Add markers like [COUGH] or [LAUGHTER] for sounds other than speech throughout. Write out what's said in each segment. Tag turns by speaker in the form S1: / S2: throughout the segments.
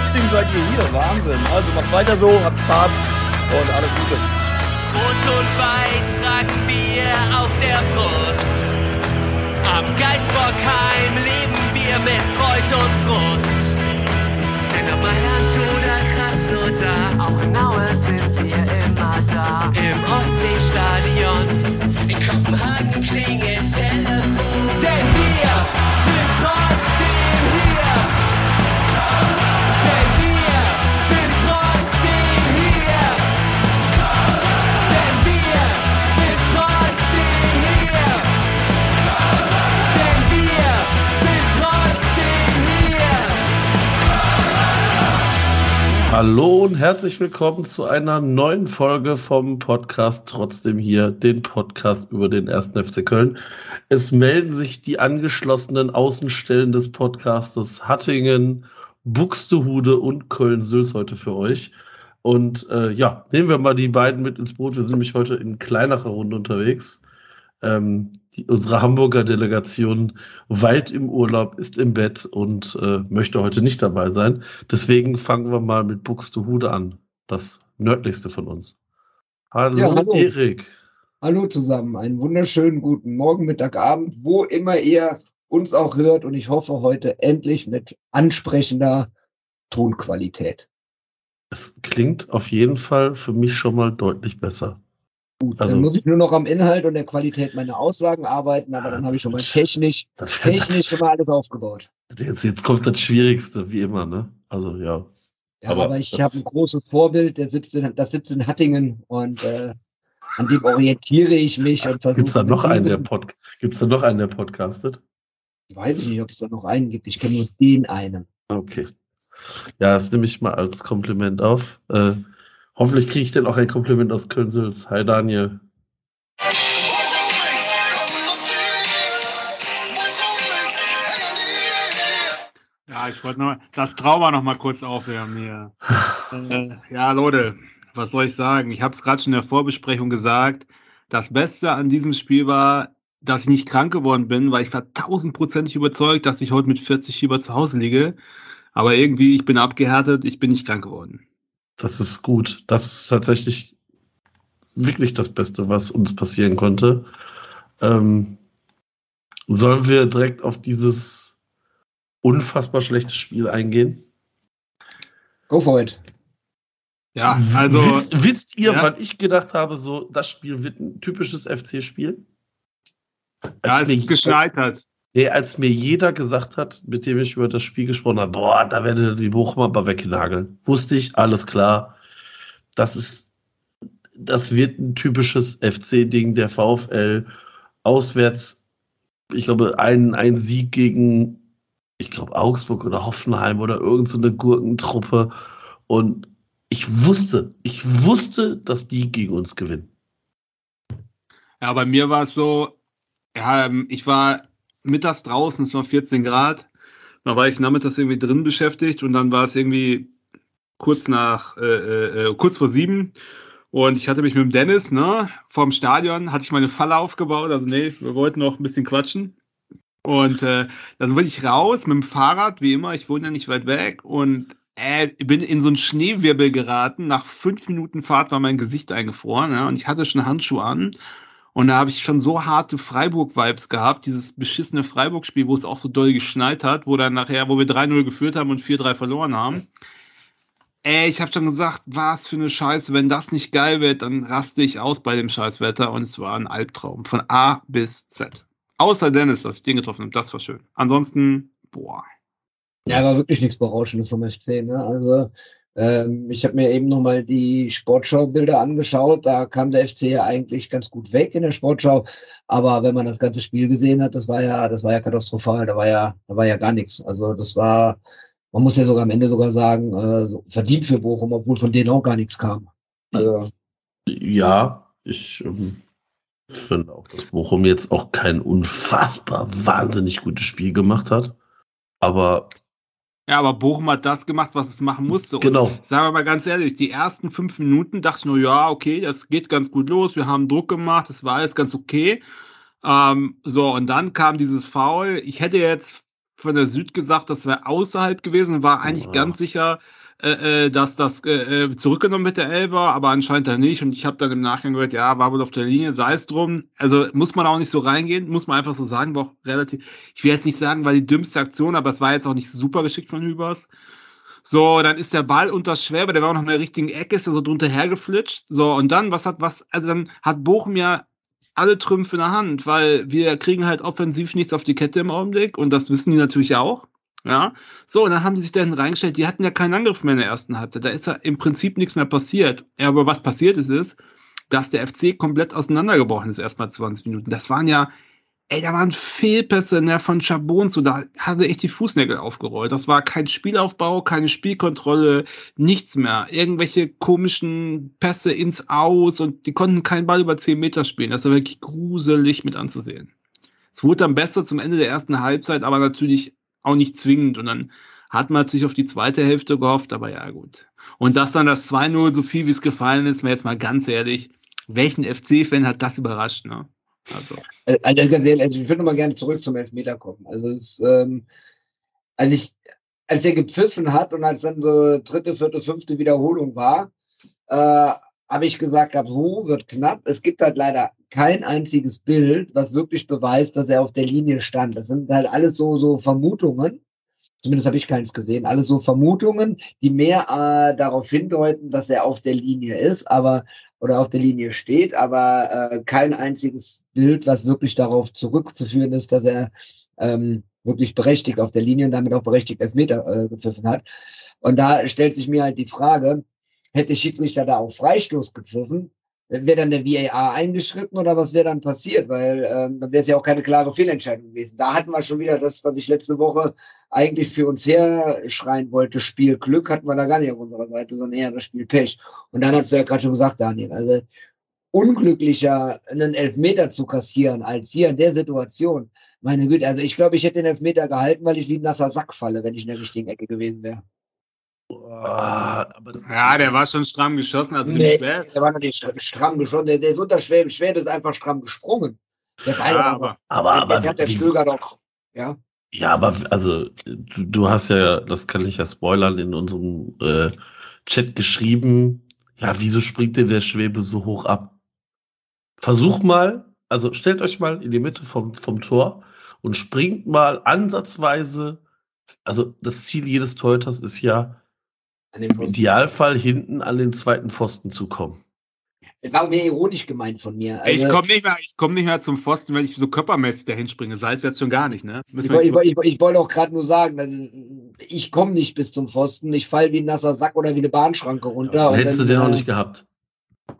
S1: trotzdem seid ihr hier. Wahnsinn. Also macht weiter so, habt Spaß und alles Gute.
S2: Rot und Weiß tragen wir auf der Brust. Am Geisbockheim leben wir mit Freud und Frust. Denn ob Mailand oder Krasnodar, auch in Aue sind wir immer da. Im Ostseestadion, in Kopenhagen klingelt Telefon.
S3: Hallo und herzlich willkommen zu einer neuen Folge vom Podcast Trotzdem hier, den Podcast über den 1. FC Köln. Es melden sich die angeschlossenen Außenstellen des Podcastes Hattingen, Buxtehude und Köln-Sülz heute für euch. Und äh, ja, nehmen wir mal die beiden mit ins Boot. Wir sind nämlich heute in kleinerer Runde unterwegs. Ähm, die, unsere Hamburger Delegation weilt im Urlaub, ist im Bett und äh, möchte heute nicht dabei sein. Deswegen fangen wir mal mit Buxtehude an, das nördlichste von uns. Hallo,
S4: Ja, hallo.
S3: Erik.
S4: Hallo zusammen, einen wunderschönen guten Morgen, Mittag, Abend, wo immer ihr uns auch hört und ich hoffe heute endlich mit ansprechender Tonqualität.
S3: Es klingt auf jeden Fall für mich schon mal deutlich besser.
S4: Gut,
S3: Also-
S4: dann muss ich nur noch am Inhalt und der Qualität meiner Aussagen arbeiten, aber dann habe ich schon mal technisch,
S3: Das wär-
S4: technisch schon mal alles aufgebaut.
S3: Jetzt, jetzt kommt das Schwierigste, wie immer, ne? Also ja.
S4: Ja,
S3: Aber
S4: aber, ich habe ein großes Vorbild, der sitzt in, das sitzt in Hattingen und äh, an dem orientiere ich mich und versuche.
S3: Gibt es da noch einen, der Pod Gibt's da noch einen, der podcastet?
S4: Weiß ich nicht, ob es da noch einen gibt. Ich kenne nur den einen.
S3: Okay. Ja, das nehme ich mal als Kompliment auf. Äh, hoffentlich kriege ich dann auch ein Kompliment aus Köln-Sülz. Hi Daniel.
S5: Ja, ich wollte noch das Trauma noch mal kurz aufwärmen hier. [LAUGHS] äh, ja, Leute, was soll ich sagen? Ich habe es gerade schon in der Vorbesprechung gesagt. Das Beste an diesem Spiel war, dass ich nicht krank geworden bin, weil ich war tausendprozentig überzeugt, dass ich heute mit 40 Fieber zu Hause liege. Aber irgendwie, ich bin abgehärtet, ich bin nicht krank geworden.
S3: Das ist gut. Das ist tatsächlich wirklich das Beste, was uns passieren konnte. Ähm, sollen wir direkt auf dieses unfassbar schlechte Spiel eingehen?
S4: Go for it.
S5: Ja, also.
S3: Wisst, wisst ihr,
S5: Ja.
S3: wann ich gedacht habe, so, das Spiel wird ein typisches FC-Spiel?
S5: Ja,
S3: Als
S5: als es geschneit hat.
S3: Nee, als mir jeder gesagt hat, mit dem ich über das Spiel gesprochen habe, boah, da werde die Bochumer aber wegnageln. Wusste ich, alles klar. Das ist, das wird ein typisches FC-Ding, der VfL. Auswärts, ich glaube, ein, ein Sieg gegen, ich glaube, Augsburg oder Hoffenheim oder irgendeine so Gurkentruppe. Und ich wusste, ich wusste, dass die gegen uns gewinnen.
S5: Ja, bei mir war es so, ja, ich war mittags draußen, es war 14 Grad. Da war ich nachmittags irgendwie drin beschäftigt und dann war es irgendwie kurz nach, äh, äh, äh, kurz vor sieben. Und ich hatte mich mit dem Dennis, ne, vorm Stadion, hatte ich meine Falle aufgebaut. Also, nee, wir wollten noch ein bisschen quatschen. Und äh, dann wollte ich raus mit dem Fahrrad, wie immer, ich wohne ja nicht weit weg. Und äh, bin in so einen Schneewirbel geraten. Nach fünf Minuten Fahrt war mein Gesicht eingefroren. Ja, und ich hatte schon Handschuhe an. Und da habe ich schon so harte Freiburg-Vibes gehabt, dieses beschissene Freiburg-Spiel, wo es auch so doll geschneit hat, wo dann nachher, wo wir 3-0 geführt haben und 4-3 verloren haben. Ey, ich habe schon gesagt, was für eine Scheiße, wenn das nicht geil wird, dann raste ich aus bei dem Scheißwetter und es war ein Albtraum von A bis Z. Außer Dennis, dass ich den getroffen habe, das war schön. Ansonsten, boah.
S4: Ja, war wirklich nichts Berauschendes vom FC. Ne? Also ähm, ich habe mir eben nochmal die Sportschau-Bilder angeschaut. Da kam der FC ja eigentlich ganz gut weg in der Sportschau. Aber wenn man das ganze Spiel gesehen hat, das war ja, das war ja katastrophal. Da war ja, da war ja gar nichts. Also das war, man muss ja sogar am Ende sogar sagen, äh, verdient für Bochum, obwohl von denen auch gar nichts kam. Also,
S3: Ja, ich ähm, finde auch, dass Bochum jetzt auch kein unfassbar wahnsinnig gutes Spiel gemacht hat. Aber
S5: Ja, aber Bochum hat das gemacht, was es machen musste. Und
S3: genau,
S5: Sagen wir mal ganz ehrlich, die ersten fünf Minuten dachte ich nur, ja, okay, das geht ganz gut los, wir haben Druck gemacht, das war alles ganz okay. Ähm, so, und dann kam dieses Foul. Ich hätte jetzt von der Süd gesagt, das wäre außerhalb gewesen, war eigentlich
S3: Ja.
S5: ganz sicher, äh, äh, dass das äh, äh, zurückgenommen wird, der Elber, aber anscheinend dann nicht. Und ich habe dann im Nachgang gehört, ja, war wohl auf der Linie, sei es drum. Also muss man auch nicht so reingehen, muss man einfach so sagen, war auch relativ, ich will jetzt nicht sagen, war die dümmste Aktion, aber es war jetzt auch nicht super geschickt von Hübers. So, dann ist der Ball unter Schwäbe, der war auch noch in der richtigen Ecke, ist er so drunter hergeflitscht. So, und dann, was hat, was, also dann hat Bochum ja alle Trümpfe in der Hand, weil wir kriegen halt offensiv nichts auf die Kette im Augenblick und das wissen die natürlich auch. Ja, so, und dann haben die sich da hinten reingestellt, die hatten ja keinen Angriff mehr in der ersten Halbzeit. Da ist ja im Prinzip nichts mehr passiert. Ja, aber was passiert ist, ist, dass der FC komplett auseinandergebrochen ist, erstmal 20 Minuten. Das waren ja, ey, da waren Fehlpässe ne, von Chabon so, da hatte echt die Fußnägel aufgerollt. Das war kein Spielaufbau, keine Spielkontrolle, nichts mehr. Irgendwelche komischen Pässe ins Aus und die konnten keinen Ball über 10 Meter spielen. Das war wirklich gruselig mit anzusehen. Es wurde dann besser zum Ende der ersten Halbzeit, aber natürlich auch nicht zwingend. Und dann hat man natürlich auf die zweite Hälfte gehofft, aber ja, gut. Und dass dann das 2-0 so viel wie es gefallen ist, mir jetzt mal ganz ehrlich, welchen FC-Fan hat das überrascht, ne? Also.
S4: Äh, Also ganz ehrlich, ich würde noch mal gerne zurück zum Elfmeter kommen. Also es, ähm, als ich, als er gepfiffen hat und als dann so dritte, vierte, fünfte Wiederholung war, äh, habe ich gesagt, gehabt, oh, wird knapp. Es gibt halt leider kein einziges Bild, was wirklich beweist, dass er auf der Linie stand. Das sind halt alles so, so Vermutungen. Zumindest habe ich keins gesehen. Alles so Vermutungen, die mehr äh, darauf hindeuten, dass er auf der Linie ist, aber oder auf der Linie steht, aber äh, kein einziges Bild, was wirklich darauf zurückzuführen ist, dass er ähm, wirklich berechtigt auf der Linie und damit auch berechtigt Elfmeter äh, gepfiffen hat. Und da stellt sich mir halt die Frage, hätte Schiedsrichter da auf Freistoß gepfiffen, wäre dann der VAR eingeschritten oder was wäre dann passiert? Weil ähm, dann wäre es ja auch keine klare Fehlentscheidung gewesen. Da hatten wir schon wieder das, was ich letzte Woche eigentlich für uns herschreien wollte. Spiel Glück hatten wir da gar nicht auf unserer Seite, sondern eher das Spiel Pech. Und dann hast du ja gerade schon gesagt, Daniel, also unglücklicher einen Elfmeter zu kassieren als hier in der Situation. Meine Güte, also ich glaube, ich hätte den Elfmeter gehalten, weil ich wie ein nasser Sack falle, wenn ich in der richtigen Ecke gewesen wäre.
S3: Aber
S5: Ja, der war schon stramm geschossen, also
S4: Nee,
S5: schwer.
S4: der war noch nicht stramm geschossen, der, der ist unter Schwäbe. Schwäbe ist einfach stramm gesprungen. Der Ball
S5: Ja, aber
S3: aber,
S4: aber,
S3: aber
S4: der hat der Stöger doch, ja.
S3: Ja, aber also du, du hast ja, das kann ich ja spoilern, in unserem äh, Chat geschrieben, ja, wieso springt denn der Schwebe so hoch ab? Versuch mal, also stellt euch mal in die Mitte vom, vom Tor und springt mal ansatzweise, also das Ziel jedes Torhüters ist ja, im
S4: Pfosten.
S3: Idealfall hinten an den zweiten Pfosten zu kommen.
S4: Das war mir ironisch gemeint von mir.
S5: ich
S4: Also,
S5: komme nicht, mehr- ich komm nicht mehr zum Pfosten, wenn ich so körpermäßig dahin springe. Seitwärts schon gar nicht, ne? Müssen
S4: ich, woll- ich, woll- ich, woll- ich wollte auch gerade nur sagen, dass ich komme nicht bis zum Pfosten. Ich fall wie ein nasser Sack oder wie eine Bahnschranke runter.
S3: Ja,
S4: und
S3: hättest du
S4: dann,
S3: den noch
S4: äh,
S3: nicht gehabt.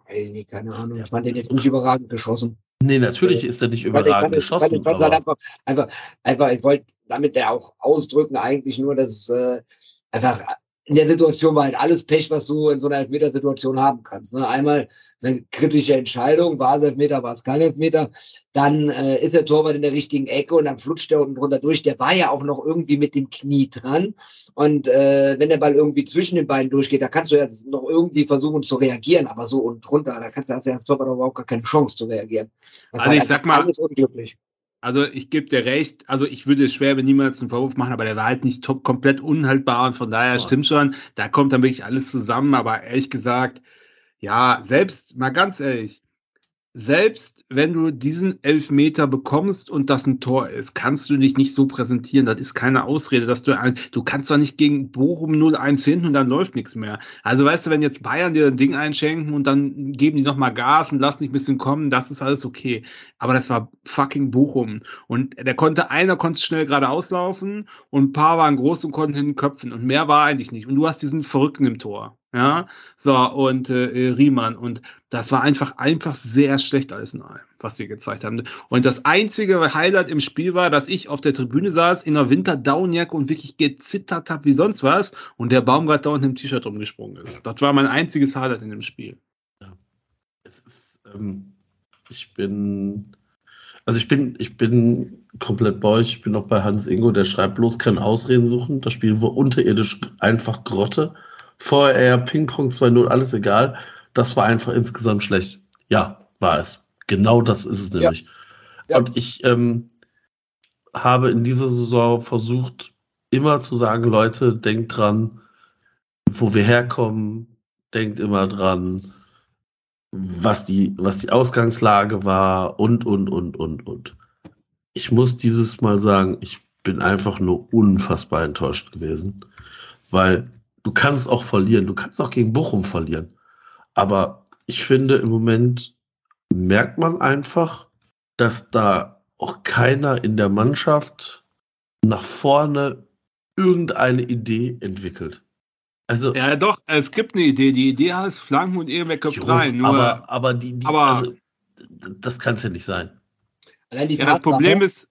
S4: Ey, nee, keine Ahnung. Ich fand den jetzt nicht überragend geschossen.
S3: Nee, natürlich ist er nicht
S4: Ich ich
S3: überragend
S4: ich
S3: geschossen.
S4: ich halt einfach, einfach, einfach, ich wollte damit ja auch ausdrücken, eigentlich nur, dass es äh, einfach in der Situation war halt alles Pech, was du in so einer Elfmetersituation haben kannst. Ne? Einmal eine kritische Entscheidung, war es Elfmeter, war es kein Elfmeter. Dann äh, ist der Torwart in der richtigen Ecke und dann flutscht der unten drunter durch. Der war ja auch noch irgendwie mit dem Knie dran. Und äh, wenn der Ball irgendwie zwischen den beiden durchgeht, da kannst du jetzt noch irgendwie versuchen zu reagieren, aber so unten drunter, da kannst du hast du ja als Torwart überhaupt gar keine Chance zu reagieren. Das
S5: Also ich sag
S4: einfach
S5: mal-
S4: alles unglücklich.
S5: Also ich gebe dir recht, also ich würde Schwerbe niemals einen Vorwurf machen, aber der war halt nicht top, komplett unhaltbar und von daher
S3: Ja.
S5: stimmt schon, da kommt dann wirklich alles zusammen, aber ehrlich gesagt, ja, selbst, mal ganz ehrlich, selbst wenn du diesen Elfmeter bekommst und das ein Tor ist, kannst du dich nicht so präsentieren. Das ist keine Ausrede, dass du, ein- du kannst doch nicht gegen Bochum 0-1 hinten und dann läuft nichts mehr. Also weißt du, wenn jetzt Bayern dir ein Ding einschenken und dann geben die nochmal Gas und lassen dich ein bisschen kommen, das ist alles okay. Aber das war fucking Bochum. Und der konnte, einer konnte schnell geradeaus laufen und ein paar waren groß und konnten hinten köpfen. Und mehr war eigentlich nicht. Und du hast diesen Verrückten im Tor. Ja, so, und äh, Riemann. Und das war einfach, einfach sehr schlecht alles in allem, was sie gezeigt haben. Und das einzige Highlight im Spiel war, dass ich auf der Tribüne saß, in einer Winterdownjacke und wirklich gezittert habe wie sonst was. Und der Baumgart da unten im T-Shirt rumgesprungen ist. Das war mein einziges Highlight in dem Spiel.
S3: Es ist, ähm, ich bin, also ich bin, ich bin komplett bei euch. Ich bin auch bei Hans Ingo, der schreibt bloß kein Ausreden suchen. Das Spiel war unterirdisch einfach Grotte. Vorher Ping-Pong 2-0, alles egal. Das war einfach insgesamt schlecht. Ja, war es. Genau das ist es nämlich.
S4: Ja.
S3: Und ich, ähm, habe in dieser Saison versucht, immer zu sagen, Leute, denkt dran, wo wir herkommen, denkt immer dran, was die, was die Ausgangslage war und, und, und, und, und. Ich muss dieses Mal sagen, ich bin einfach nur unfassbar enttäuscht gewesen, weil du kannst auch verlieren, du kannst auch gegen Bochum verlieren. Aber ich finde, im Moment merkt man einfach, dass da auch keiner in der Mannschaft nach vorne irgendeine Idee entwickelt.
S5: Also, ja, doch, es gibt eine Idee. Die Idee heißt Flanken und irgendwer köpft rein.
S3: Nur, aber, aber, die, die
S5: aber also,
S3: das kann es ja nicht sein.
S5: ja, das Problem ist,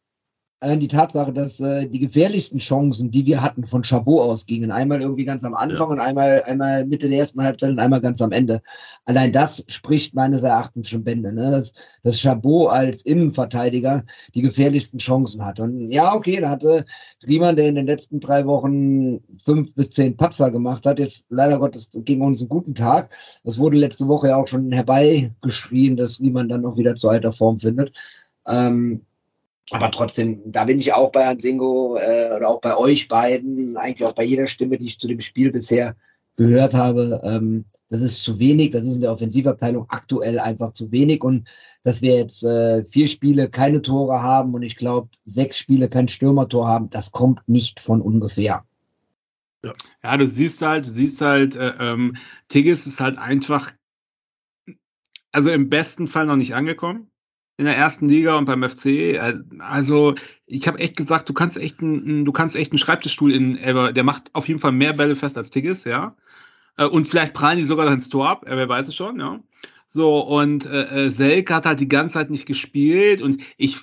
S4: allein die Tatsache, dass äh, die gefährlichsten Chancen, die wir hatten, von Chabot ausgingen. Einmal irgendwie ganz am Anfang ja. und einmal, einmal Mitte der ersten Halbzeit und einmal ganz am Ende. Allein das spricht meines Erachtens schon Bände, ne? dass, dass Chabot als Innenverteidiger die gefährlichsten Chancen hat. Und ja, okay, da hatte Riemann, der in den letzten drei Wochen fünf bis zehn Patzer gemacht hat, jetzt leider Gottes gegen uns einen guten Tag. Das wurde letzte Woche ja auch schon herbeigeschrien, dass Riemann dann noch wieder zu alter Form findet. Ähm, aber trotzdem, da bin ich auch bei Ansingo äh, oder auch bei euch beiden, eigentlich auch bei jeder Stimme, die ich zu dem Spiel bisher gehört habe. Ähm, das ist zu wenig, das ist in der Offensivabteilung aktuell einfach zu wenig. Und dass wir jetzt äh, vier Spiele keine Tore haben und ich glaube sechs Spiele kein Stürmertor haben, das kommt nicht von ungefähr.
S5: Ja, ja du siehst halt, du siehst halt, äh, ähm, Tigges ist halt einfach, also im besten Fall noch nicht angekommen in der ersten Liga und beim FC. Äh, also ich habe echt gesagt, du kannst echt einen, du kannst echt einen Schreibtischstuhl in Elber, der macht auf jeden Fall mehr Bälle fest als Tigges, ja. Äh, und vielleicht prallen die sogar ins Tor ab, wer weiß es schon, ja. So, und äh, äh, Selk hat halt die ganze Zeit nicht gespielt und ich,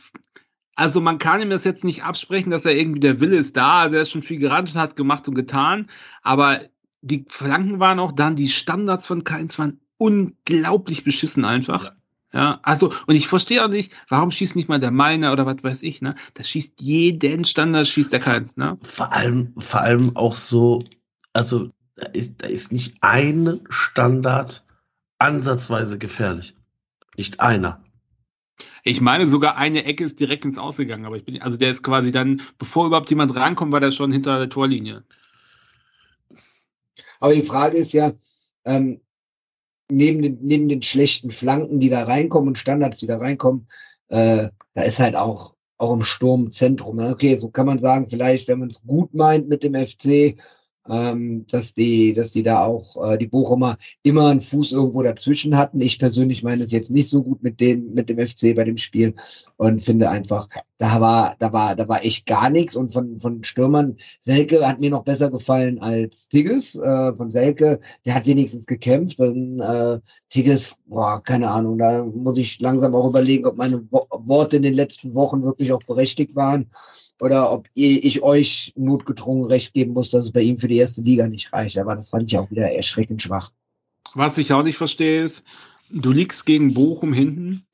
S5: also man kann ihm das jetzt nicht absprechen, dass er irgendwie der Wille ist da, der ist schon viel gerannt und hat gemacht und getan, aber die Flanken waren auch dann, die Standards von Keins waren unglaublich beschissen einfach. Ja. Ja, also, und ich verstehe auch nicht, warum schießt nicht mal der Meiner oder was weiß ich, ne? Da schießt jeden Standard, schießt der keins, ne?
S3: Vor allem, vor allem auch so, also, da ist, da ist nicht ein Standard ansatzweise gefährlich. Nicht einer.
S5: Ich meine, sogar eine Ecke ist direkt ins Ausgegangen, aber ich bin, also der ist quasi dann, bevor überhaupt jemand rankommt, war der schon hinter der Torlinie.
S4: Aber die Frage ist ja, ähm, neben den, neben den schlechten Flanken, die da reinkommen und Standards, die da reinkommen, äh, da ist halt auch, auch im Sturmzentrum. Okay, so kann man sagen, vielleicht, wenn man es gut meint mit dem FC, ähm, dass die, dass die da auch äh, die Bochumer immer einen Fuß irgendwo dazwischen hatten. Ich persönlich meine es jetzt nicht so gut mit dem mit dem FC bei dem Spiel und finde einfach, da war da war da war echt gar nichts und von von Stürmern Selke hat mir noch besser gefallen als Tigges äh, von Selke, der hat wenigstens gekämpft. Dann äh, Tigges, boah, keine Ahnung, da muss ich langsam auch überlegen, ob meine Worte in den letzten Wochen wirklich auch berechtigt waren oder ob ich euch notgedrungen recht geben muss, dass es bei ihm für die erste Liga nicht reicht. Aber das fand ich auch wieder erschreckend schwach.
S5: Was ich auch nicht verstehe, ist, du liegst gegen Bochum hinten.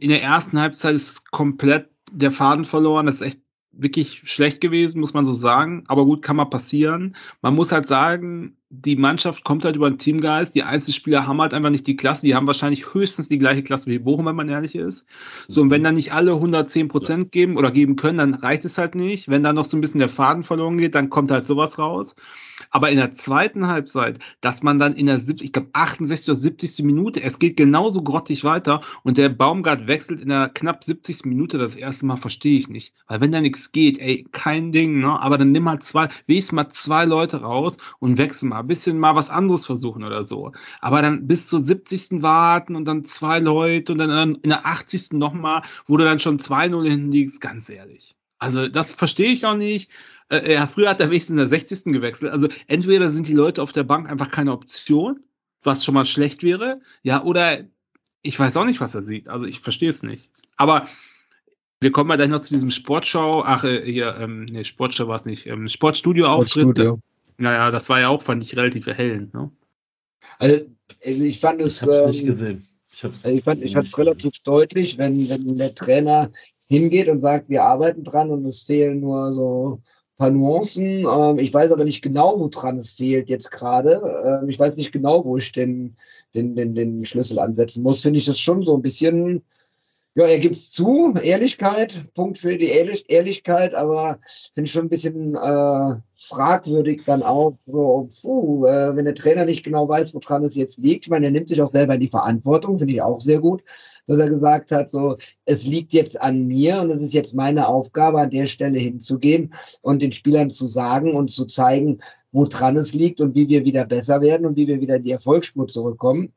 S5: In der ersten Halbzeit ist komplett der Faden verloren. Das ist echt wirklich schlecht gewesen, muss man so sagen. Aber gut, kann mal passieren. Man muss halt sagen, die Mannschaft kommt halt über den Teamgeist. Die Einzelspieler haben halt einfach nicht die Klasse. Die haben wahrscheinlich höchstens die gleiche Klasse wie Bochum, wenn man ehrlich ist. So, und wenn dann nicht alle 110 Prozent geben oder geben können, dann reicht es halt nicht. Wenn dann noch so ein bisschen der Faden verloren geht, dann kommt halt sowas raus. Aber in der zweiten Halbzeit, dass man dann in der, ich glaube, 68 oder 70. Minute, es geht genauso grottig weiter und der Baumgart wechselt in der knapp 70. Minute das erste Mal, verstehe ich nicht. Weil wenn da nichts geht, ey, kein Ding, ne? Aber dann nimm mal zwei, wenigstens mal zwei Leute raus und wechsel mal, ein bisschen mal was anderes versuchen oder so. Aber dann bis zur 70. warten und dann zwei Leute und dann in der 80. nochmal, wo du dann schon 2-0 hinten liegst, ganz ehrlich. Also das verstehe ich auch nicht. Äh, ja, früher hat er wenigstens in der 60. gewechselt. Also entweder sind die Leute auf der Bank einfach keine Option, was schon mal schlecht wäre, ja, oder ich weiß auch nicht, was er sieht. Also ich verstehe es nicht. Aber wir kommen mal gleich noch zu diesem Sportschau, ach, äh, hier, ähm, nee, Sportschau war es nicht, ähm, Sportstudio-Auftritt. Sportstudio. Naja, das war ja auch, fand ich, relativ erhellend, ne?
S4: Also, also ich fand es.
S3: Ich hab's ähm, nicht gesehen.
S4: Ich, hab's also ich fand es relativ deutlich, wenn, wenn der Trainer hingeht und sagt, wir arbeiten dran und es fehlen nur so paar Nuancen. Ähm, ich weiß aber nicht genau, woran es fehlt jetzt gerade. Ähm, ich weiß nicht genau, wo ich den, den, den, den Schlüssel ansetzen muss. Finde ich das schon so ein bisschen, Ja, er gibt es zu, Ehrlichkeit, Punkt für die Ehrlich Ehrlichkeit, aber finde ich schon ein bisschen äh, fragwürdig dann auch, so, puh, äh, wenn der Trainer nicht genau weiß, woran es jetzt liegt. Ich meine, er nimmt sich auch selber in die Verantwortung, finde ich auch sehr gut, dass er gesagt hat, so, es liegt jetzt an mir und es ist jetzt meine Aufgabe, an der Stelle hinzugehen und den Spielern zu sagen und zu zeigen, woran es liegt und wie wir wieder besser werden und wie wir wieder in die Erfolgsspur zurückkommen.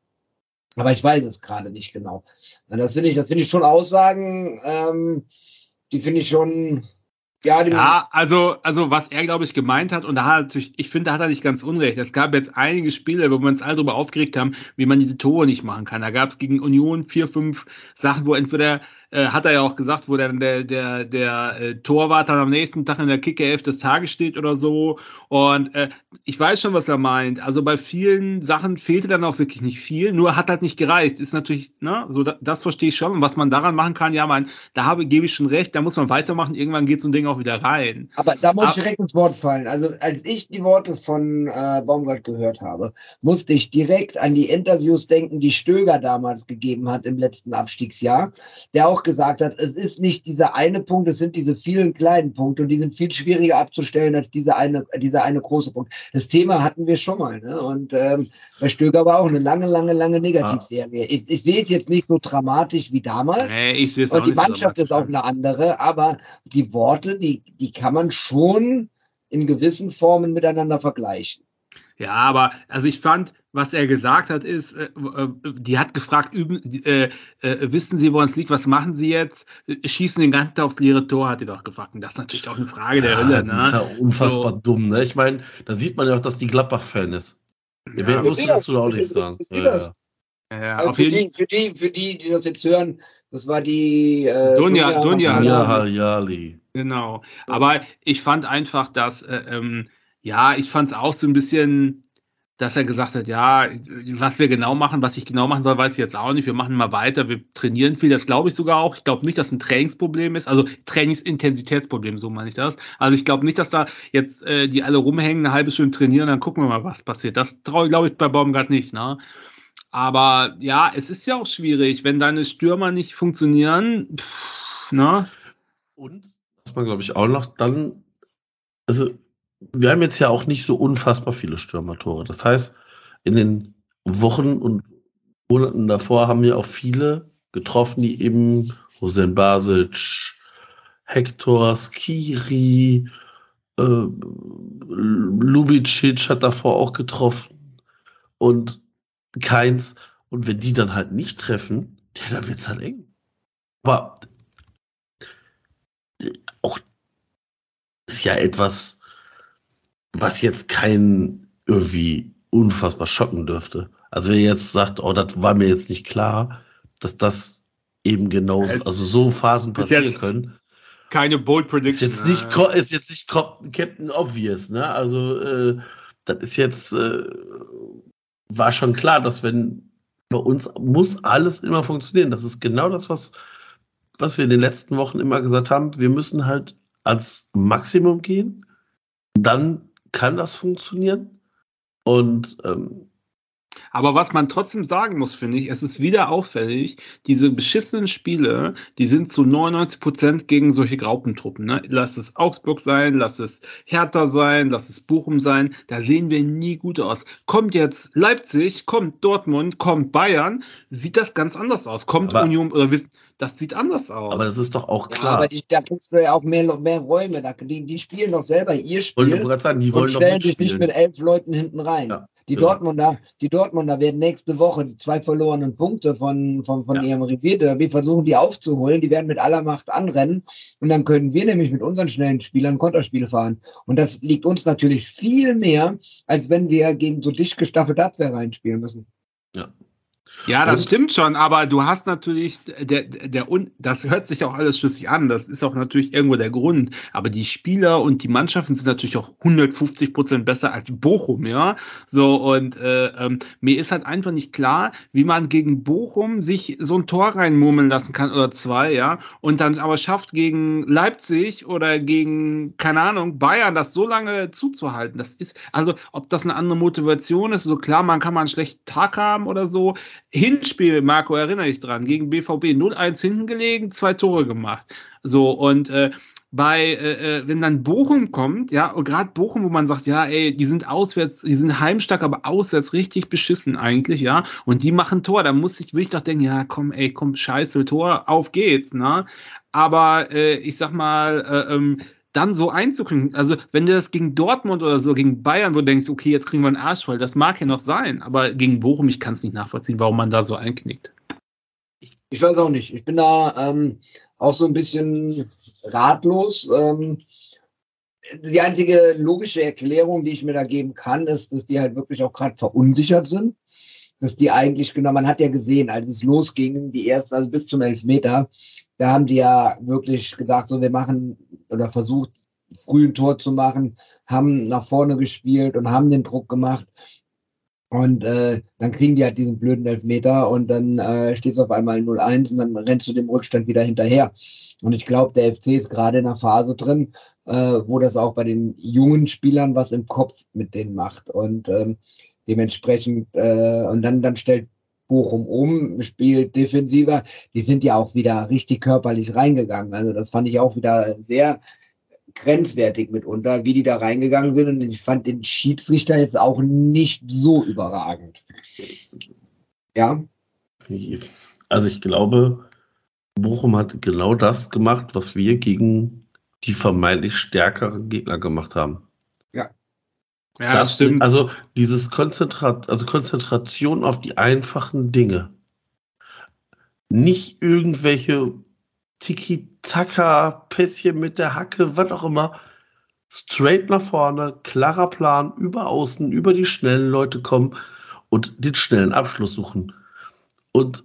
S4: Aber ich weiß es gerade nicht genau. Das finde ich, das finde ich schon Aussagen, ähm, die finde ich schon.
S5: Ja, ja, also, also was er, glaube ich, gemeint hat, und da hat natürlich, ich finde, da hat er nicht ganz unrecht. Es gab jetzt einige Spiele, wo wir uns alle darüber aufgeregt haben, wie man diese Tore nicht machen kann. Da gab es gegen Union vier, fünf Sachen, wo entweder äh, hat er ja auch gesagt, wo dann der, der, der äh, Torwart dann am nächsten Tag in der Kickerelf des Tages steht oder so. Und äh, ich weiß schon, was er meint. Also bei vielen Sachen fehlte dann auch wirklich nicht viel, nur hat halt nicht gereicht. Ist natürlich, ne, so da, das verstehe ich schon. Und was man daran machen kann, ja, man, da habe, gebe ich schon recht, da muss man weitermachen. Irgendwann geht so ein Ding auch wieder rein.
S4: Aber da muss Aber, ich direkt ins Wort fallen. Also als ich die Worte von äh, Baumgart gehört habe, musste ich direkt an die Interviews denken, die Stöger damals gegeben hat im letzten Abstiegsjahr, der auch auch gesagt hat, es ist nicht dieser eine Punkt, es sind diese vielen kleinen Punkte und die sind viel schwieriger abzustellen als dieser eine, dieser eine große Punkt. Das Thema hatten wir schon mal. Ne? Und ähm, bei Stöger war auch eine lange, lange, lange Negativserie. Ah. Ich, ich sehe es jetzt nicht so dramatisch wie damals.
S5: Nee, ich sehe es
S4: Und die Mannschaft ist auch eine andere, aber die Worte, die, die kann man schon in gewissen Formen miteinander vergleichen.
S5: Ja, aber also ich fand, was er gesagt hat, ist, äh, äh, die hat gefragt, üben, äh, äh, wissen Sie, woran es liegt, was machen Sie jetzt? Schießen den ganzen Tag aufs leere Tor, hat die doch gefragt. Und das ist natürlich auch eine Frage der Hölle.
S3: Das ne? ist ja unfassbar so. dumm. Ne? Ich meine, da sieht man ja auch, dass die Gladbach-Fan ist. Ja, Wer muss dazu auch nicht sagen. Ja, ja.
S4: Ja, also für, die, für, die, für die, die das jetzt hören, das war die
S5: äh, Dunja, Dunja,
S3: Dunja Haljali.
S5: Genau. Aber ich fand einfach, dass, äh, ähm, ja, ich fand es auch so ein bisschen, dass er gesagt hat, ja, was wir genau machen, was ich genau machen soll, weiß ich jetzt auch nicht. Wir machen mal weiter, wir trainieren viel, das glaube ich sogar auch. Ich glaube nicht, dass ein Trainingsproblem ist, also Trainingsintensitätsproblem, so meine ich das. Also ich glaube nicht, dass da jetzt äh, die alle rumhängen, eine halbe Stunde trainieren, dann gucken wir mal, was passiert. Das traue ich, glaube ich, bei Baumgart nicht, ne? Aber ja, es ist ja auch schwierig, wenn deine Stürmer nicht funktionieren, pff, ne?
S3: Und was man, glaube ich, auch noch dann, also wir haben jetzt ja auch nicht so unfassbar viele Stürmertore. Das heißt, in den Wochen und Monaten davor haben wir auch viele getroffen, die eben Hossein Basic, Hector, Skiri, äh, Lubicic hat davor auch getroffen und keins. Und wenn die dann halt nicht treffen, ja, dann wird es halt eng. Aber auch ist ja etwas, was jetzt kein irgendwie unfassbar schocken dürfte. Also wer jetzt sagt, oh, das war mir jetzt nicht klar, dass das eben genau, es also so Phasen passieren können.
S5: Keine Bold Prediction.
S3: Ist jetzt nicht, ist jetzt nicht Captain Obvious, ne? Also äh, das ist jetzt, äh, war schon klar, dass wenn bei uns muss alles immer funktionieren. Das ist genau das, was, was wir in den letzten Wochen immer gesagt haben. Wir müssen halt ans Maximum gehen. Dann kann das funktionieren. Und ähm,
S5: aber was man trotzdem sagen muss, finde ich, es ist wieder auffällig, diese beschissenen Spiele, die sind zu 99 Prozent gegen solche Graupentruppen. Ne? Lass es Augsburg sein, lass es Hertha sein, lass es Bochum sein, da sehen wir nie gut aus. Kommt jetzt Leipzig, kommt Dortmund, kommt Bayern, sieht das ganz anders aus. Kommt aber, Union oder wissen, das sieht anders aus.
S3: Aber das ist doch auch klar. Ja,
S4: aber die, da kriegst du ja auch mehr, mehr Räume. Da, die, die spielen doch selber ihr Spiel.
S3: Wollte ich sagen, die wollen
S4: und stellen sich nicht mit elf Leuten hinten rein. Ja. Die ja. Dortmunder, die Dortmunder werden nächste Woche die zwei verlorenen Punkte von, von, von ja. ihrem Revierderby versuchen, die aufzuholen. Die werden mit aller Macht anrennen. Und dann können wir nämlich mit unseren schnellen Spielern Konterspiele fahren. Und das liegt uns natürlich viel mehr, als wenn wir gegen so dicht gestaffelte Abwehr reinspielen müssen.
S5: Ja, das und, stimmt schon, aber du hast natürlich, der, der, das hört sich auch alles schlüssig an, das ist auch natürlich irgendwo der Grund, aber die Spieler und die Mannschaften sind natürlich auch 150 Prozent besser als Bochum, ja, so und äh, ähm, mir ist halt einfach nicht klar, wie man gegen Bochum sich so ein Tor reinmurmeln lassen kann oder zwei, ja, und dann aber schafft gegen Leipzig oder gegen, keine Ahnung, Bayern das so lange zuzuhalten, das ist, also ob das eine andere Motivation ist, so klar, man kann mal einen schlechten Tag haben oder so, Hinspiel, Marco, erinnere ich dran, gegen BVB 0-1 hinten gelegen, zwei Tore gemacht. So, und äh, bei, äh, äh wenn dann Bochum kommt, ja, und gerade Bochum, wo man sagt, ja, ey, die sind auswärts, die sind heimstark, aber auswärts richtig beschissen eigentlich, ja, und die machen Tor, da muss ich, will ich doch denken, ja, komm, ey, komm, scheiße, Tor, auf geht's, ne? Aber äh, ich sag mal, äh, ähm, dann so einzukriegen. Also, wenn du das gegen Dortmund oder so, gegen Bayern, wo du denkst, okay, jetzt kriegen wir einen Arsch voll, das mag ja noch sein, aber gegen Bochum, ich kann es nicht nachvollziehen, warum man da so einknickt.
S4: Ich weiß auch nicht. Ich bin da ähm, auch so ein bisschen ratlos. Ähm, die einzige logische Erklärung, die ich mir da geben kann, ist, dass die halt wirklich auch gerade verunsichert sind. Dass die eigentlich, genau, man hat ja gesehen, als es losging, die ersten, also bis zum Elfmeter, da haben die ja wirklich gedacht, so wir machen oder versucht, früh ein Tor zu machen, haben nach vorne gespielt und haben den Druck gemacht. Und äh, dann kriegen die halt diesen blöden Elfmeter und dann äh, steht es auf einmal 0-1 und dann rennst du dem Rückstand wieder hinterher. Und ich glaube, der FC ist gerade in einer Phase drin, äh, wo das auch bei den jungen Spielern was im Kopf mit denen macht. Und ähm, dementsprechend, äh, und dann, dann stellt Bochum um, spielt defensiver. Die sind ja auch wieder richtig körperlich reingegangen. Also das fand ich auch wieder sehr grenzwertig mitunter, wie die da reingegangen sind. Und ich fand den Schiedsrichter jetzt auch nicht so überragend. Ja.
S3: Also ich glaube, Bochum hat genau das gemacht, was wir gegen die vermeintlich stärkeren Gegner gemacht haben.
S5: Ja. Das, das stimmt.
S3: Also dieses Konzentrat, also Konzentration auf die einfachen Dinge. Nicht irgendwelche Tiki-Taka-Pässchen mit der Hacke, was auch immer. Straight nach vorne, klarer Plan, über außen, über die schnellen Leute kommen und den schnellen Abschluss suchen. Und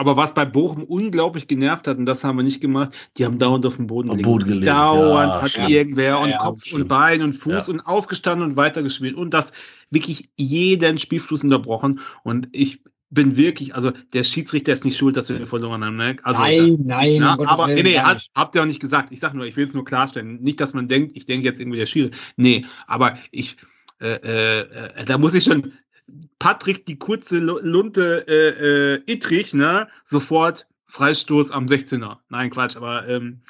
S5: aber was bei Bochum unglaublich genervt hat, und das haben wir nicht gemacht, die haben dauernd auf dem Boden,
S3: auf Boden gelegen.
S5: Dauernd ja, hat stimmt. irgendwer und ja, Kopf stimmt. und Bein und Fuß ja. und aufgestanden und weitergespielt und das wirklich jeden Spielfluss unterbrochen. Und ich bin wirklich, also der Schiedsrichter ist nicht schuld, dass wir verloren haben. Ne? Also
S4: nein, das, nein,
S5: na, aber nee, nee, hat, habt ihr auch nicht gesagt. Ich sag nur, ich will es nur klarstellen. Nicht, dass man denkt, ich denke jetzt irgendwie der Schiri. Nee, aber ich, äh, äh, äh, da muss ich schon Patrick die kurze Lunte äh, äh, Ittrich, ne? Sofort Freistoß am 16er. Nein, Quatsch, aber ähm,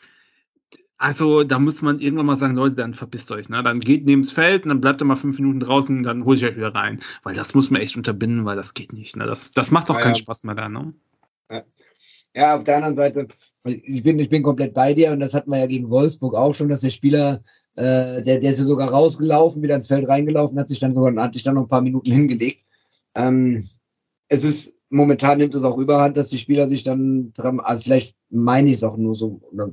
S5: also da muss man irgendwann mal sagen, Leute, dann verpisst euch. Ne? Dann geht neben das Feld und dann bleibt er mal fünf Minuten draußen, dann hole ich euch wieder rein. Weil das muss man echt unterbinden, weil das geht nicht. Ne? Das, das macht doch ja, keinen ja. Spaß mehr da. Ne?
S4: Ja. Ja. auf der anderen Seite, ich bin, ich bin komplett bei dir und das hatten wir ja gegen Wolfsburg auch schon, dass der Spieler, äh, der, der ist ja sogar rausgelaufen, wieder ins Feld reingelaufen, hat sich dann sogar, hat sich dann noch ein paar Minuten hingelegt. Ähm, es ist, momentan nimmt es auch überhand, dass die Spieler sich dann, also vielleicht meine ich es auch nur so, oder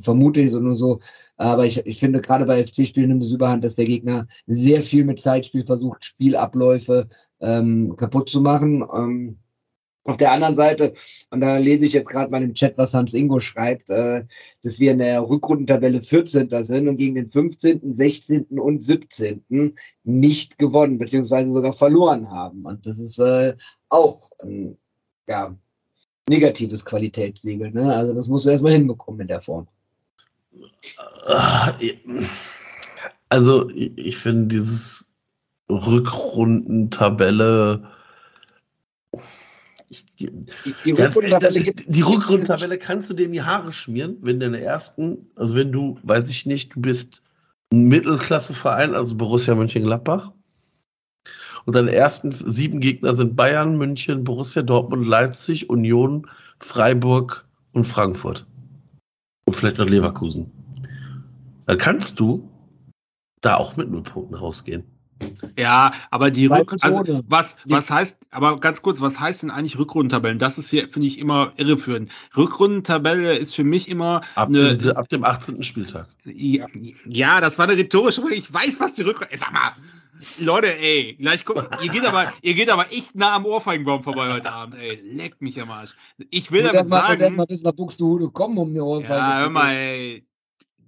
S4: vermute ich so nur so. Aber ich, ich finde, gerade bei FC-Spielen nimmt es überhand, dass der Gegner sehr viel mit Zeitspiel versucht, Spielabläufe ähm, kaputt zu machen. Ähm, auf der anderen Seite, und da lese ich jetzt gerade mal im Chat, was Hans Ingo schreibt, äh, dass wir in der Rückrundentabelle 14. sind und gegen den 15., 16. und 17. nicht gewonnen, beziehungsweise sogar verloren haben. Und das ist äh, auch ähm, ja, negatives Qualitätssiegel. Ne? Also das musst du erstmal hinbekommen in der Form.
S3: Also ich finde dieses Rückrundentabelle die, die, Rückrundentabelle, die Rückrundentabelle kannst du dir in die Haare schmieren, wenn deine ersten, also wenn du, weiß ich nicht, du bist ein Mittelklasseverein, also Borussia Mönchengladbach, und deine ersten sieben Gegner sind Bayern, München, Borussia Dortmund, Leipzig, Union, Freiburg und Frankfurt. Und vielleicht noch Leverkusen. Dann kannst du da auch mit null Punkten rausgehen.
S5: Ja, aber die Rück also was, was heißt, aber ganz kurz, was heißt denn eigentlich Rückrundentabellen? Das ist hier, finde ich, immer irreführend. Rückrundentabelle ist für mich immer
S3: ab, eine, dem, ab dem 18. Spieltag.
S5: Ja, ja, das war eine rhetorische Frage. Ich weiß, was die Rückrunde. Sag mal, Leute, ey, gleich guck, ihr geht aber, ihr geht aber echt nah am Ohrfeigenbaum vorbei heute Abend, ey. Leckt mich am Arsch. Ich will damit mal, sagen.
S4: mal bis nach Buxtehude kommen, um eine Ohrfeige
S5: ja, hör mal, ey.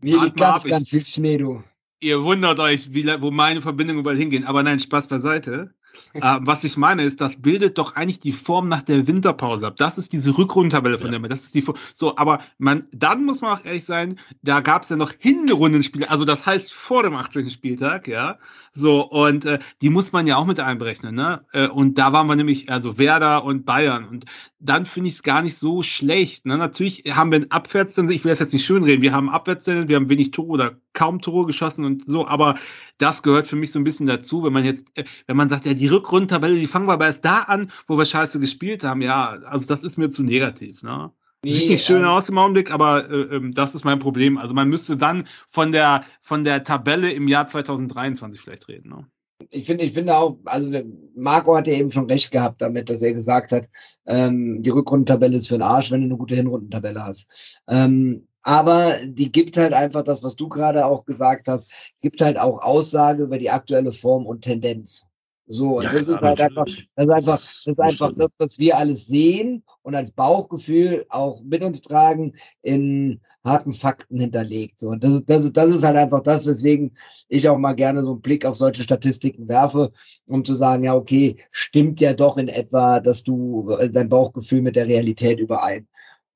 S4: Mir liegt ganz, ganz viel Schnee, du.
S5: Ihr wundert euch, wie, wo meine Verbindungen überall hingehen. Aber nein, Spaß beiseite. [LAUGHS] äh, was ich meine ist, das bildet doch eigentlich die Form nach der Winterpause ab. Das ist diese Rückrundentabelle von ja. der, das ist die so, aber man, dann muss man auch ehrlich sein, da gab es ja noch Hinrundenspiele, also das heißt vor dem 18. Spieltag, ja. So, und äh, die muss man ja auch mit einberechnen, ne? Äh, und da waren wir nämlich, also Werder und Bayern. Und dann finde ich es gar nicht so schlecht. Ne? Natürlich haben wir einen Abwärtstrend, ich will das jetzt nicht schön reden, wir haben Abwärtstrend, wir haben wenig Tore oder kaum Tore geschossen und so, aber das gehört für mich so ein bisschen dazu, wenn man jetzt, äh, wenn man sagt, ja, die Rückrundentabelle, die fangen wir aber erst da an, wo wir scheiße gespielt haben, ja, also das ist mir zu negativ, ne? Nee, Sieht nicht schön ähm, aus im Augenblick, aber äh, ähm, das ist mein Problem. Also man müsste dann von der, von der Tabelle im Jahr 2023 vielleicht reden. Ne?
S4: Ich finde, ich finde auch, also Marco hat ja eben schon recht gehabt damit, dass er gesagt hat, ähm, die Rückrundentabelle ist für den Arsch, wenn du eine gute Hinrundentabelle hast. Ähm, aber die gibt halt einfach das, was du gerade auch gesagt hast, gibt halt auch Aussage über die aktuelle Form und Tendenz. So, und ja, das ist halt einfach, das ist einfach, das ist einfach das, was wir alles sehen und als Bauchgefühl auch mit uns tragen, in harten Fakten hinterlegt. So, und das, ist, das, ist, das ist halt einfach das, weswegen ich auch mal gerne so einen Blick auf solche Statistiken werfe, um zu sagen, ja, okay, stimmt ja doch in etwa, dass du dein Bauchgefühl mit der Realität überein.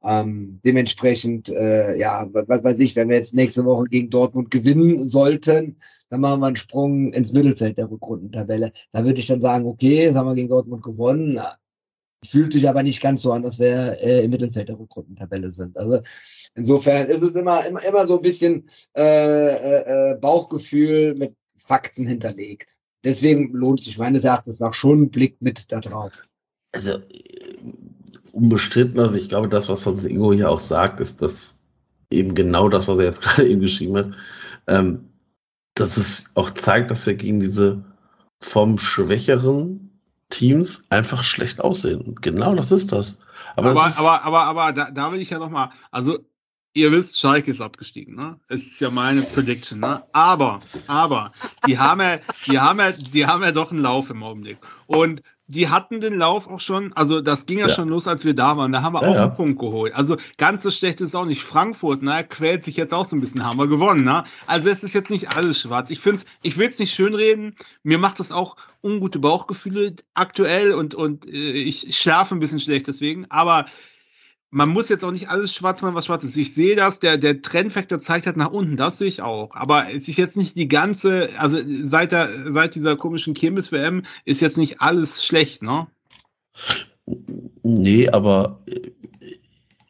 S4: Ähm, dementsprechend, äh, ja, was weiß ich, wenn wir jetzt nächste Woche gegen Dortmund gewinnen sollten, dann machen wir einen Sprung ins Mittelfeld der Rückrundentabelle. Da würde ich dann sagen, okay, jetzt haben wir gegen Dortmund gewonnen. Fühlt sich aber nicht ganz so an, dass wir äh, im Mittelfeld der Rückrundentabelle sind. Also insofern ist es immer, immer, immer so ein bisschen äh, äh, äh Bauchgefühl mit Fakten hinterlegt. Deswegen lohnt sich meines Erachtens nach schon ein Blick mit da drauf.
S3: Also unbestritten. Also ich glaube, das, was sonst Ingo hier auch sagt, ist dass eben genau das, was er jetzt [LAUGHS] gerade eben geschrieben hat, ähm, dass es auch zeigt, dass wir gegen diese vom schwächeren Teams einfach schlecht aussehen. Genau das ist das.
S5: Aber, aber, ist aber, aber, aber, da, da will ich ja nochmal, also ihr wisst, Schalke ist abgestiegen, ne? Es ist ja meine Prediction, ne? Aber, aber, die haben ja, die haben ja, die haben ja doch einen Lauf im Augenblick. Und die hatten den Lauf auch schon, also das ging ja, ja. schon los, als wir da waren. Da haben wir ja, auch einen Punkt geholt. Also ganz so schlecht ist auch nicht. Frankfurt, ne, quält sich jetzt auch so ein bisschen, haben wir gewonnen, ne? Also es ist jetzt nicht alles schwarz. Ich finde ich will es nicht schönreden. Mir macht das auch ungute Bauchgefühle aktuell und, und äh, ich schlafe ein bisschen schlecht deswegen. Aber man muss jetzt auch nicht alles schwarz machen, was schwarz ist. Ich sehe das, der, der Trendfaktor zeigt halt nach unten, das sehe ich auch. Aber es ist jetzt nicht die ganze, also seit, der, seit dieser komischen Kirmes-WM ist jetzt nicht alles schlecht, ne?
S3: Nee, aber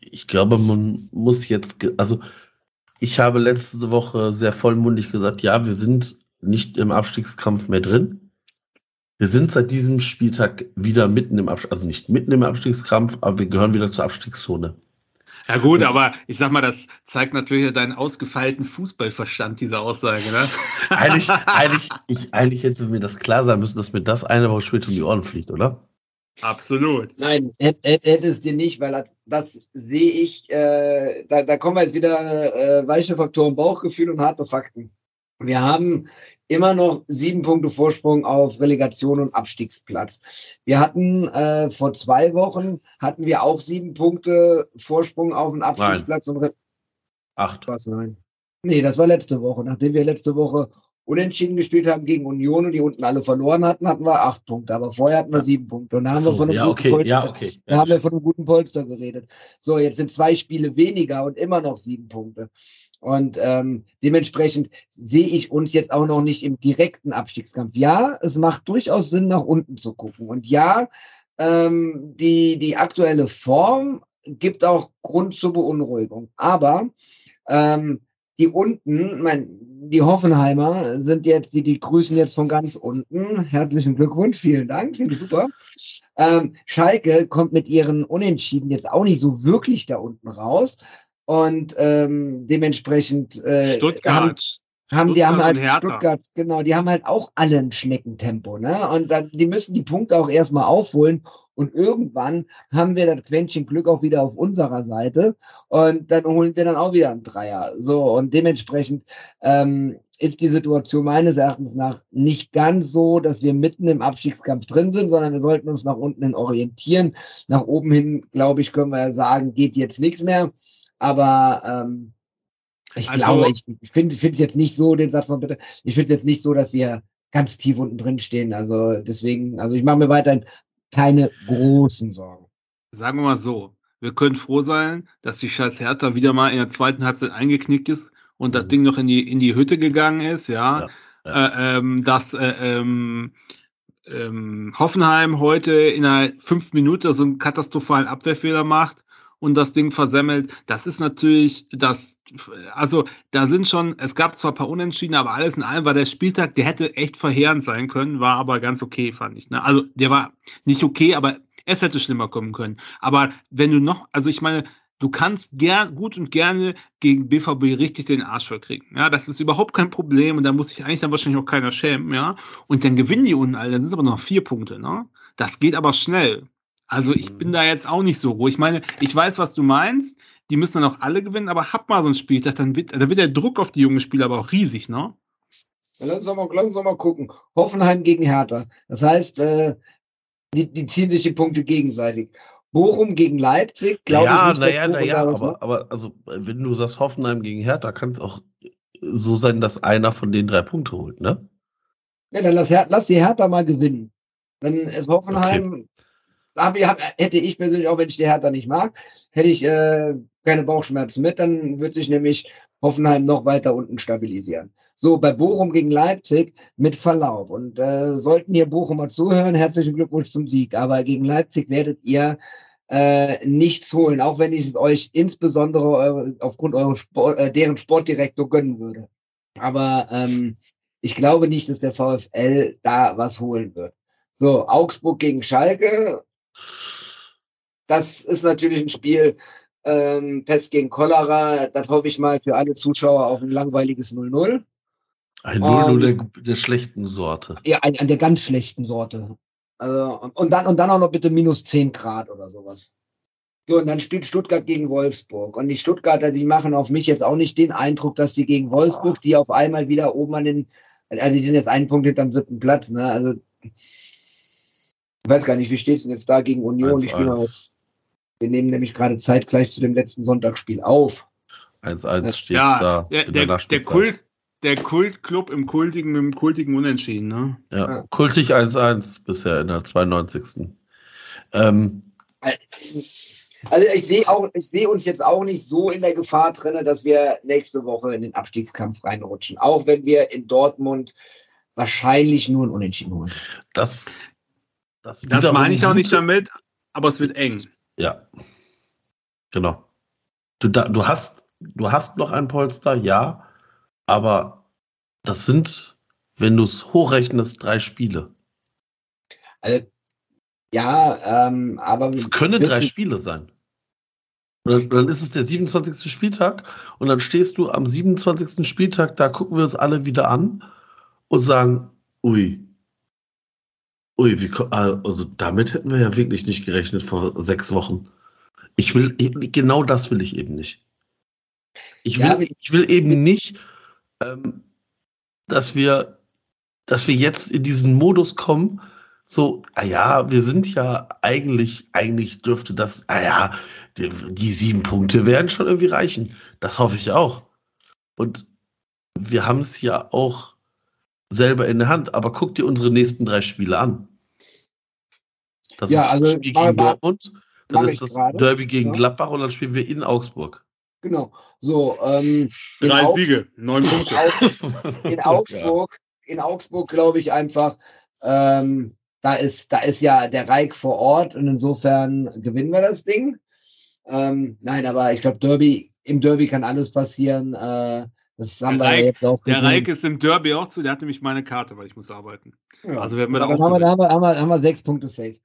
S3: ich glaube, man muss jetzt, also ich habe letzte Woche sehr vollmundig gesagt, ja, wir sind nicht im Abstiegskampf mehr drin. Wir sind seit diesem Spieltag wieder mitten im Abstiegskampf, also nicht mitten im Abstiegskampf, aber wir gehören wieder zur Abstiegszone.
S5: Ja gut, Und, aber ich sag mal, das zeigt natürlich deinen ausgefeilten Fußballverstand, diese Aussage, ne? [LAUGHS]
S3: eigentlich, eigentlich, ich, eigentlich hätte mir das klar sein müssen, dass mir das eine Woche später um die Ohren fliegt, oder?
S5: Absolut.
S4: Nein, hätte es dir nicht, weil das, das sehe ich, äh, da, da kommen wir jetzt wieder äh, weiche Faktoren, Bauchgefühl und harte Fakten. Wir haben immer noch sieben Punkte Vorsprung auf Relegation und Abstiegsplatz. Wir hatten äh, vor zwei Wochen hatten wir auch sieben Punkte Vorsprung auf den Abstiegsplatz
S3: nein.
S4: und Re
S3: acht.
S4: Was nein? Nee, das war letzte Woche. Nachdem wir letzte Woche unentschieden gespielt haben gegen Union und die unten alle verloren hatten, hatten wir acht Punkte. Aber vorher hatten wir sieben Punkte. Und da haben so, wir von einem
S3: ja,
S4: guten
S3: okay,
S4: Polster,
S3: ja, okay.
S4: da haben wir von einem guten Polster geredet. So, jetzt sind zwei Spiele weniger und immer noch sieben Punkte. Und ähm, dementsprechend sehe ich uns jetzt auch noch nicht im direkten Abstiegskampf. Ja, es macht durchaus Sinn, nach unten zu gucken. Und ja, ähm, die, die aktuelle Form gibt auch Grund zur Beunruhigung. Aber ähm, die unten, mein, die Hoffenheimer sind jetzt, die, die grüßen jetzt von ganz unten. Herzlichen Glückwunsch, vielen Dank, finde ich super. Ähm, Schalke kommt mit ihren Unentschieden jetzt auch nicht so wirklich da unten raus. Und ähm, dementsprechend
S5: äh, Stuttgart.
S4: Haben, haben die haben halt Stuttgart, genau, die haben halt auch alle ein Schneckentempo, ne? Und dann, die müssen die Punkte auch erstmal aufholen. Und irgendwann haben wir das Quäntchen Glück auch wieder auf unserer Seite. Und dann holen wir dann auch wieder einen Dreier. So, und dementsprechend ähm, ist die Situation meines Erachtens nach nicht ganz so, dass wir mitten im Abstiegskampf drin sind, sondern wir sollten uns nach unten hin orientieren. Nach oben hin, glaube ich, können wir ja sagen, geht jetzt nichts mehr. Aber ähm, ich also, glaube, ich, finde es jetzt nicht so, den Satz noch bitte, ich finde es jetzt nicht so, dass wir ganz tief unten drin stehen. Also deswegen, also ich mache mir weiterhin keine großen Sorgen.
S5: Sagen wir mal so, wir können froh sein, dass die scheiß Hertha wieder mal in der zweiten Halbzeit eingeknickt ist und das
S3: Mhm.
S5: Ding noch in die, in die Hütte gegangen ist, ja.
S3: Ja,
S5: Äh, ähm, dass äh, ähm, ähm, Hoffenheim heute in einer fünf Minuten so einen katastrophalen Abwehrfehler macht und das Ding versemmelt. Das ist natürlich das, also da sind schon, es gab zwar ein paar Unentschieden, aber alles in allem war der Spieltag, der hätte echt verheerend sein können, war aber ganz okay, fand ich. Ne? Also der war nicht okay, aber es hätte schlimmer kommen können. Aber wenn du noch, also ich meine, du kannst gern, gut und gerne gegen BVB richtig den Arsch verkriegen. Ja, das ist überhaupt kein Problem und da muss sich eigentlich dann wahrscheinlich auch keiner schämen, ja. Und dann gewinnen die unten alle, dann sind es aber noch vier Punkte, ne? Das geht aber schnell. Also ich bin da jetzt auch nicht so ruhig. Ich meine, ich weiß, was du meinst. Die müssen dann auch alle gewinnen, aber hab mal so ein Spieltag, dann wird, dann wird der Druck auf die jungen Spieler aber auch riesig, ne?
S4: Ja, Lass uns doch mal, lass uns doch mal gucken. Hoffenheim gegen Hertha. Das heißt, äh, die, die ziehen sich die Punkte gegenseitig. Bochum gegen Leipzig, glaube
S3: ja,
S4: ich nicht,
S3: naja,
S4: dass Bochum
S3: naja,
S4: was
S3: aber, aber also, wenn du sagst Hoffenheim gegen Hertha, kann es auch so sein, dass einer von den drei Punkte holt, ne?
S4: Ja, dann lass, lass die Hertha mal gewinnen. Dann ist Hoffenheim, da hab hab, hätte ich persönlich, auch wenn ich die Hertha nicht mag, hätte ich äh, keine Bauchschmerzen mit, dann wird sich nämlich Hoffenheim noch weiter unten stabilisieren. So, bei Bochum gegen Leipzig mit Verlaub. Und äh, sollten hier Bochumer zuhören, herzlichen Glückwunsch zum Sieg. Aber gegen Leipzig werdet ihr äh, nichts holen, auch wenn ich es euch insbesondere äh, aufgrund eurer Sport, äh, deren Sportdirektor gönnen würde. Aber ähm, ich glaube nicht, dass der VfL da was holen wird. So, Augsburg gegen Schalke. Das ist natürlich ein Spiel, ähm, Pest gegen Cholera. Das hoffe ich mal für alle Zuschauer auf ein langweiliges 0-0.
S3: Ein 0
S4: Ähm,
S3: der, der schlechten Sorte.
S4: Ja, an, an der ganz schlechten Sorte. Also, und- und, dann, und dann auch noch bitte minus 10 Grad oder sowas. So, und dann spielt Stuttgart gegen Wolfsburg. Und die Stuttgarter, die machen auf mich jetzt auch nicht den Eindruck, dass die gegen Wolfsburg, die auf einmal wieder oben an den, also die sind jetzt einen Punkt hinterm siebten Platz, ne? Also, ich weiß gar nicht, wie steht es denn jetzt da gegen Union? Die spielen
S3: 1-1
S4: auch- wir nehmen nämlich gerade zeitgleich zu dem letzten Sonntagsspiel auf.
S3: 1-1 steht's
S5: ja,
S3: da.
S5: der, der, der. Kult, der Kultclub im kultigen, dem kultigen Unentschieden, ne?
S3: Ja,
S4: Ja.
S3: kultig 1-1 bisher in der 92. Ähm,
S4: Also ich sehe auch, ich sehe uns jetzt auch nicht so in der Gefahr drinne, dass wir nächste Woche in den Abstiegskampf reinrutschen. Auch wenn wir in Dortmund wahrscheinlich nur ein Unentschieden holen.
S3: das, das,
S5: Das meine ich auch nicht damit, aber es wird eng.
S3: Ja. Genau. Du, da, du, hast, du hast noch ein Polster, ja, aber das sind, wenn du es hochrechnest, drei Spiele.
S4: Also, ja, ähm, aber
S3: Es können drei Spiele sein. Dann, dann ist es der 27. Spieltag und dann stehst du am 27. Spieltag, da gucken wir uns alle wieder an und sagen, ui, ui, wie, ko- also damit hätten wir ja wirklich nicht gerechnet vor sechs Wochen. Ich will, genau das will ich eben nicht. Ich will,
S4: Ja,
S3: ich will eben nicht, ähm, dass wir, dass wir jetzt in diesen Modus kommen, so, ah ja, wir sind ja eigentlich, eigentlich dürfte das, ah ja, die, die sieben Punkte werden schon irgendwie reichen. Das hoffe ich auch. Und wir haben es ja auch selber in der Hand, aber guck dir unsere nächsten drei Spiele an. Das
S4: Ja,
S3: ist
S4: also,
S3: das Spiel gegen Dortmund, dann ist das
S4: gerade,
S3: Derby gegen
S4: ja.
S3: Gladbach und dann spielen wir in Augsburg.
S4: genau. So, ähm, in
S5: Drei
S4: Augs-
S5: Siege, neun Punkte. [LAUGHS]
S4: in [LAUGHS] Augsburg, in Augsburg glaube ich einfach, ähm, da ist, da ist ja der Reik vor Ort und insofern gewinnen wir das Ding. Ähm, nein, aber ich glaube, Derby, im Derby kann alles passieren. Äh, das haben wir ja
S5: Reik-
S4: jetzt auch
S5: Der
S4: gesehen.
S5: Reik ist im Derby auch zu, der hat nämlich meine Karte, weil ich muss arbeiten.
S4: Ja.
S5: Also werden wir da auch
S4: haben wir, haben, wir, haben, wir, haben wir sechs Punkte safe.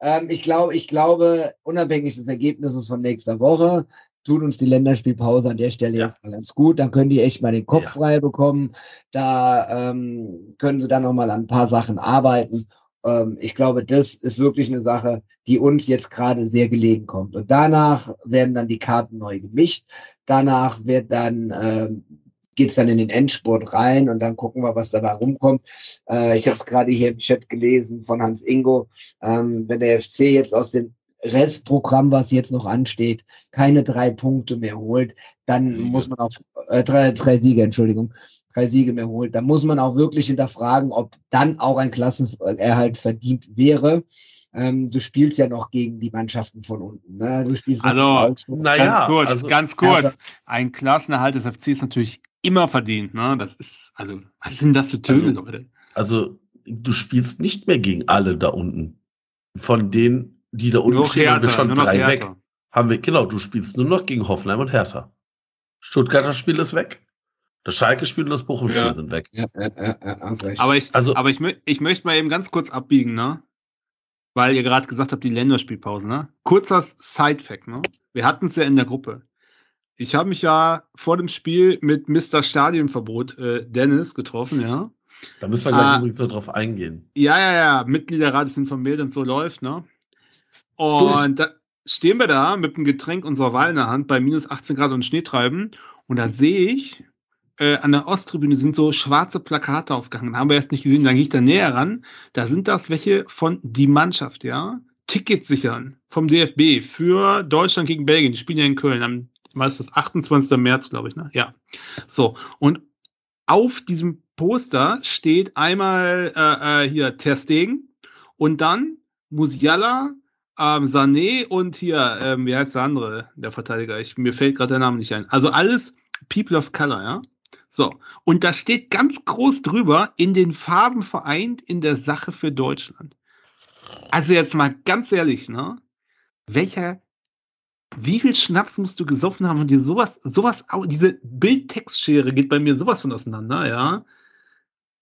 S4: Ähm, ich glaube, ich glaube, unabhängig des Ergebnisses von nächster Woche, tut uns die Länderspielpause an der Stelle
S3: Ja.
S4: jetzt mal ganz gut. Dann können die echt mal den Kopf
S3: Ja.
S4: frei bekommen. Da ähm, können sie dann noch mal an ein paar Sachen arbeiten. Ähm, ich glaube, das ist wirklich eine Sache, die uns jetzt gerade sehr gelegen kommt. Und danach werden dann die Karten neu gemischt. Danach wird dann ähm, geht's dann in den Endspurt rein und dann gucken wir, was dabei rumkommt. Äh, ich habe es gerade hier im Chat gelesen von Hans Ingo. Ähm, wenn der FC jetzt aus dem Restprogramm, was jetzt noch ansteht, keine drei Punkte mehr holt, dann
S3: Siege.
S4: muss man auf äh, drei, drei Siege, Entschuldigung, drei Siege mehr holt, dann muss man auch wirklich hinterfragen, ob dann auch ein Klassenerhalt verdient wäre. Ähm, du spielst ja noch gegen die Mannschaften von unten. Ne? Du spielst
S5: Also.
S3: Naja,
S5: ganz kurz,
S3: also-
S5: ganz kurz. Ein Klassenerhalt des FC ist natürlich immer verdient. Ne? Das ist, also, was sind das für Töne,
S3: Also-
S5: Leute?
S3: Also, du spielst nicht mehr gegen alle da unten. Von denen, die da unten
S5: Nur
S3: stehen, haben wir schon drei weg.
S5: härter.
S3: Haben wir, genau, du spielst nur noch gegen Hoffenheim und Hertha. Stuttgarter Spiel ist weg. Das Schalke-Spiel und das Bochum-Spiel
S5: Ja.
S3: sind weg.
S4: Ja, ja, ja, ja.
S5: Aber ich,
S3: Also-
S5: aber ich, ich möchte mal eben ganz kurz abbiegen, ne? Weil ihr gerade gesagt habt, die Länderspielpause, ne? Kurzer Side-Fact, ne? Wir hatten es ja in der Gruppe. Ich habe mich ja vor dem Spiel mit Mr. Stadionverbot äh, Dennis getroffen, ja.
S3: Da müssen wir gleich
S5: Ah.
S3: übrigens noch drauf eingehen.
S5: Ja, ja, ja, Mitgliederrat ist informiert und so läuft, ne? Und da stehen wir da mit einem Getränk unserer Wahl in der Hand bei minus 18 Grad und Schneetreiben und da sehe ich, äh, an der Osttribüne sind so schwarze Plakate aufgehangen. Haben wir erst nicht gesehen, dann gehe ich da näher ran. Da sind das welche von die Mannschaft, ja? Tickets sichern vom DFB für Deutschland gegen Belgien. Die spielen ja in Köln am, was ist das, 28. März, glaube ich, ne? Ja. So. Und auf diesem Poster steht einmal äh, äh, hier Ter Stegen und dann Musiala, ähm, Sané und hier, ähm, wie heißt der andere, der Verteidiger? Ich, mir fällt gerade der Name nicht ein. Also alles People of Color, ja? So. Und da steht ganz groß drüber, in den Farben vereint in der Sache für Deutschland. Also jetzt mal ganz ehrlich, ne? Welcher, wie viel Schnaps musst du gesoffen haben und dir sowas, sowas, diese Bildtextschere geht bei mir sowas von auseinander, ja?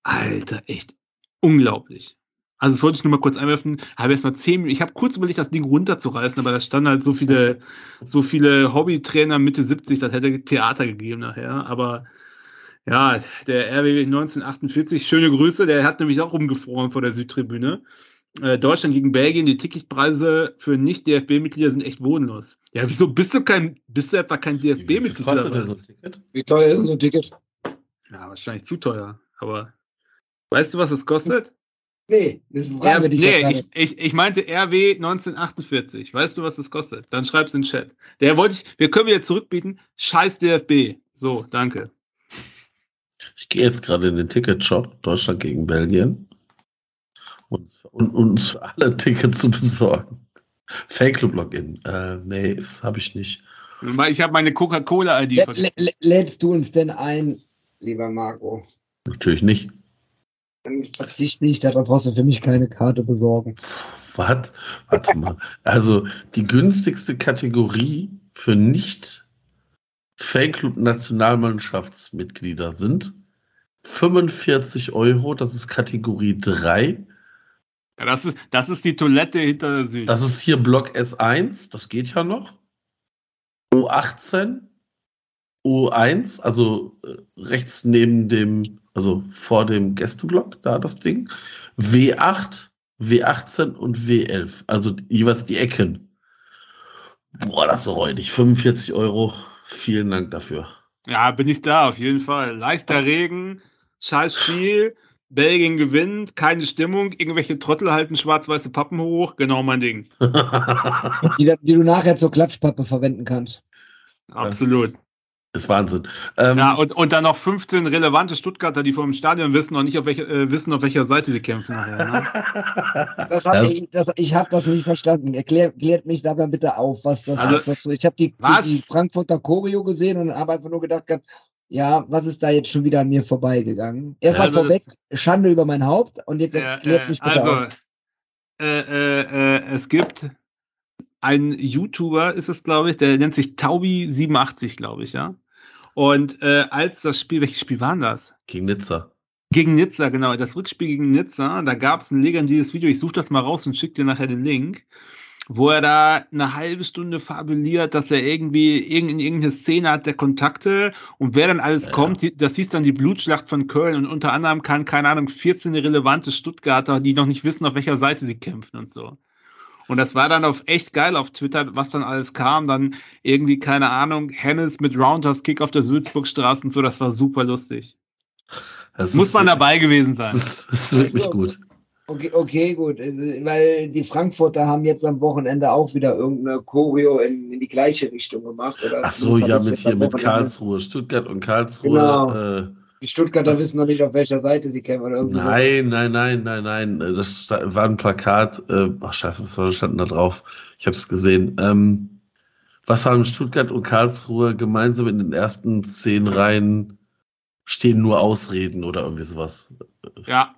S5: Alter, echt unglaublich. Also das wollte ich nur mal kurz einwerfen. Habe erst mal zehn Minuten. Ich habe kurz überlegt, das Ding runterzureißen, aber da standen halt so viele, so viele Hobbytrainer Mitte 70, das hätte Theater gegeben nachher. Aber ja, der RW 1948, schöne Grüße, der hat nämlich auch rumgefroren vor der Südtribüne. Äh, Deutschland gegen Belgien, die Ticketpreise für Nicht-DFB-Mitglieder sind echt bodenlos. Ja, wieso bist du kein, bist du etwa kein
S3: Wie
S5: DFB-Mitglied
S3: kostet
S5: oder
S3: denn so
S5: was?
S3: ein Ticket?
S4: Wie teuer ist denn so ein Ticket?
S5: Ja, wahrscheinlich zu teuer. Aber weißt du, was es kostet?
S4: Nee, das fragen wir dich ja
S5: nee, ich, ich, ich meinte RW 1948. Weißt du, was das kostet? Dann schreib's in den Chat. Der wollte ich, wir können wieder zurückbieten. Scheiß DFB. So, danke.
S3: Ich gehe jetzt gerade in den Ticketshop Deutschland gegen Belgien und, und uns für alle Tickets zu besorgen. Fanclub-Login. Äh, nee, das habe ich nicht.
S5: Ich habe meine Coca-Cola-ID
S4: Lä-
S5: vergessen.
S4: lä- lä- Lädst du uns denn ein, lieber Marco?
S3: Natürlich nicht.
S4: Dann verzichte ich, darauf brauchst du für mich keine Karte besorgen.
S3: Was? Warte mal. Also die günstigste Kategorie für nicht Fanclub-Nationalmannschaftsmitglieder sind 45 Euro. Das ist Kategorie 3.
S5: Ja, das, ist, das ist die Toilette hinter der Süd.
S3: Das ist hier Block S1. Das geht ja noch. O18. O1, also äh, rechts neben dem, also vor dem Gästeblock, da das Ding. W8, W18 und W11, also jeweils die Ecken. Boah, das ist so räudig. 45 Euro. Vielen Dank dafür.
S5: Ja, bin ich da, auf jeden Fall. Leichter Regen, scheiß Spiel, Belgien gewinnt, keine Stimmung, irgendwelche Trottel halten schwarz-weiße Pappen hoch, genau mein Ding.
S4: Die, die du nachher zur Klatschpappe verwenden kannst.
S5: Absolut.
S3: Ist Wahnsinn. Ähm,
S5: Ja, und, und dann noch 15 relevante Stuttgarter, die vor dem Stadion wissen, noch nicht auf welche, äh, wissen, auf welcher Seite sie kämpfen nachher. Ne? [LAUGHS]
S4: Das hab
S3: Das-
S4: ich das, ich habe das nicht verstanden. Erklär, klärt mich dabei bitte auf, was das
S5: Also-
S4: ist. Ich habe die, die, die Frankfurter Choreo gesehen und habe einfach nur gedacht, ja, was ist da jetzt schon wieder an mir vorbeigegangen? Erstmal
S5: Also
S4: vorweg, Schande über mein Haupt und jetzt erklärt
S5: äh,
S4: mich bitte
S5: also,
S4: auf.
S5: äh, äh, äh, es gibt einen YouTuber, ist es, glaube ich, der nennt sich Taubi87, glaube ich, ja. Und äh, als das Spiel, welches Spiel war das?
S3: Gegen Nizza.
S5: Gegen Nizza, genau. Das Rückspiel gegen Nizza, da gab es ein legendäres Video. Ich suche das mal raus und schicke dir nachher den Link, wo er da eine halbe Stunde fabuliert, dass er irgendwie irgend- in irgendeine Szene hat der Kontakte und wer dann alles
S3: Ja.
S5: kommt, die, das hieß dann die Blutschlacht von Köln und unter anderem kann, keine Ahnung, 14 relevante Stuttgarter, die noch nicht wissen, auf welcher Seite sie kämpfen und so. Und das war dann auf echt geil auf Twitter, was dann alles kam. Dann irgendwie, keine Ahnung, Hennes mit Roundhouse Kick auf der Sulzburgstraße und so, das war super lustig.
S3: Das
S5: Muss
S3: ist-
S5: man dabei gewesen sein.
S3: Das ist wirklich gut.
S4: Okay, okay, gut. Weil die Frankfurter haben jetzt am Wochenende auch wieder irgendeine Choreo in, in die gleiche Richtung gemacht. Oder
S3: Ach so, ja, mit hier mit Karlsruhe, Stuttgart und Karlsruhe.
S4: Genau.
S3: Äh,
S4: die Stuttgarter das, wissen noch nicht, auf welcher Seite sie kämpfen oder irgendwie
S3: Nein, sowas. nein, nein, nein, nein. Das war ein Plakat. Äh, ach scheiße, was war stand da drauf? Ich habe es gesehen. Ähm, was haben Stuttgart und Karlsruhe gemeinsam in den ersten zehn Reihen stehen nur Ausreden oder irgendwie sowas?
S5: Ja.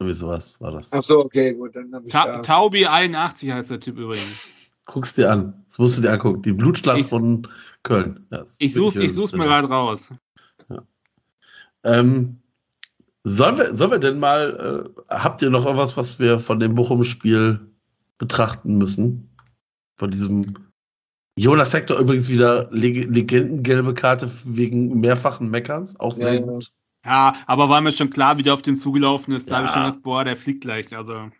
S3: Irgendwie sowas war das.
S4: Ach so, okay, gut. Dann
S5: ich Ta da. Taubi 81 heißt der Typ übrigens.
S3: Guck's dir an. Das musst du dir angucken. Die Blutschlacht
S5: ich,
S3: von Köln.
S5: Ja, ich such's, ich such's mir gerade raus.
S3: Ja. Ähm, sollen, wir, sollen wir denn mal, äh, habt ihr noch irgendwas, was wir von dem Bochum-Spiel betrachten müssen? Von diesem Jonas Hector übrigens wieder Leg Legendengelbe Karte wegen mehrfachen Meckerns. Auch sehr ja, gut.
S5: Ja, aber war mir schon klar, wie der auf den zugelaufen ist. Da habe ich schon gedacht, boah, der fliegt gleich. Also.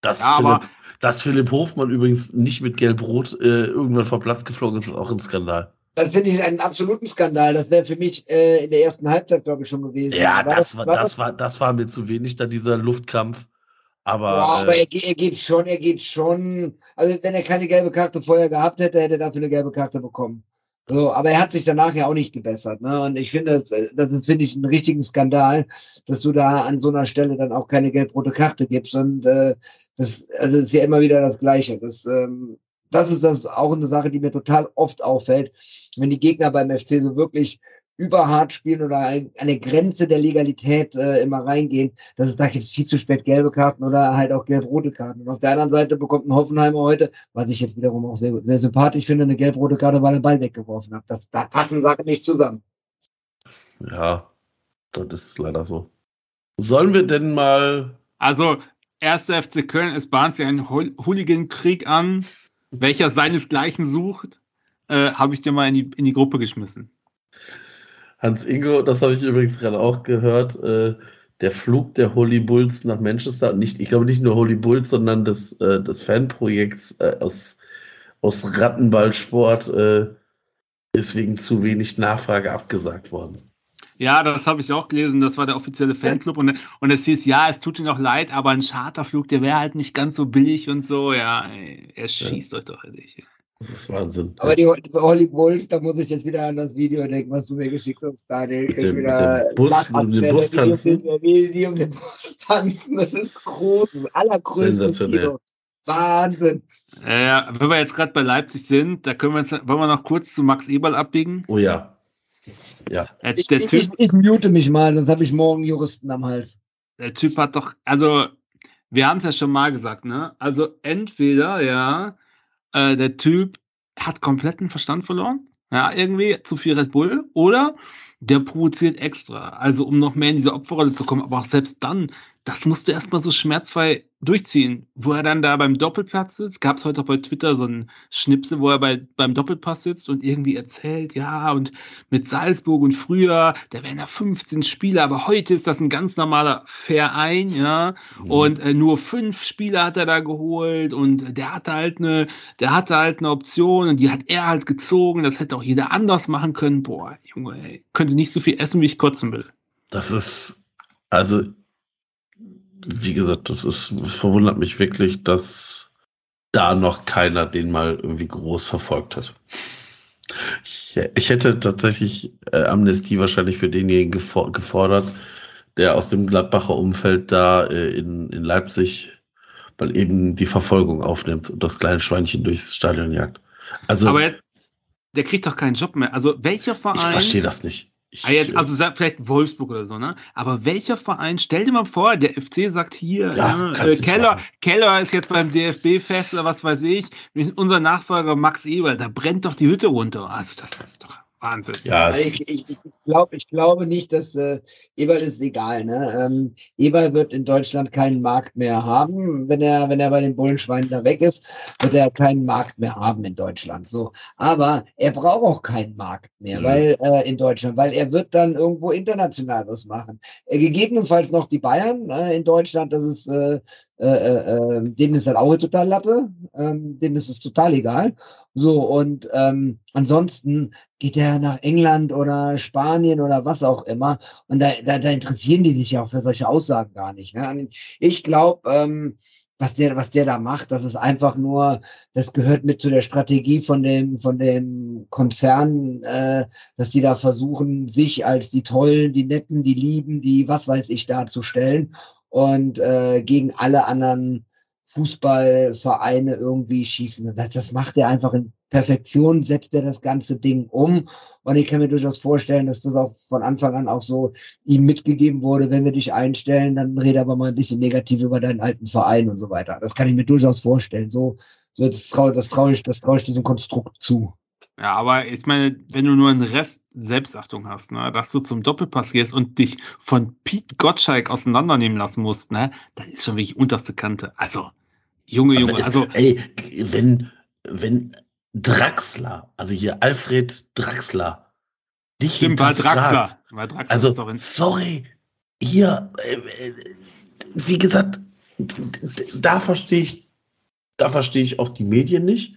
S3: Dass, ja, Philipp, aber, dass Philipp Hofmann übrigens nicht mit Gelb-Rot äh, irgendwann vom Platz geflogen ist, ist auch ein Skandal.
S4: Das finde ich einen absoluten Skandal. Das wäre für mich äh, in der ersten Halbzeit, glaube ich, schon gewesen.
S3: Ja, war das, das, war, das, war, das war mir zu wenig, da dieser Luftkampf. Aber, ja,
S4: aber äh, er, er, geht schon, er geht schon. Also wenn er keine gelbe Karte vorher gehabt hätte, hätte er dafür eine gelbe Karte bekommen. So, aber er hat sich danach ja auch nicht gebessert. Ne? Und ich finde, das, das ist, finde ich, einen richtigen Skandal, dass du da an so einer Stelle dann auch keine gelb-rote Karte gibst. Und äh, das, also das ist ja immer wieder das Gleiche. Das, ähm, das ist das auch eine Sache, die mir total oft auffällt, wenn die Gegner beim FC so wirklich überhart spielen oder eine Grenze der Legalität äh, immer reingehen, dass es da gibt viel zu spät gelbe Karten oder halt auch gelb-rote Karten. Und auf der anderen Seite bekommt ein Hoffenheimer heute, was ich jetzt wiederum auch sehr, sehr sympathisch finde, eine gelb-rote Karte, weil er den Ball weggeworfen hat. Das, da passen Sachen nicht zusammen.
S3: Ja, das ist leider so. Sollen wir denn mal.
S5: Also, erster FC Köln, es bahnt sich ein Hooligan-Krieg an, welcher seinesgleichen sucht, äh, habe ich dir mal in die, in die Gruppe geschmissen.
S3: Hans Ingo, das habe ich übrigens gerade auch gehört, äh, der Flug der Holy Bulls nach Manchester, nicht, ich glaube nicht nur Holy Bulls, sondern des, äh, des Fanprojekts äh, aus, aus Rattenballsport äh, ist wegen zu wenig Nachfrage abgesagt worden.
S5: Ja, das habe ich auch gelesen. Das war der offizielle Fanclub. Und, und es hieß, ja, es tut ihm auch leid, aber ein Charterflug, der wäre halt nicht ganz so billig und so. Ja, ey, er schießt ja. euch doch nicht.
S3: Das ist Wahnsinn.
S4: Aber die, die Holly Bulls, da muss ich jetzt wieder an das Video denken, was du mir geschickt hast, Daniel. Mit dem, wieder
S3: mit dem Bus, mit dem Bus tanzen.
S4: Wie die um den Bus tanzen, das ist groß, das allergrößte Video. Wahnsinn.
S5: Ja, wenn wir jetzt gerade bei Leipzig sind, da können wir jetzt, wollen wir noch kurz zu Max Eberl abbiegen?
S3: Oh ja.
S4: Ja. Der, ich, der ich, typ, ich, ich, mute mich mal, sonst habe ich morgen Juristen am Hals.
S5: Der Typ hat doch, also, wir haben es ja schon mal gesagt, ne? Also, entweder, ja, äh, der Typ hat kompletten Verstand verloren, ja, irgendwie zu viel Red Bull, oder der provoziert extra, also um noch mehr in diese Opferrolle zu kommen, aber auch selbst dann das musst du erstmal so schmerzfrei durchziehen. Wo er dann da beim Doppelplatz sitzt, gab es heute auch bei Twitter so ein Schnipsel, wo er bei, beim Doppelpass sitzt und irgendwie erzählt, ja, und mit Salzburg und früher, da wären da 15 Spieler, aber heute ist das ein ganz normaler Verein, ja, mhm. und äh, nur fünf Spieler hat er da geholt und der hatte halt eine, der hatte halt eine Option und die hat er halt gezogen, das hätte auch jeder anders machen können. Boah, Junge, ey, könnte nicht so viel essen, wie ich kotzen will.
S3: Das ist, also wie gesagt, das ist, verwundert mich wirklich, dass da noch keiner den mal irgendwie groß verfolgt hat. Ich, ich hätte tatsächlich äh, Amnestie wahrscheinlich für denjenigen gefordert, der aus dem Gladbacher Umfeld da äh, in, in Leipzig mal eben die Verfolgung aufnimmt und das kleine Schweinchen durchs Stadion jagt. Also,
S5: Aber jetzt, der kriegt doch keinen Job mehr. Also welcher Verein? Ich
S3: verstehe das nicht.
S5: Ich, ah, jetzt, also vielleicht Wolfsburg oder so, ne? Aber welcher Verein, stell dir mal vor, der FC sagt hier, ja, äh, Keller, Keller ist jetzt beim DFB-Fest oder was weiß ich, unser Nachfolger Max Eber, da brennt doch die Hütte runter. Also das ist doch Wahnsinn.
S4: Ja, also ich, ich, ich, glaub, ich glaube nicht, dass äh, Eberl ist legal. Ne? Ähm, Eberl wird in Deutschland keinen Markt mehr haben. Wenn er, wenn er bei den Bullenschweinen da weg ist, wird er keinen Markt mehr haben in Deutschland. So. Aber er braucht auch keinen Markt mehr, mhm. weil äh, in Deutschland, weil er wird dann irgendwo international was machen. Äh, gegebenenfalls noch die Bayern äh, in Deutschland, das ist äh, äh, äh, denen ist halt auch total Latte, ähm, denen ist es total egal. So, und ähm, ansonsten geht er nach England oder Spanien oder was auch immer. Und da, da, da interessieren die sich ja auch für solche Aussagen gar nicht. Ne? Ich glaube, ähm, was der, was der da macht, das ist einfach nur, das gehört mit zu der Strategie von dem, von dem Konzern, äh, dass die da versuchen, sich als die Tollen, die Netten, die Lieben, die was weiß ich darzustellen und äh, gegen alle anderen Fußballvereine irgendwie schießen. Das, das macht er einfach in Perfektion, setzt er das ganze Ding um. Und ich kann mir durchaus vorstellen, dass das auch von Anfang an auch so ihm mitgegeben wurde, wenn wir dich einstellen, dann rede aber mal ein bisschen negativ über deinen alten Verein und so weiter. Das kann ich mir durchaus vorstellen. So, so das traue das trau ich, das trau ich diesem Konstrukt zu.
S5: Ja, aber ich meine, wenn du nur einen Rest Selbstachtung hast, ne, dass du zum Doppelpass gehst und dich von Pete Gottschalk auseinandernehmen lassen musst, ne, das ist schon wirklich unterste Kante. Also, Junge, Junge, also.
S3: Ey, wenn, wenn Draxler, also hier Alfred Draxler,
S5: dich Stimmt, war Draxler. War
S3: Draxler also, sorry, hier, äh, äh, wie gesagt, da verstehe ich, da verstehe ich auch die Medien nicht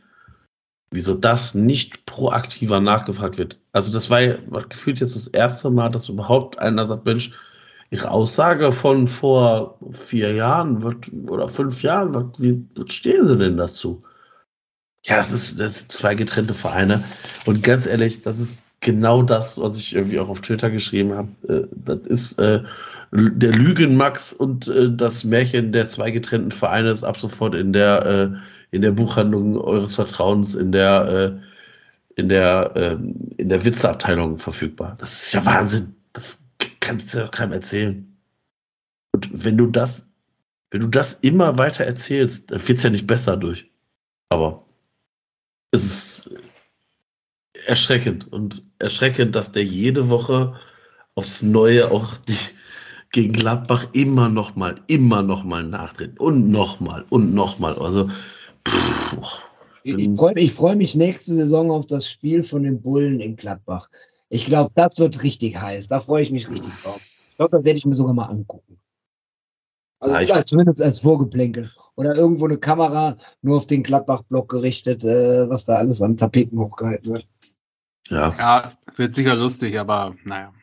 S3: wieso das nicht proaktiver nachgefragt wird. Also das war ja gefühlt jetzt das erste Mal, dass überhaupt einer sagt, Mensch, Ihre Aussage von vor vier Jahren wird, oder fünf Jahren, wird, wie stehen Sie denn dazu? Ja, das ist, das sind zwei getrennte Vereine. Und ganz ehrlich, das ist genau das, was ich irgendwie auch auf Twitter geschrieben habe. Äh, das ist äh, der Lügenmax und äh, das Märchen der zwei getrennten Vereine ist ab sofort in der äh, in der Buchhandlung eures Vertrauens in der, äh, in der, äh, in der Witzeabteilung verfügbar. Das ist ja Wahnsinn. Das kannst du ja keinem erzählen. Und wenn du das, wenn du das immer weiter erzählst, dann wird es ja nicht besser durch. Aber es ist erschreckend und erschreckend, dass der jede Woche aufs Neue auch die, gegen Gladbach immer noch mal, immer noch mal nachtritt und noch mal und noch mal. Also
S4: ich freue mich, freu mich nächste Saison auf das Spiel von den Bullen in Gladbach. Ich glaube, das wird richtig heiß. Da freue ich mich richtig drauf. Ich glaube, das werde ich mir sogar mal angucken. Also ja, zumindest als Vorgeplänkel. Oder irgendwo eine Kamera nur auf den Gladbach-Block gerichtet, äh, was da alles an Tapeten hochgehalten wird.
S5: Ja. ja, wird sicher lustig, aber naja.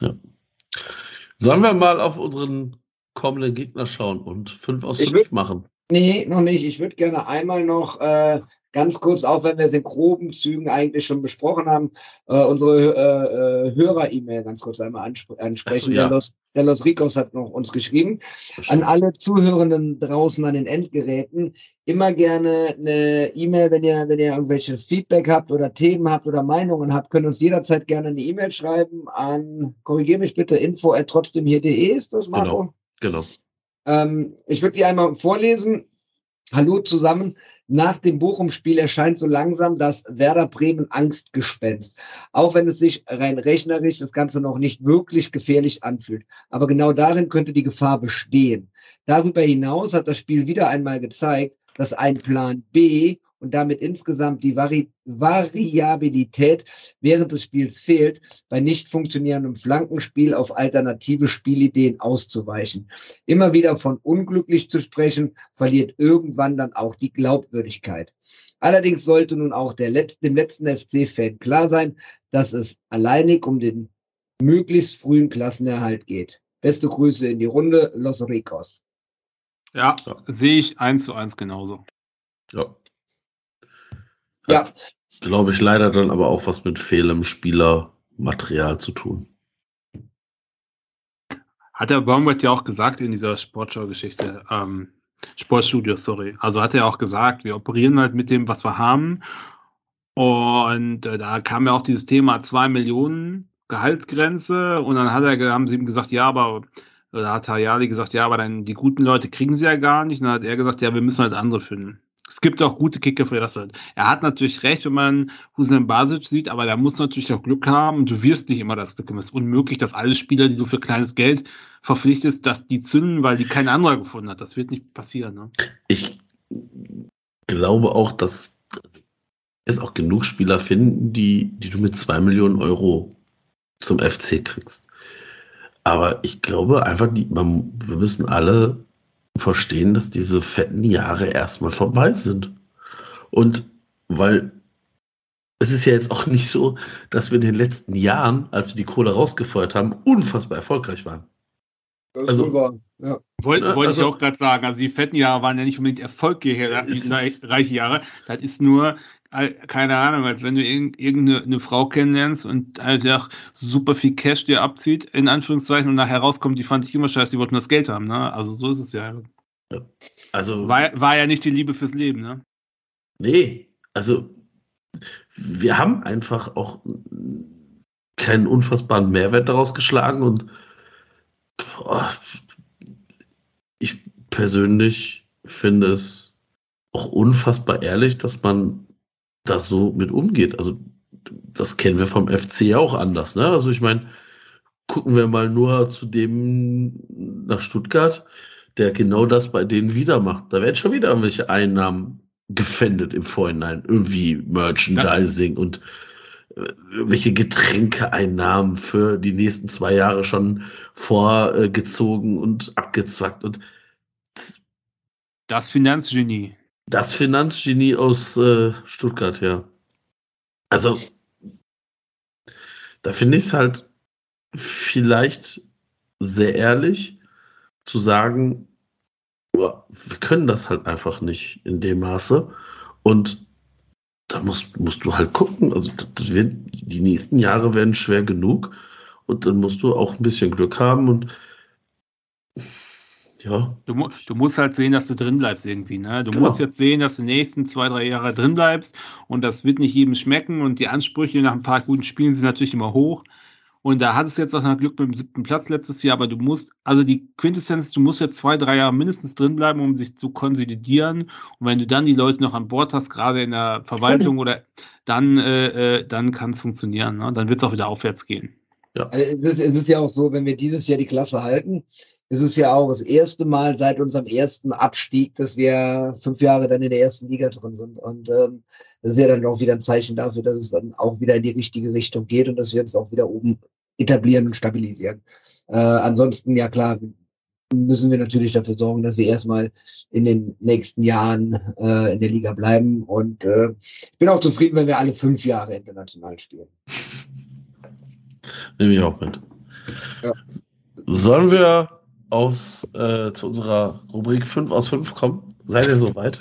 S5: Ja.
S3: Sollen wir mal auf unseren kommenden Gegner schauen und fünf aus fünf machen?
S4: Nee, noch nicht. Ich würde gerne einmal noch äh, ganz kurz, auch wenn wir es in groben Zügen eigentlich schon besprochen haben, äh, unsere äh, äh Hörer-E-Mail ganz kurz einmal ansp ansprechen. So, ja. der, Los, der Los Ricos hat noch uns geschrieben. An alle Zuhörenden draußen an den Endgeräten, immer gerne eine E-Mail, wenn ihr, wenn ihr irgendwelches Feedback habt oder Themen habt oder Meinungen habt, könnt uns jederzeit gerne eine E-Mail schreiben an, korrigiere mich bitte, info at trotzdem hier.de ist das, Marco?
S3: Genau, genau.
S4: Ähm, ich würde die einmal vorlesen. Hallo zusammen. Nach dem Bochum-Spiel erscheint so langsam das Werder Bremen Angstgespenst. Auch wenn es sich rein rechnerisch das Ganze noch nicht wirklich gefährlich anfühlt. Aber genau darin könnte die Gefahr bestehen. Darüber hinaus hat das Spiel wieder einmal gezeigt, dass ein Plan B und damit insgesamt die Vari Variabilität während des Spiels fehlt, bei nicht funktionierendem Flankenspiel auf alternative Spielideen auszuweichen. Immer wieder von unglücklich zu sprechen, verliert irgendwann dann auch die Glaubwürdigkeit. Allerdings sollte nun auch der Let dem letzten FC-Fan klar sein, dass es alleinig um den möglichst frühen Klassenerhalt geht. Beste Grüße in die Runde, Los Ricos.
S5: Ja, ja. sehe ich eins zu eins genauso.
S3: Ja. Ja. Glaube ich leider dann aber auch was mit fehlendem Spielermaterial zu tun.
S5: Hat der Baumgart ja auch gesagt in dieser Sportschau-Geschichte, ähm, Sportstudio, sorry. Also hat er auch gesagt, wir operieren halt mit dem, was wir haben. Und äh, da kam ja auch dieses Thema 2 Millionen Gehaltsgrenze. Und dann hat er, haben sie ihm gesagt, ja, aber da hat Hayali gesagt, ja, aber dann die guten Leute kriegen sie ja gar nicht. Und dann hat er gesagt, ja, wir müssen halt andere finden es gibt auch gute Kicker für das. Er hat natürlich recht, wenn man Hussein Basic sieht, aber der muss natürlich auch Glück haben du wirst nicht immer das Glück haben. Es ist unmöglich, dass alle Spieler, die du für kleines Geld verpflichtest, dass die zünden, weil die kein anderer gefunden hat. Das wird nicht passieren. Ne?
S3: Ich glaube auch, dass es auch genug Spieler finden, die, die du mit zwei Millionen Euro zum FC kriegst. Aber ich glaube einfach, die, man, wir wissen alle, verstehen, dass diese fetten Jahre erstmal vorbei sind. Und weil es ist ja jetzt auch nicht so, dass wir in den letzten Jahren, als wir die Kohle rausgefeuert haben, unfassbar erfolgreich waren.
S4: Das
S3: Also-
S4: ist wohl. Ja.
S5: Wollte
S3: Ja,
S5: wollte
S3: also-
S5: ich auch gerade sagen. Also die fetten Jahre waren ja nicht unbedingt erfolgreiche Jahre. Das ist nur, keine Ahnung, als wenn du irgend- irgendeine eine Frau kennenlernst und einfach super viel Cash dir abzieht, in Anführungszeichen, und nachher rauskommt, die fand ich immer scheiße, die wollten das Geld haben. Ne? Also so ist es ja.
S3: Also,
S5: War, war ja nicht die Liebe fürs Leben. Ne?
S3: nee, also wir haben einfach auch keinen unfassbaren Mehrwert daraus geschlagen und boah, ich persönlich finde es auch unfassbar ehrlich, dass man da so mit umgeht. Also das kennen wir vom FC ja auch anders. Ne? Also ich meine, gucken wir mal nur zu dem nach Stuttgart, der genau das bei denen wieder macht. Da werden schon wieder irgendwelche Einnahmen gefändet im Vorhinein. Irgendwie Merchandising und äh, irgendwelche Getränkeeinnahmen für die nächsten zwei Jahre schon vorgezogen und abgezwackt. Und
S5: Das Finanzgenie.
S3: Das Finanzgenie aus äh, Stuttgart, ja. Also, da finde ich es halt vielleicht sehr ehrlich zu sagen, wir können das halt einfach nicht in dem Maße. Und da musst, musst du halt gucken. Also, wird, die nächsten Jahre werden schwer genug. Und dann musst du auch ein bisschen Glück haben und ja,
S5: Du, du musst halt sehen, dass du drin bleibst irgendwie. Ne? Du
S3: Genau.
S5: musst jetzt sehen, dass du die nächsten zwei, drei Jahre drin bleibst und das wird nicht jedem schmecken und die Ansprüche nach ein paar guten Spielen sind natürlich immer hoch. Und da hattest du jetzt auch noch Glück mit dem siebten Platz letztes Jahr, aber du musst, also die Quintessenz, du musst jetzt zwei, drei Jahre mindestens drin bleiben, um sich zu konsolidieren. Und wenn du dann die Leute noch an Bord hast, gerade in der Verwaltung oder dann, äh, äh, dann kann es funktionieren. Ne? Dann wird es auch wieder aufwärts gehen.
S4: Also es, ist, es ist ja auch so, wenn wir dieses Jahr die Klasse halten, ist es ja auch das erste Mal seit unserem ersten Abstieg, dass wir fünf Jahre dann in der ersten Liga drin sind. Und ähm, das ist ja dann auch wieder ein Zeichen dafür, dass es dann auch wieder in die richtige Richtung geht und dass wir uns auch wieder oben etablieren und stabilisieren. Äh, ansonsten, ja klar, müssen wir natürlich dafür sorgen, dass wir erstmal in den nächsten Jahren äh, in der Liga bleiben. Und äh, ich bin auch zufrieden, wenn wir alle fünf Jahre international spielen.
S3: Nehme ich auch mit.
S4: Ja.
S3: Sollen wir aufs, äh, zu unserer Rubrik 5 aus 5 kommen? Seid ihr soweit?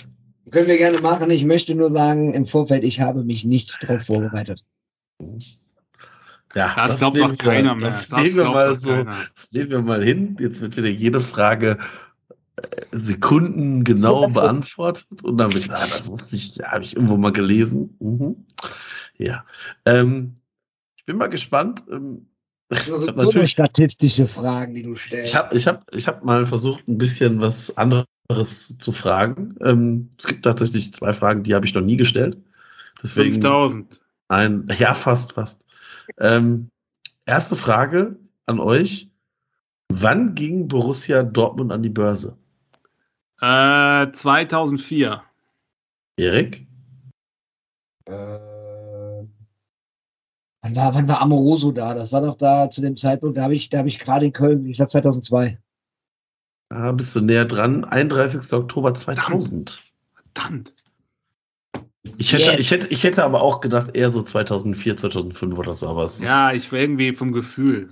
S4: Können wir gerne machen. Ich möchte nur sagen, im Vorfeld, ich habe mich nicht darauf vorbereitet.
S3: Ja,
S5: Das, glaubt doch
S3: nehmen wir-
S5: keiner mehr.
S3: Das, nehmen wir mal so,
S5: keiner.
S3: das nehmen wir mal hin. Jetzt wird wieder jede Frage äh, Sekunden genau beantwortet und dann wird, ah, das wusste ich, ja, habe ich irgendwo mal gelesen. Mhm. Ja. Ähm, ich bin mal gespannt. Ähm,
S4: Das sind
S3: natürlich
S4: statistische Fragen, die du stellst.
S3: Ich habe ich hab, ich hab mal versucht, ein bisschen was anderes zu fragen. Ähm, es gibt tatsächlich zwei Fragen, die habe ich noch nie gestellt. Deswegen
S5: 5000.
S3: ein, ja, fast, fast. Ähm, erste Frage an euch. Wann ging Borussia Dortmund an die Börse?
S5: Äh, 2004.
S3: Erik?
S4: äh, wann, war, wann war Amoroso da? Das war doch da zu dem Zeitpunkt, da habe ich, da hab ich gerade in Köln, ich sag 2002.
S3: Da bist du näher dran. 31. Oktober 2000.
S5: Verdammt.
S3: Ich hätte,
S4: Yes.
S3: ich, hätte, ich hätte aber auch gedacht, eher so 2004, 2005 oder so. Aber es ist,
S5: Ja, ich war irgendwie vom Gefühl.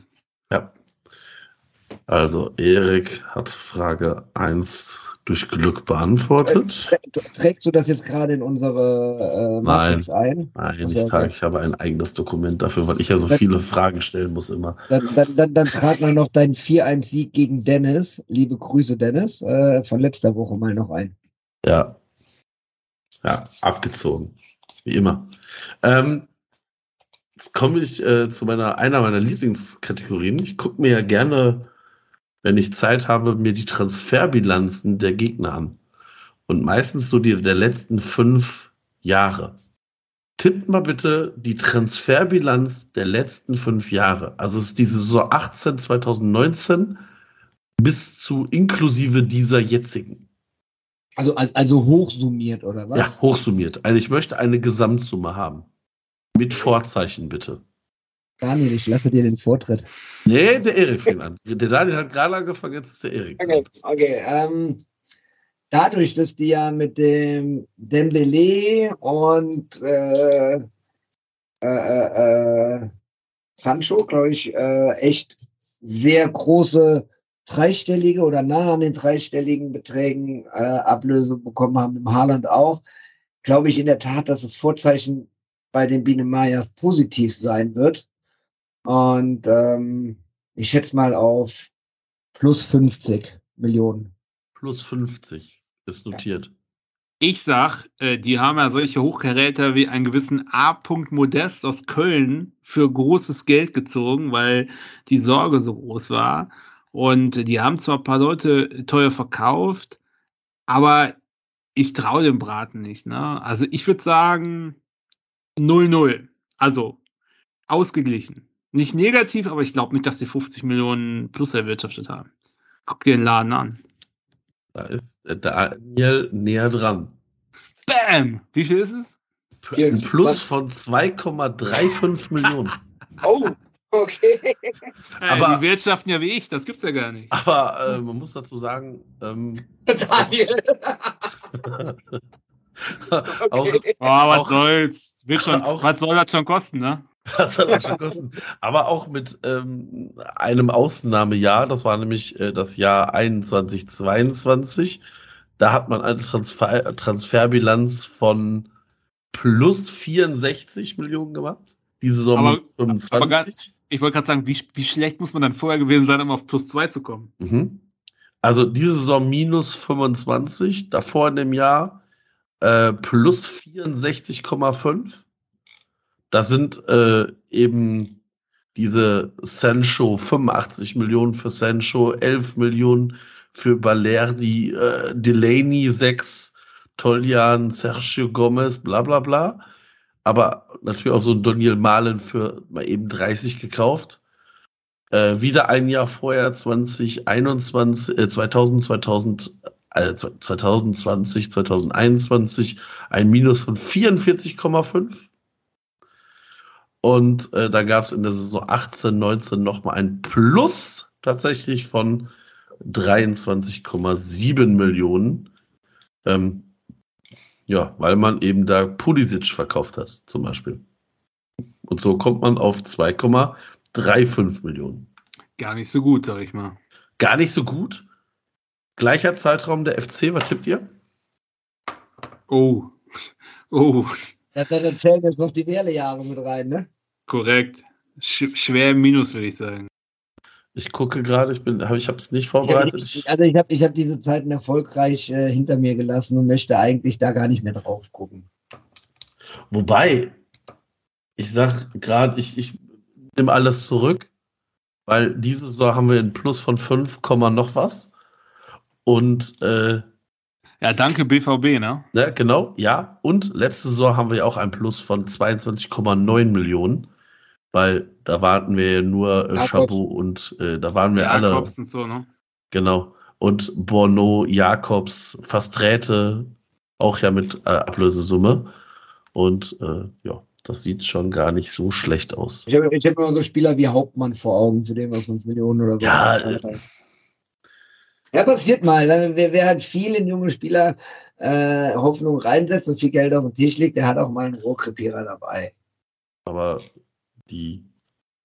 S3: Also, Erik hat Frage 1 durch Glück beantwortet.
S4: Trä- Trägst du das jetzt gerade in unsere äh, Matrix ein?
S3: Nein,
S4: Ach
S3: ich, trage,
S4: okay.
S3: ich habe ein eigenes Dokument dafür, weil ich ja so
S4: Das-
S3: viele Fragen stellen muss immer.
S4: Dann, dann, dann, dann trag mal noch deinen 4-1-Sieg gegen Dennis. Liebe Grüße, Dennis, äh, von letzter Woche mal noch ein.
S3: Ja. Ja, abgezogen. Wie immer. Ähm, jetzt komme ich äh, zu meiner, einer meiner Lieblingskategorien. Ich gucke mir ja gerne, wenn ich Zeit habe, mir die Transferbilanzen der Gegner an. Und meistens so die der letzten fünf Jahre. Tippt mal bitte die Transferbilanz der letzten fünf Jahre. Also es ist die Saison 18, 2019 bis zu inklusive dieser jetzigen.
S4: Also, also, also hochsummiert, oder was?
S3: Ja, hochsummiert. Also ich möchte eine Gesamtsumme haben. Mit Vorzeichen bitte.
S4: Daniel, ich lasse dir den Vortritt.
S3: Nee, der Erik fängt an. Der Daniel hat gerade angefangen, jetzt ist der Erik.
S4: Okay, okay. Ähm, dadurch, dass die ja mit dem Dembele und äh, äh, äh, äh Sancho, glaube ich, äh, echt sehr große dreistellige oder nah an den dreistelligen Beträgen äh, Ablöse bekommen haben, im Haaland auch, glaube ich in der Tat, dass das Vorzeichen bei den Biene Mayas positiv sein wird. Und ähm, ich schätze mal auf plus 50 Millionen.
S3: Plus 50 ist notiert.
S5: Ich sag, äh, die haben ja solche Hochkaräter wie einen gewissen A. Modest aus Köln für großes Geld gezogen, weil die Sorge so groß war. Und die haben zwar ein paar Leute teuer verkauft, aber ich traue dem Braten nicht. Ne? Also ich würde sagen 0-0. Also ausgeglichen. Nicht negativ, aber ich glaube nicht, dass die 50 Millionen plus erwirtschaftet haben. Guck dir den Laden an.
S3: Da ist Daniel näher dran.
S5: Bam! Wie viel ist es?
S3: Ein Plus von 2,35 Millionen. [LAUGHS]
S4: Oh, okay.
S3: Aber-
S5: die wirtschaften ja wie ich, das gibt's ja gar nicht.
S3: Aber äh, man muss dazu sagen, ähm, [LAUGHS]
S4: Daniel. [LAUGHS]
S3: auch,
S4: Okay.
S5: Oh, was
S3: Auch-
S5: soll's? Wird schon,
S3: auch-
S5: was soll das schon kosten, ne?
S3: Das [LAUGHS] hat auch schon kosten. Aber auch mit ähm, einem Ausnahmejahr, das war nämlich äh, das Jahr 21, 22. Da hat man eine Transfer Transferbilanz von plus 64 Millionen gemacht. Die Saison
S5: Aber-
S3: minus 25.
S5: aber ganz- Ich wollte gerade sagen, wie, wie schlecht muss man dann vorher gewesen sein, um auf plus zwei zu kommen?
S3: Mhm. Also diese Saison minus 25, davor in dem Jahr äh, plus 64,5. Das sind äh, eben diese Sancho 85 Millionen für Sancho, 11 Millionen für Balerdi, äh, Delaney 6, Toljan, Sergio Gomez, bla bla bla. Aber natürlich auch so ein Daniel Malen für mal eben 30 gekauft. Äh, wieder ein Jahr vorher, 2021, äh, 2000, 2000, äh, 2020, 2021, ein Minus von 44,5. Und äh, da gab es in der Saison 18, 19 nochmal ein Plus tatsächlich von 23,7 Millionen. Ähm, ja, weil man eben da Pulisic verkauft hat, zum Beispiel. Und so kommt man auf 2,35 Millionen.
S5: Gar nicht so gut, sag ich mal.
S3: Gar nicht so gut. Gleicher Zeitraum der FC, was tippt ihr?
S5: Oh. [LAUGHS] Oh,
S4: Ja, dann zählen jetzt noch die Wählejahre mit rein, ne?
S5: korrekt. Sch schwer im Minus, würde ich sagen.
S3: Ich gucke gerade, ich bin, hab, ich habe es nicht vorbereitet.
S4: ich,
S3: Ich,
S4: also ich habe ich hab diese Zeiten erfolgreich äh, hinter mir gelassen und möchte eigentlich da gar nicht mehr drauf gucken.
S3: wobei, ich sag gerade, ich, ich nehme alles zurück, weil diese Saison haben wir einen Plus von 5, Komma noch was. Und äh,
S5: Ja, danke BVB, ne?
S3: Ne, genau, ja. Und letzte Saison haben wir auch ein Plus von 22,9 Millionen, weil da warten wir ja nur äh,
S4: Jakobs.
S3: Chabot und äh, da waren wir alle.
S5: Jakobs und so, ne?
S3: Genau. Und Bono, Jakobs, Fasträte, auch ja mit äh, Ablösesumme. Und äh, ja, das sieht schon gar nicht so schlecht aus.
S4: Ich habe hab immer so Spieler wie Hauptmann vor Augen, für den wir 5 Millionen oder so.
S3: Ja.
S4: Ja, passiert mal. ne? Wer, wer halt viel in junge Spieler äh, Hoffnung reinsetzt und viel Geld auf den Tisch legt, der hat auch mal einen Rohrkrepierer dabei.
S3: Aber die,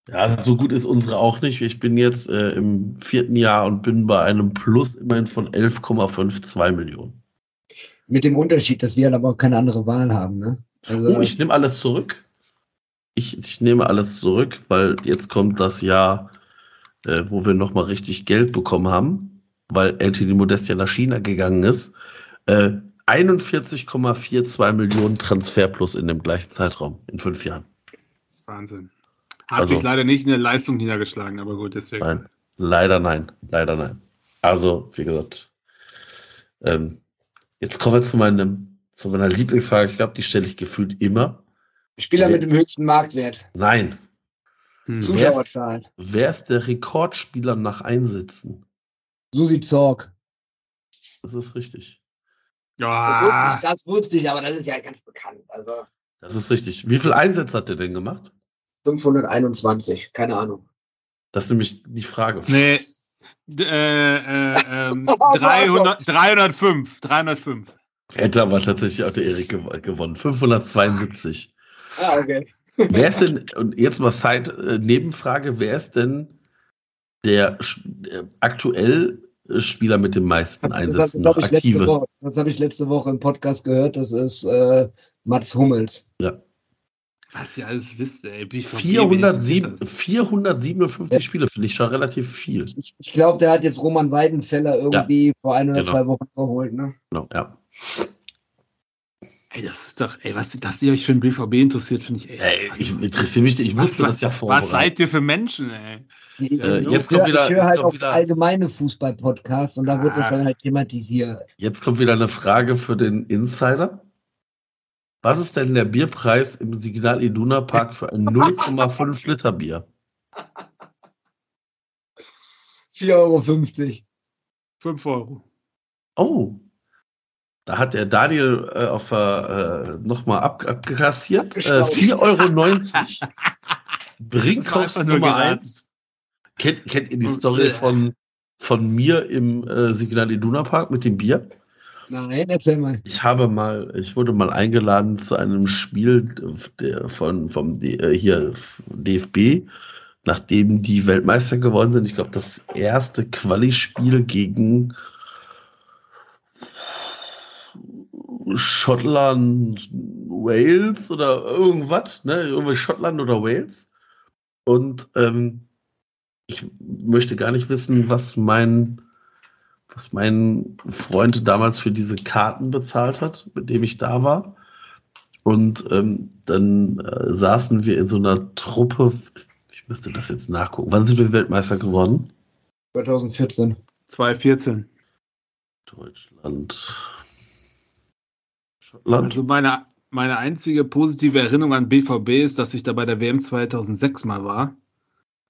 S3: ja, so gut ist unsere auch nicht. Ich bin jetzt äh, im vierten Jahr und bin bei einem Plus immerhin von 11,52 Millionen.
S4: Mit dem Unterschied, dass wir halt aber auch keine andere Wahl haben. Ne? Also,
S3: Oh, ich nehme alles zurück. Ich, ich nehme alles zurück, weil jetzt kommt das Jahr, äh, wo wir nochmal richtig Geld bekommen haben, weil Anthony Modest ja nach China gegangen ist. Äh, 41,42 Millionen Transfer plus in dem gleichen Zeitraum, in fünf Jahren.
S5: Wahnsinn. Hat
S3: Also-
S5: sich leider nicht in der Leistung niedergeschlagen, aber gut, deswegen.
S3: Nein, leider nein, leider nein. Also, wie gesagt, ähm, jetzt kommen wir zu meinem, zu meiner Lieblingsfrage. Ich glaube, die stelle ich gefühlt immer.
S4: Spieler mit dem höchsten Marktwert.
S3: Nein.
S5: Hm.
S4: Zuschauerzahlen.
S3: Wer ist der Rekordspieler nach Einsätzen?
S4: Susi Zorg.
S3: Das ist richtig.
S4: Das,
S5: Ja,
S4: wusste ich, das wusste ich, aber das ist ja ganz bekannt. Also
S3: Das ist richtig. Wie viele Einsätze hat der denn gemacht?
S4: 521, keine Ahnung.
S3: Das ist nämlich die Frage.
S5: nee, D- Äh, äh, ähm, 300, 305. 305.
S3: Hätte aber tatsächlich auch der Erik gew gewonnen. 572.
S4: Ah, okay.
S3: Wer ist denn, und jetzt mal Side, äh, Nebenfrage, wer ist denn der, der aktuell äh, Spieler mit den meisten
S4: Das
S3: Einsätzen
S4: habe
S3: noch
S4: ich, letzte
S3: aktive?
S4: Woche- das hab ich letzte Woche im Podcast gehört. Das ist äh, Mats Hummels.
S5: Was ihr alles wisst, ey. BVB,
S3: 407,
S5: wen interessiert
S3: 457
S4: Ja.
S3: Spiele finde ich schon relativ viel.
S4: Ich, ich glaube, der hat jetzt Roman Weidenfeller irgendwie vor ein oder
S3: genau.
S4: zwei Wochen überholt. Ne?
S3: Genau, ja.
S5: Das? Ey, das ist doch, ey, was, dass ihr euch für den BVB interessiert, finde ich echt.
S3: Ey,
S5: was-
S3: ich interessiere mich, ich
S5: was,
S3: wusste das ja
S5: was
S3: vorher.
S5: seid ihr für Menschen, ey?
S4: Ich,
S3: Äh,
S4: ich
S3: jetzt
S4: höre-
S3: kommt wieder-
S4: ich höre halt auch
S3: wieder-
S4: allgemeine Fußball-Podcasts und da wird das
S5: Ach.
S4: dann halt thematisiert.
S3: Jetzt kommt wieder eine Frage für den Insider. Was ist denn der Bierpreis im Signal Iduna Park für ein 0,5 Liter Bier?
S4: 4,50 Euro.
S5: 5 Euro.
S3: Oh, da hat der Daniel äh, auf äh, nochmal ab. Äh,
S4: Abgestaubt.
S3: 4,90 Euro. Brinkhoffs Nummer
S5: geraten.
S3: 1. Kennt, kennt ihr die Story
S5: äh,
S3: von, von mir im äh, Signal Iduna Park mit dem Bier?
S4: Nein, erzähl mal.
S3: Ich habe mal, ich wurde mal eingeladen zu einem Spiel der von vom D, äh, hier DFB, nachdem die Weltmeister geworden sind. Ich glaube, das erste Quali-Spiel gegen Schottland, Wales oder irgendwas, ne? Irgendwie Schottland oder Wales. Und ähm, ich möchte gar nicht wissen, was mein was mein Freund damals für diese Karten bezahlt hat, mit dem ich da war. Und ähm, dann äh, saßen wir in so einer Truppe. Ich müsste das jetzt nachgucken. Wann sind wir Weltmeister geworden?
S4: 2014.
S5: 2,14.
S3: Deutschland. Schottland.
S5: Also meine, meine einzige positive Erinnerung an BVB ist, dass ich da bei der WM 2006 mal war.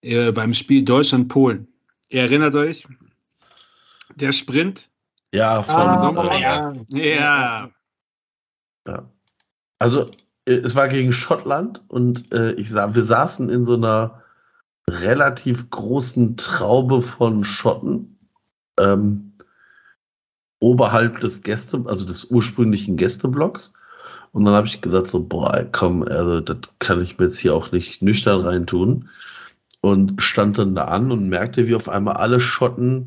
S5: Äh, beim Spiel Deutschland-Polen. Ihr erinnert euch? Der Sprint?
S3: ja, von.
S5: Ah,
S3: äh,
S5: ja. Ja.
S3: Ja. Also, äh, es war gegen Schottland und äh, ich sah, wir saßen in so einer relativ großen Traube von Schotten ähm, oberhalb des Gäste, also des ursprünglichen Gästeblocks. Und dann habe ich gesagt, so, boah, komm, also das kann ich mir jetzt hier auch nicht nüchtern reintun. Und stand dann da an und merkte, wie auf einmal alle Schotten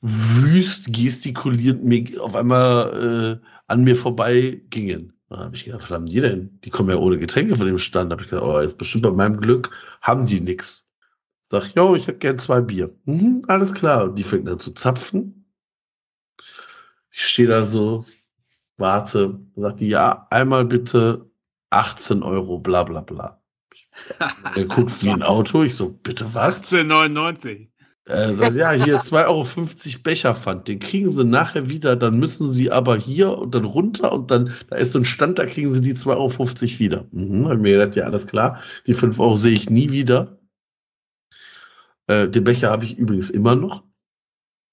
S3: wüst gestikulierend mir auf einmal äh, an mir vorbei gingen. Da habe ich gedacht, was haben die denn? Die kommen ja ohne Getränke von dem Stand. Da habe ich gedacht, oh, jetzt bestimmt bei meinem Glück haben die nix. Sag, jo, ich hätte gern zwei Bier. Mhm, alles klar. Und die fängt dann zu zapfen. Ich stehe da so, warte, sagt die, ja, einmal bitte 18 Euro, bla bla bla. [LAUGHS] Er guckt wie ein Auto. Ich so, bitte was?
S5: 1899.
S3: Äh, sagt, ja, hier 2,50 Euro Becherpfand, den kriegen sie nachher wieder, dann müssen sie aber hier und dann runter und dann, da ist so ein Stand, da kriegen sie die 2,50 Euro wieder. Mhm, hab mir gedacht, ja, alles klar, die 5 Euro sehe ich nie wieder. Äh, den Becher habe ich übrigens immer noch.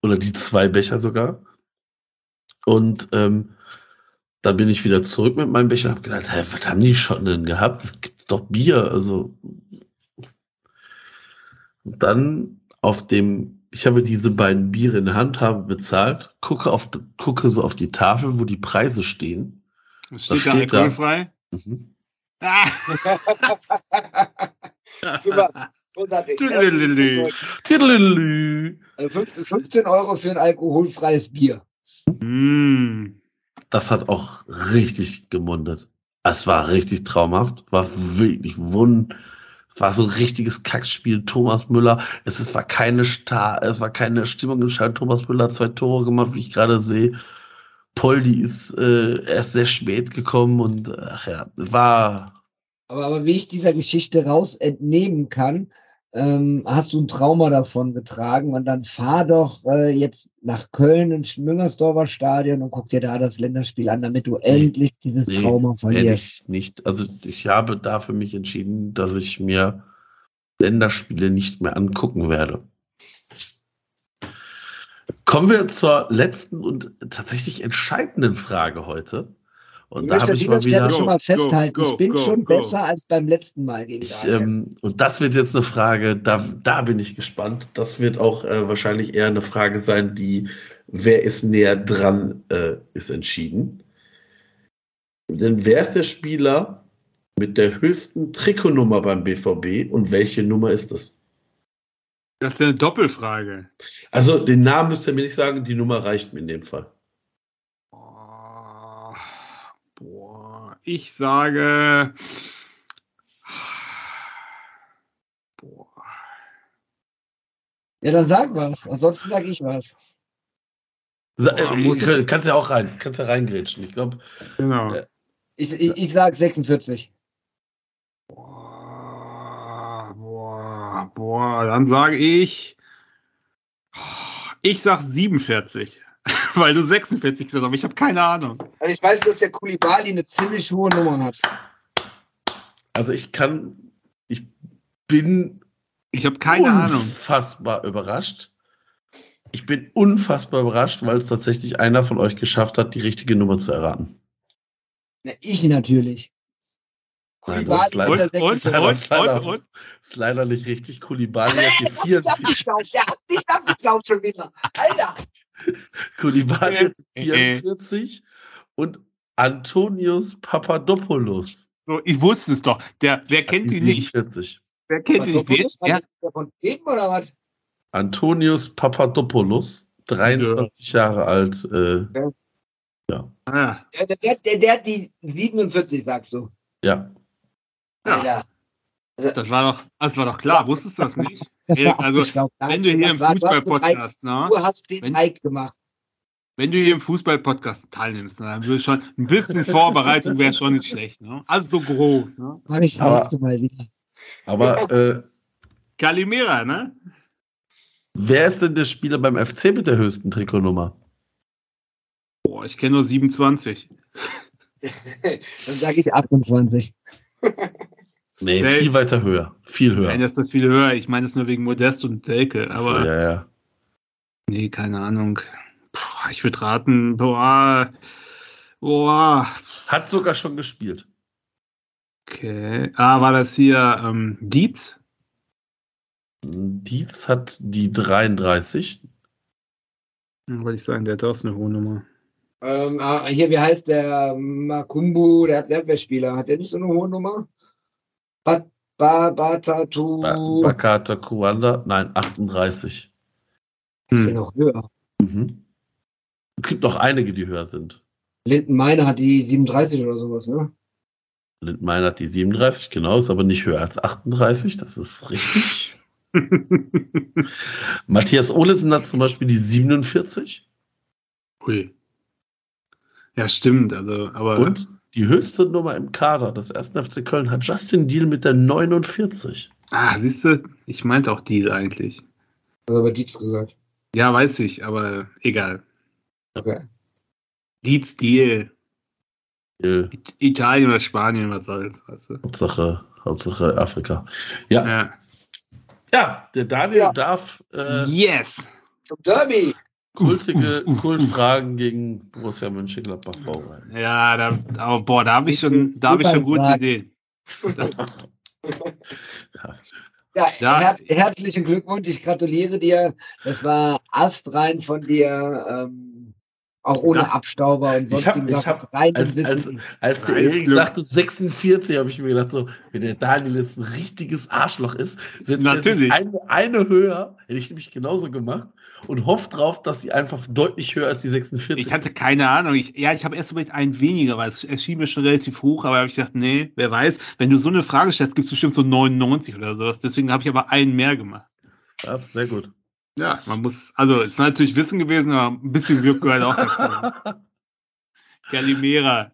S3: Oder die zwei Becher sogar. Und ähm, dann bin ich wieder zurück mit meinem Becher und habe gedacht, hä, was haben die Schotten denn gehabt? Es gibt doch Bier. Also und dann auf dem, ich habe diese beiden Biere in der Hand, habe bezahlt, gucke, auf, gucke so auf die Tafel, wo die Preise stehen.
S5: Was steht, da
S3: steht da?
S5: alkoholfrei?
S3: Mhm. [LAUGHS]
S5: Ah.
S4: Super. Großartig.
S5: Tüdelülülü.
S3: Tiddlelü.
S4: Also 15, 15 Euro für ein alkoholfreies Bier.
S5: Mm.
S3: Das hat auch richtig gemundet. Es war richtig traumhaft, war wirklich wund. Es war so ein richtiges Kackspiel. Thomas Müller, es ist, war keine Star, es war keine Stimmung im Stadion. Thomas Müller hat zwei Tore gemacht, wie ich gerade sehe. Poldi ist äh, erst sehr spät gekommen und ach ja, war
S4: Aber, aber wie ich dieser Geschichte raus entnehmen kann, ähm, hast du ein Trauma davon getragen und dann fahr doch äh, jetzt nach Köln ins Müngersdorfer Stadion und guck dir da das Länderspiel an, damit du endlich dieses
S3: Nee,
S4: Trauma verlierst.
S3: nicht. Also ich habe da für mich entschieden, dass ich mir Länderspiele nicht mehr angucken werde. Kommen wir zur letzten und tatsächlich entscheidenden Frage heute. Und
S4: Ich
S3: da habe
S4: möchte
S3: ich mal wieder.
S4: schon mal
S5: Go,
S4: festhalten,
S5: go,
S4: ich bin
S5: go,
S4: schon
S5: go.
S4: besser als beim letzten Mal gegen
S3: Ich, ähm, und das wird jetzt eine Frage, da, da bin ich gespannt. Das wird auch äh, wahrscheinlich eher eine Frage sein, die, wer ist näher dran, äh, ist entschieden. Denn wer ist der Spieler mit der höchsten Trikotnummer beim BVB und welche Nummer ist es?
S5: Das ist eine Doppelfrage.
S3: Also den Namen müsst ihr mir nicht sagen, die Nummer reicht mir in dem Fall.
S5: Oh, boah, ich sage. Boah.
S4: ja, dann sag was. Ansonsten sag ich was.
S5: Boah,
S3: äh,
S5: muss ich-
S3: kannst ja auch rein, kannst ja reingrätschen. Ich glaube,
S5: Genau.
S3: Äh,
S4: Ich, ich, ich sag 46.
S5: Boah, boah, boah, dann sage ich. Ich sag 47. Weil du 46 gesagt hast, aber ich habe keine Ahnung.
S4: Weil ich weiß, dass der Kulibali eine ziemlich hohe Nummer hat.
S3: also ich kann, ich bin
S5: Ich habe keine Ahnung.
S3: unfassbar überrascht. Ich bin unfassbar überrascht, weil es tatsächlich einer von euch geschafft hat, die richtige Nummer zu erraten.
S4: Na, ich natürlich. Kulibali
S3: ist leider, ist nicht richtig. Kulibali hat die [LAUGHS]
S4: Nicht
S3: 44,
S4: abgeschnaubt, der hat nicht abgeschnaubt schon wieder. Alter! [LAUGHS]
S3: Kulibali hat die
S5: Äh. [LAUGHS]
S3: 44 und Antonius Papadopoulos
S5: So, ich wusste es doch. Der, wer kennt
S3: die
S5: ihn nicht?
S3: 47.
S5: Wer kennt ihn nicht? Wer, ja,
S4: von oder was?
S3: Antonius Papadopoulos, 23 Jahre alt. Äh,
S5: ah,
S4: Der, der, der, der hat die 47, sagst du.
S3: ja,
S5: Ja.
S4: Alter.
S5: Das war doch, das war doch klar. Wusstest du das [LAUGHS] nicht?
S4: Das
S5: Erik,
S4: war
S5: also,
S4: abgeschnaubt.
S5: Wenn du hier
S4: Das
S5: im
S4: war-
S5: Fußball-Podcast, ne?
S4: Du hast den
S5: Wenn-
S4: Eik gemacht.
S5: Wenn du hier im Fußball-Podcast teilnimmst, ne, dann würde schon ein bisschen Vorbereitung wäre schon nicht schlecht. Ne? Also so grob. Ne?
S4: Ich das
S3: Aber-
S4: nächste Mal wieder.
S3: aber äh,
S5: Calimera, ne?
S3: wer ist denn der Spieler beim FC mit der höchsten Trikotnummer?
S5: Boah, ich kenne nur 27. [LAUGHS]
S4: Dann sage ich 28. [LAUGHS]
S3: Nee,
S5: Nee.
S3: viel weiter höher. Viel höher.
S5: Nein, das ist doch viel höher. Ich meine das nur wegen Modest und Selke.
S3: Ach so,
S5: Aber
S3: ja, ja.
S5: nee, keine Ahnung. Puh, ich würde raten, boah, boah.
S3: Hat sogar schon gespielt.
S5: Okay. Ah, war das hier ähm, Dietz?
S3: Dietz hat die 33.
S5: Hm, Wollte ich sagen, der hat auch eine hohe Nummer.
S4: Ähm, ah, hier, wie heißt der Makumbu, der hat Abwehrspieler. Hat der nicht so eine hohe Nummer? Ba ba Batatu.
S3: Ba Bakata Kuanda, nein, 38.
S4: ist
S5: Hm.
S4: ja noch höher.
S3: Mhm. Es gibt noch einige, die höher sind.
S4: Linden Meiner hat die 37 oder sowas, ne?
S3: Lindmeyer hat die 37, genau, ist aber nicht höher als 38, das ist richtig. [LAUGHS] Matthias Olesen hat zum Beispiel die 47
S5: Ui. Ja, stimmt. Also, aber
S3: und die höchste Nummer im Kader des 1. FC Köln hat Justin Deal mit der 49.
S5: ah, siehst du, ich meinte auch Deal eigentlich.
S4: Also aber Dietz gesagt.
S5: Ja, weiß ich, aber egal.
S4: Okay.
S5: Dietz Deal.
S3: Deal,
S5: It- Italien oder Spanien, was soll's, weißt du?
S3: Hauptsache, Hauptsache Afrika. Ja, ja,
S5: Ja.
S3: der Daniel
S4: Ja.
S3: darf äh,
S5: Yes!
S4: Zum Derby.
S3: Kultige. Kultfragen gegen Borussia Mönchengladbach vorbereiten.
S5: Ja, da, aber, boah, da habe ich schon, da habe ich schon gute Ideen.
S4: Ja, [LAUGHS] her herzlichen Glückwunsch. Ich gratuliere dir. Das war astrein von dir. Ähm, auch ohne
S5: Da-
S4: Abstauber und
S3: Ich hab-
S4: sonstigen
S3: ich
S4: Sachen.
S3: hab-
S4: Rein
S3: als- als-
S4: Wissen.
S3: Als der Erik sagte 46, habe ich mir gedacht, so, wenn der Daniel jetzt ein richtiges Arschloch ist, sich
S5: Natürlich.
S3: eine, eine höher, hätte ich nämlich genauso gemacht und hofft drauf, dass sie einfach deutlich höher als die 46
S5: Ich hatte keine Ahnung. Ich, ja, ich habe erst überlegt, einen weniger, weil es erschien mir schon relativ hoch, aber habe ich gesagt, nee, wer weiß, wenn du so eine Frage stellst, gibt es bestimmt so 99 oder sowas. Deswegen habe ich aber einen mehr gemacht.
S3: Das ist sehr gut.
S5: Ja, man muss, also es ist natürlich Wissen gewesen, aber ein bisschen Glück gehört auch dazu. [LAUGHS] Calimera.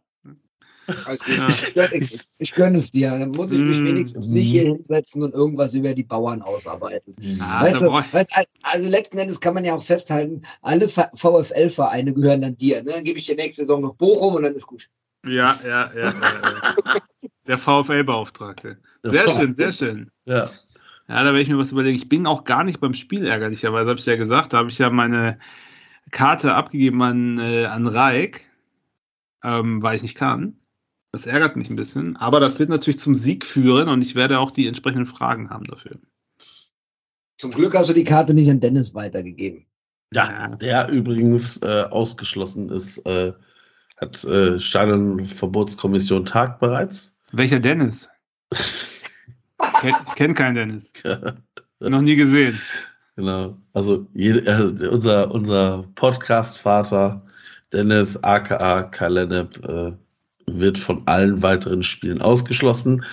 S4: Alles gut.
S5: Ja.
S4: Ich, ich, ich gönne es dir. Dann muss ich mich
S5: Mm.
S4: wenigstens nicht hier hinsetzen und irgendwas über die Bauern ausarbeiten.
S5: Ah,
S4: weißt du, weißt, also letzten Endes kann man ja auch festhalten, alle VfL-Vereine gehören dann dir. Ne? Dann gebe ich dir nächste Saison noch Bochum und dann ist gut.
S5: Ja, ja, ja. ja, ja. Der VfL-Beauftragte. Sehr schön, sehr schön.
S3: Ja.
S5: Ja, da werde ich mir was überlegen. Ich bin auch gar nicht beim Spiel, ärgerlicherweise, habe ich ja gesagt. Da habe ich ja meine Karte abgegeben an, äh, an Reik. ähm, weil ich nicht kann. Das ärgert mich ein bisschen. Aber das wird natürlich zum Sieg führen und ich werde auch die entsprechenden Fragen haben dafür.
S4: Zum Glück hast du die Karte nicht an Dennis weitergegeben.
S3: Ja, der übrigens äh, ausgeschlossen ist, äh, hat äh, Stadionverbotskommission tagt bereits.
S5: Welcher Dennis? [LAUGHS] ich kenne keinen Dennis. Noch nie gesehen.
S3: Genau. Also jede, äh, unser, unser Podcast-Vater Dennis aka Kalenep äh, wird von allen weiteren Spielen ausgeschlossen.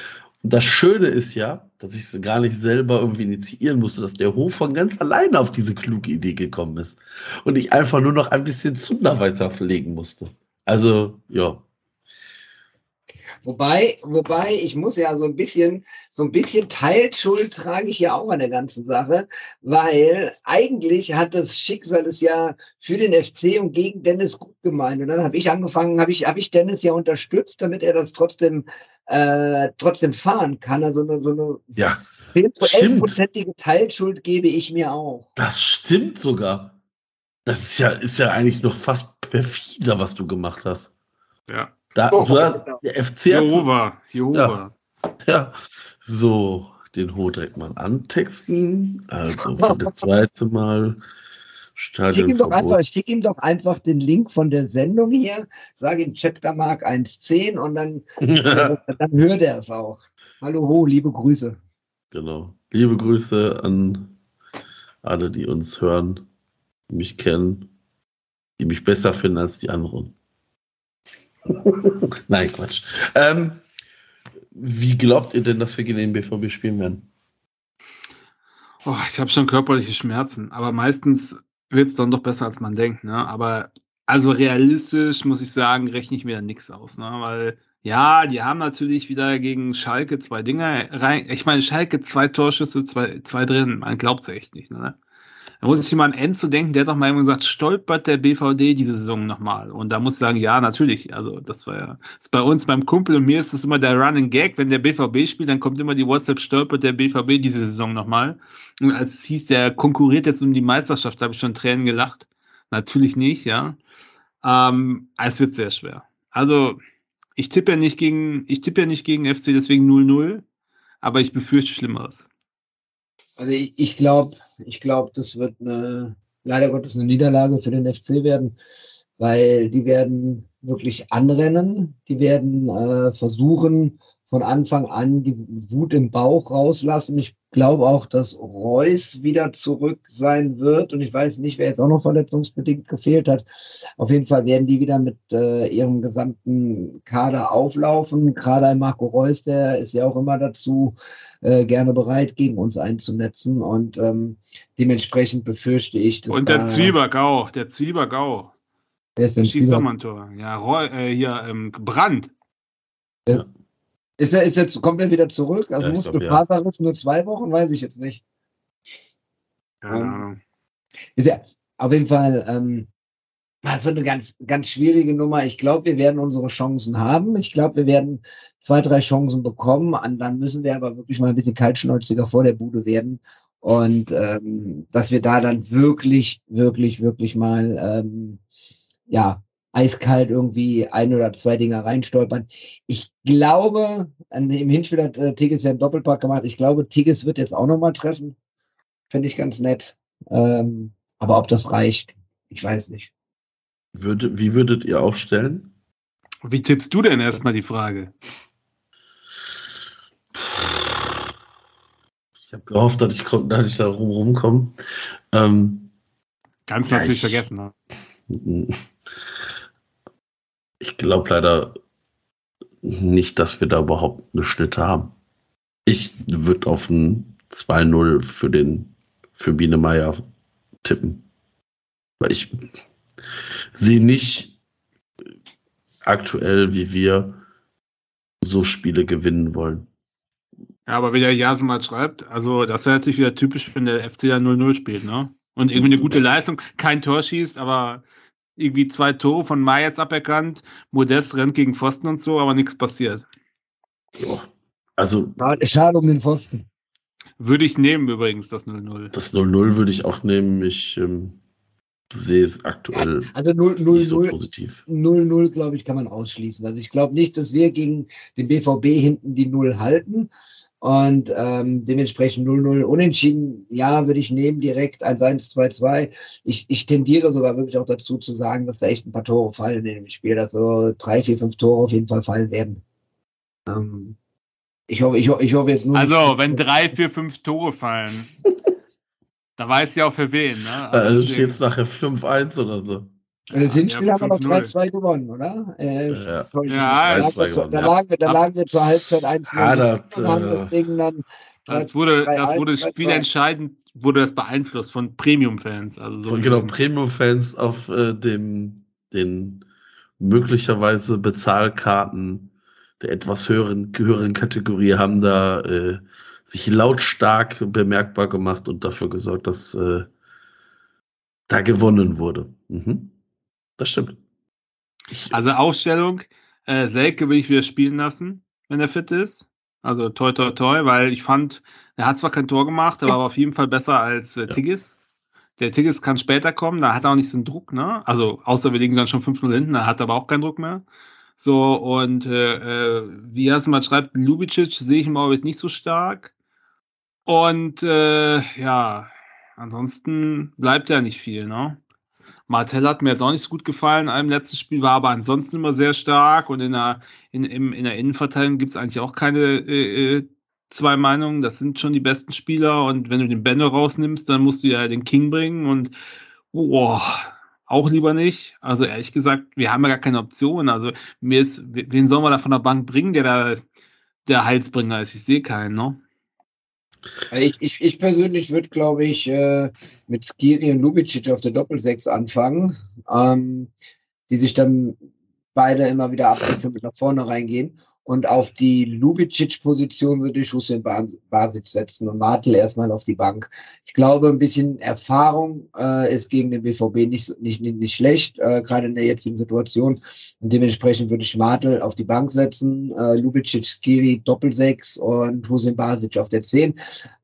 S3: Und das Schöne ist ja, dass ich es gar nicht selber irgendwie initiieren musste, dass der Hof von ganz alleine auf diese kluge Idee gekommen ist. Und ich einfach nur noch ein bisschen Zunder weiter verlegen musste. Also, ja,
S4: Wobei, wobei, ich muss ja so ein bisschen, so ein bisschen Teilschuld trage ich ja auch an der ganzen Sache, weil eigentlich hat das Schicksal es ja für den FC und gegen Dennis gut gemeint. Und dann habe ich angefangen, habe ich, habe ich Dennis ja unterstützt, damit er das trotzdem, äh, trotzdem fahren kann. Also eine, so eine
S3: ja,
S4: 11-prozentige Teilschuld gebe ich mir auch.
S3: Das stimmt sogar. Das ist ja, ist ja eigentlich noch fast perfider, was du gemacht hast.
S5: Ja.
S3: Da,
S4: Oh, genau.
S3: der FC
S5: Jehova, Jehova.
S3: ja, so, den Ho direkt mal antexten. Also [LAUGHS] für das zweite Mal
S4: Schick ihm, doch einfach, schick ihm doch einfach den Link von der Sendung hier, sag ihm Chapter Mark 1.10 und dann, [LAUGHS] dann hört er es auch. Hallo, ho, liebe Grüße.
S3: Genau. Liebe Grüße an alle, die uns hören, die mich kennen, die mich besser finden als die anderen. [LAUGHS] Nein, Quatsch. Ähm, wie glaubt ihr denn, dass wir gegen den BVB spielen werden?
S5: Oh, ich habe schon körperliche Schmerzen, aber meistens wird es dann doch besser, als man denkt. Ne? Aber also realistisch muss ich sagen, rechne ich mir da nichts aus. Ne? Weil ja, die haben natürlich wieder gegen Schalke zwei Dinger rein. Ich meine, Schalke zwei Torschüsse, zwei, zwei drin. Man glaubt es echt nicht. Ne? Da muss ich mal an Enzo denken, der hat doch mal immer gesagt, stolpert der BVD diese Saison nochmal. Und da muss ich sagen, ja, natürlich. Also, das war ja, das ist bei uns, beim Kumpel und mir ist das immer der Running Gag. Wenn der BVB spielt, dann kommt immer die WhatsApp, stolpert der BVB diese Saison nochmal. Und als es hieß, der konkurriert jetzt um die Meisterschaft, da habe ich schon Tränen gelacht. Natürlich nicht, ja. Ähm, es wird sehr schwer. Also, ich tippe ja nicht gegen, ich tippe ja nicht gegen FC, deswegen 0-0. Aber ich befürchte Schlimmeres.
S4: Also ich, ich glaube, ich glaube, das wird eine, leider Gottes eine Niederlage für den FC werden, weil die werden wirklich anrennen, die werden äh, versuchen, von Anfang an die Wut im Bauch rauslassen. Ich glaube auch, dass Reus wieder zurück sein wird. Und ich weiß nicht, wer jetzt auch noch verletzungsbedingt gefehlt hat. Auf jeden Fall werden die wieder mit äh, ihrem gesamten Kader auflaufen. Gerade ein Marco Reus, der ist ja auch immer dazu äh, gerne bereit, gegen uns einzunetzen. Und ähm, dementsprechend befürchte ich, dass
S5: Und der
S4: da,
S5: Zwieback auch, der Zwieback auch.
S4: Wer ist denn
S5: Schießt doch mal ein Tor. Ja, Roy, äh, hier, ähm, Brand.
S4: Ist er ist jetzt kommt er wieder zurück? Also
S3: Ja,
S4: musste
S3: glaub, ja.
S4: Nur zwei Wochen, weiß ich jetzt nicht.
S5: Keine
S4: Ähm,
S5: Ahnung.
S4: Ist ja auf jeden Fall, ähm, das wird eine ganz, ganz schwierige Nummer. Ich glaube, wir werden unsere Chancen haben. Ich glaube, wir werden zwei, drei Chancen bekommen. Und dann müssen wir aber wirklich mal ein bisschen kaltschnäuziger vor der Bude werden. Und ähm, dass wir da dann wirklich, wirklich, wirklich mal ähm, ja, eiskalt irgendwie ein oder zwei Dinger reinstolpern. Ich glaube, an, im Hinspiel hat äh, Tigges ja einen Doppelpack gemacht. Ich glaube, Tigges wird jetzt auch nochmal treffen. Finde ich ganz nett. Ähm, aber ob das reicht, ich weiß nicht.
S3: Würde, wie würdet ihr aufstellen?
S5: Wie tippst du denn erstmal die Frage?
S3: Ich habe gehofft, dass ich, dass ich da rum, rumkomme. Ähm,
S5: Ganz
S3: Ja,
S5: natürlich
S3: ich-
S5: vergessen. Ne? [LAUGHS]
S3: ich glaube leider nicht, dass wir da überhaupt eine Schnitte haben. Ich würde auf ein 2-0 für den für Biene Meier tippen. Weil ich sehe nicht aktuell, wie wir so Spiele gewinnen wollen.
S5: Ja, aber wie der Jasemat schreibt, also das wäre natürlich wieder typisch, wenn der FC da 0-0 spielt, ne? Und irgendwie eine gute Leistung, kein Tor schießt, aber irgendwie zwei Tore von Mayes aberkannt, Modest rennt gegen Pfosten und so, aber nichts passiert.
S3: Also
S4: Schade um den Pfosten.
S5: Würde ich nehmen übrigens, das 0-0.
S3: das 0-0 würde ich auch nehmen. Ich ähm, sehe es aktuell
S4: Also 0, 0,
S3: nicht so
S4: 0,
S3: positiv.
S4: 0-0, glaube ich, kann man ausschließen. Also ich glaube nicht, dass wir gegen den BVB hinten die Null halten. Und ähm, dementsprechend 0-0 unentschieden, ja, würde ich nehmen, direkt 1-1, 2-2. Ich, ich tendiere sogar wirklich auch dazu zu sagen, dass da echt ein paar Tore fallen in dem Spiel. Also drei, vier, fünf Tore auf jeden Fall fallen werden. Ähm, ich hoffe, ich, ich hoffe jetzt nur.
S5: Also,
S4: nicht-
S5: wenn drei, vier, fünf Tore fallen, [LAUGHS] da weiß ja auch für wen. Ne?
S3: Also
S5: deswegen-
S3: steht es nachher 5-1 oder so.
S4: Also das Hinspiel
S5: Ja,
S4: haben wir noch
S5: 5-0.
S4: 3-2 gewonnen, oder? Äh,
S3: Ja.
S5: Ja,
S4: mich. da, lagen
S3: 3-2
S4: wir, zu- da,
S3: gewonnen, ja.
S4: lagen wir, da lagen wir zur Halbzeit 1
S3: Ah, das,
S4: haben
S3: äh,
S4: das Ding dann
S5: Das wurde, das
S4: 3-1,
S5: wurde
S4: 3-2.
S5: spielentscheidend, wurde das beeinflusst von Premium-Fans. Also so
S3: genau, Premium-Fans auf äh, dem, den möglicherweise Bezahlkarten der etwas höheren, höheren Kategorie haben da äh, sich lautstark bemerkbar gemacht und dafür gesorgt, dass äh, da gewonnen wurde. Mhm. Das stimmt. Ich,
S5: Also Aufstellung, äh, Selke will ich wieder spielen lassen, wenn er fit ist. Also toi toi toi, weil ich fand, er hat zwar kein Tor gemacht, aber war auf jeden Fall besser als äh,
S3: Ja.
S5: Tigges. Der Tigges kann später kommen, da hat er auch nicht so einen Druck, ne? Also außer wir liegen dann schon 5-0 hinten, da hat er aber auch keinen Druck mehr. So, und äh, äh, wie er es mal schreibt, Lubicic sehe ich im Augenblick nicht so stark. Und äh, ja, ansonsten bleibt ja nicht viel, ne? Martell hat mir jetzt auch nicht so gut gefallen. Im letzten Spiel war aber ansonsten immer sehr stark und in der, in, im, in der Innenverteidigung gibt es eigentlich auch keine äh, äh, zwei Meinungen. Das sind schon die besten Spieler und wenn du den Benno rausnimmst, dann musst du ja den King bringen und oh, auch lieber nicht. Also ehrlich gesagt, wir haben ja gar keine Option. Also mir ist, wen sollen wir da von der Bank bringen, der da der Heilsbringer ist? Ich sehe keinen, ne?
S4: Ich, ich, ich persönlich würde, glaube ich, äh, mit Skiri und Lubicic auf der Doppelsechs anfangen, ähm, die sich dann beide immer wieder abwechselnd nach vorne reingehen. Und auf die Lubicic-Position würde ich Hussein Bas- Basic setzen und Martel erstmal auf die Bank. Ich glaube, ein bisschen Erfahrung äh, ist gegen den BVB nicht, nicht, nicht, nicht schlecht, äh, gerade in der jetzigen Situation. Und dementsprechend würde ich Martel auf die Bank setzen, äh, Lubicic, Skiri, Doppelsechs und Hussein Basic auf der 10.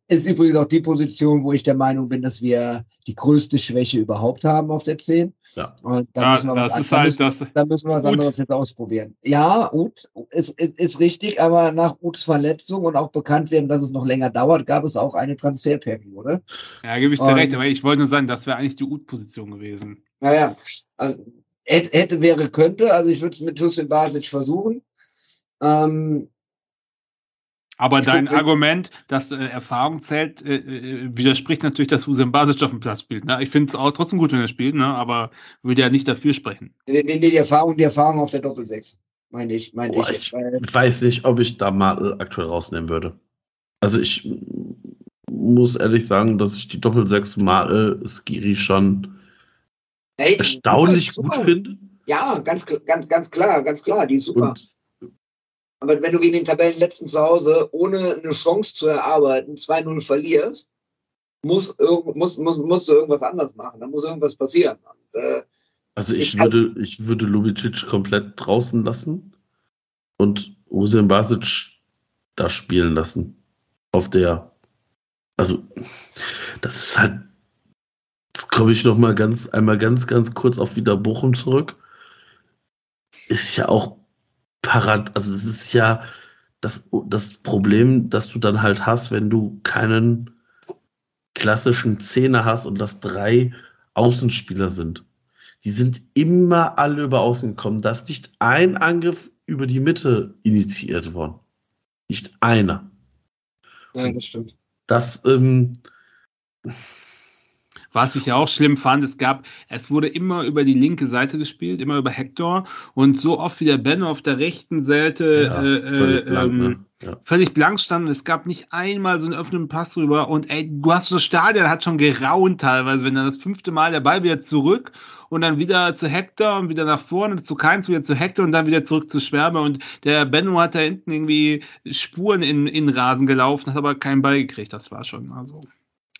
S4: Ist übrigens auch die Position, wo ich der Meinung bin, dass wir die größte Schwäche überhaupt haben auf der 10.
S3: Ja.
S4: Und da
S5: Ja,
S4: müssen wir was,
S5: das ist
S4: da
S5: halt
S4: müssen,
S5: das.
S4: da müssen wir was
S5: Ut.
S4: anderes jetzt ausprobieren. Ja, Ut ist, ist, ist richtig, aber nach Uts Verletzung und auch bekannt werden, dass es noch länger dauert, gab es auch eine Transferperiode.
S5: Ja, gebe ich dir recht, aber ich wollte nur sagen, das wäre eigentlich die Ut-Position gewesen.
S4: Naja, also, hätte, wäre, könnte. Also ich würde es mit Hussein Basic versuchen. Ähm,
S5: Aber
S4: Ich
S5: dein
S4: guck-
S5: Argument, dass äh, Erfahrung zählt, äh, äh, widerspricht natürlich, dass Hussein Basic auf dem Platz spielt. Ne? Ich finde es auch trotzdem gut, wenn er spielt, ne? aber würde ja nicht dafür sprechen.
S4: nee, nee, nee, die Erfahrung, die Erfahrung auf der Doppelsechs, meine ich, meine
S3: Boah,
S4: ich.
S3: ich
S4: Weil,
S3: weiß nicht, ob ich da Martel aktuell rausnehmen würde. Also ich muss ehrlich sagen, dass ich die Doppel-6 Martel Skiri schon
S4: hey,
S3: erstaunlich
S4: super,
S3: gut finde.
S4: Ja, ganz, ganz, ganz klar, ganz klar, die ist super.
S3: Und
S4: Aber wenn du gegen den Tabellenletzten zu Hause ohne eine Chance zu erarbeiten 2-0 verlierst, muss, muss, muss, musst du irgendwas anders machen. Da muss irgendwas passieren. Und, äh,
S3: Also ich,
S4: Ich
S3: würde, ich würde Lubicic komplett draußen lassen und Hussein Basic da spielen lassen. Auf der, also das ist halt, jetzt komme ich noch mal ganz, einmal ganz, ganz kurz auf wieder Bochum zurück. Ist ja auch parat, also das ist ja das, das Problem, das du dann halt hast, wenn du keinen klassischen Zehner hast und das drei Außenspieler sind die sind immer alle über außen gekommen. Da ist nicht ein Angriff über die Mitte initiiert worden. Nicht einer.
S4: ja, das stimmt.
S3: Das, ähm,
S5: Was ich ja auch schlimm fand, es gab, es wurde immer über die linke Seite gespielt, immer über Hector und so oft wie der Benno auf der rechten Seite
S3: ja,
S5: äh,
S3: völlig
S5: äh,
S3: blank,
S5: ähm,
S3: ne? ja.
S5: völlig blank stand und es gab nicht einmal so einen öffnenden Pass rüber und ey, du hast das Stadion hat schon geraunt teilweise, wenn dann das fünfte Mal der Ball wieder zurück und dann wieder zu Hector und wieder nach vorne zu Keins, wieder zu Hector und dann wieder zurück zu Schwerbe und der Benno hat da hinten irgendwie Spuren in, in Rasen gelaufen, hat aber keinen Ball gekriegt, das war schon, also,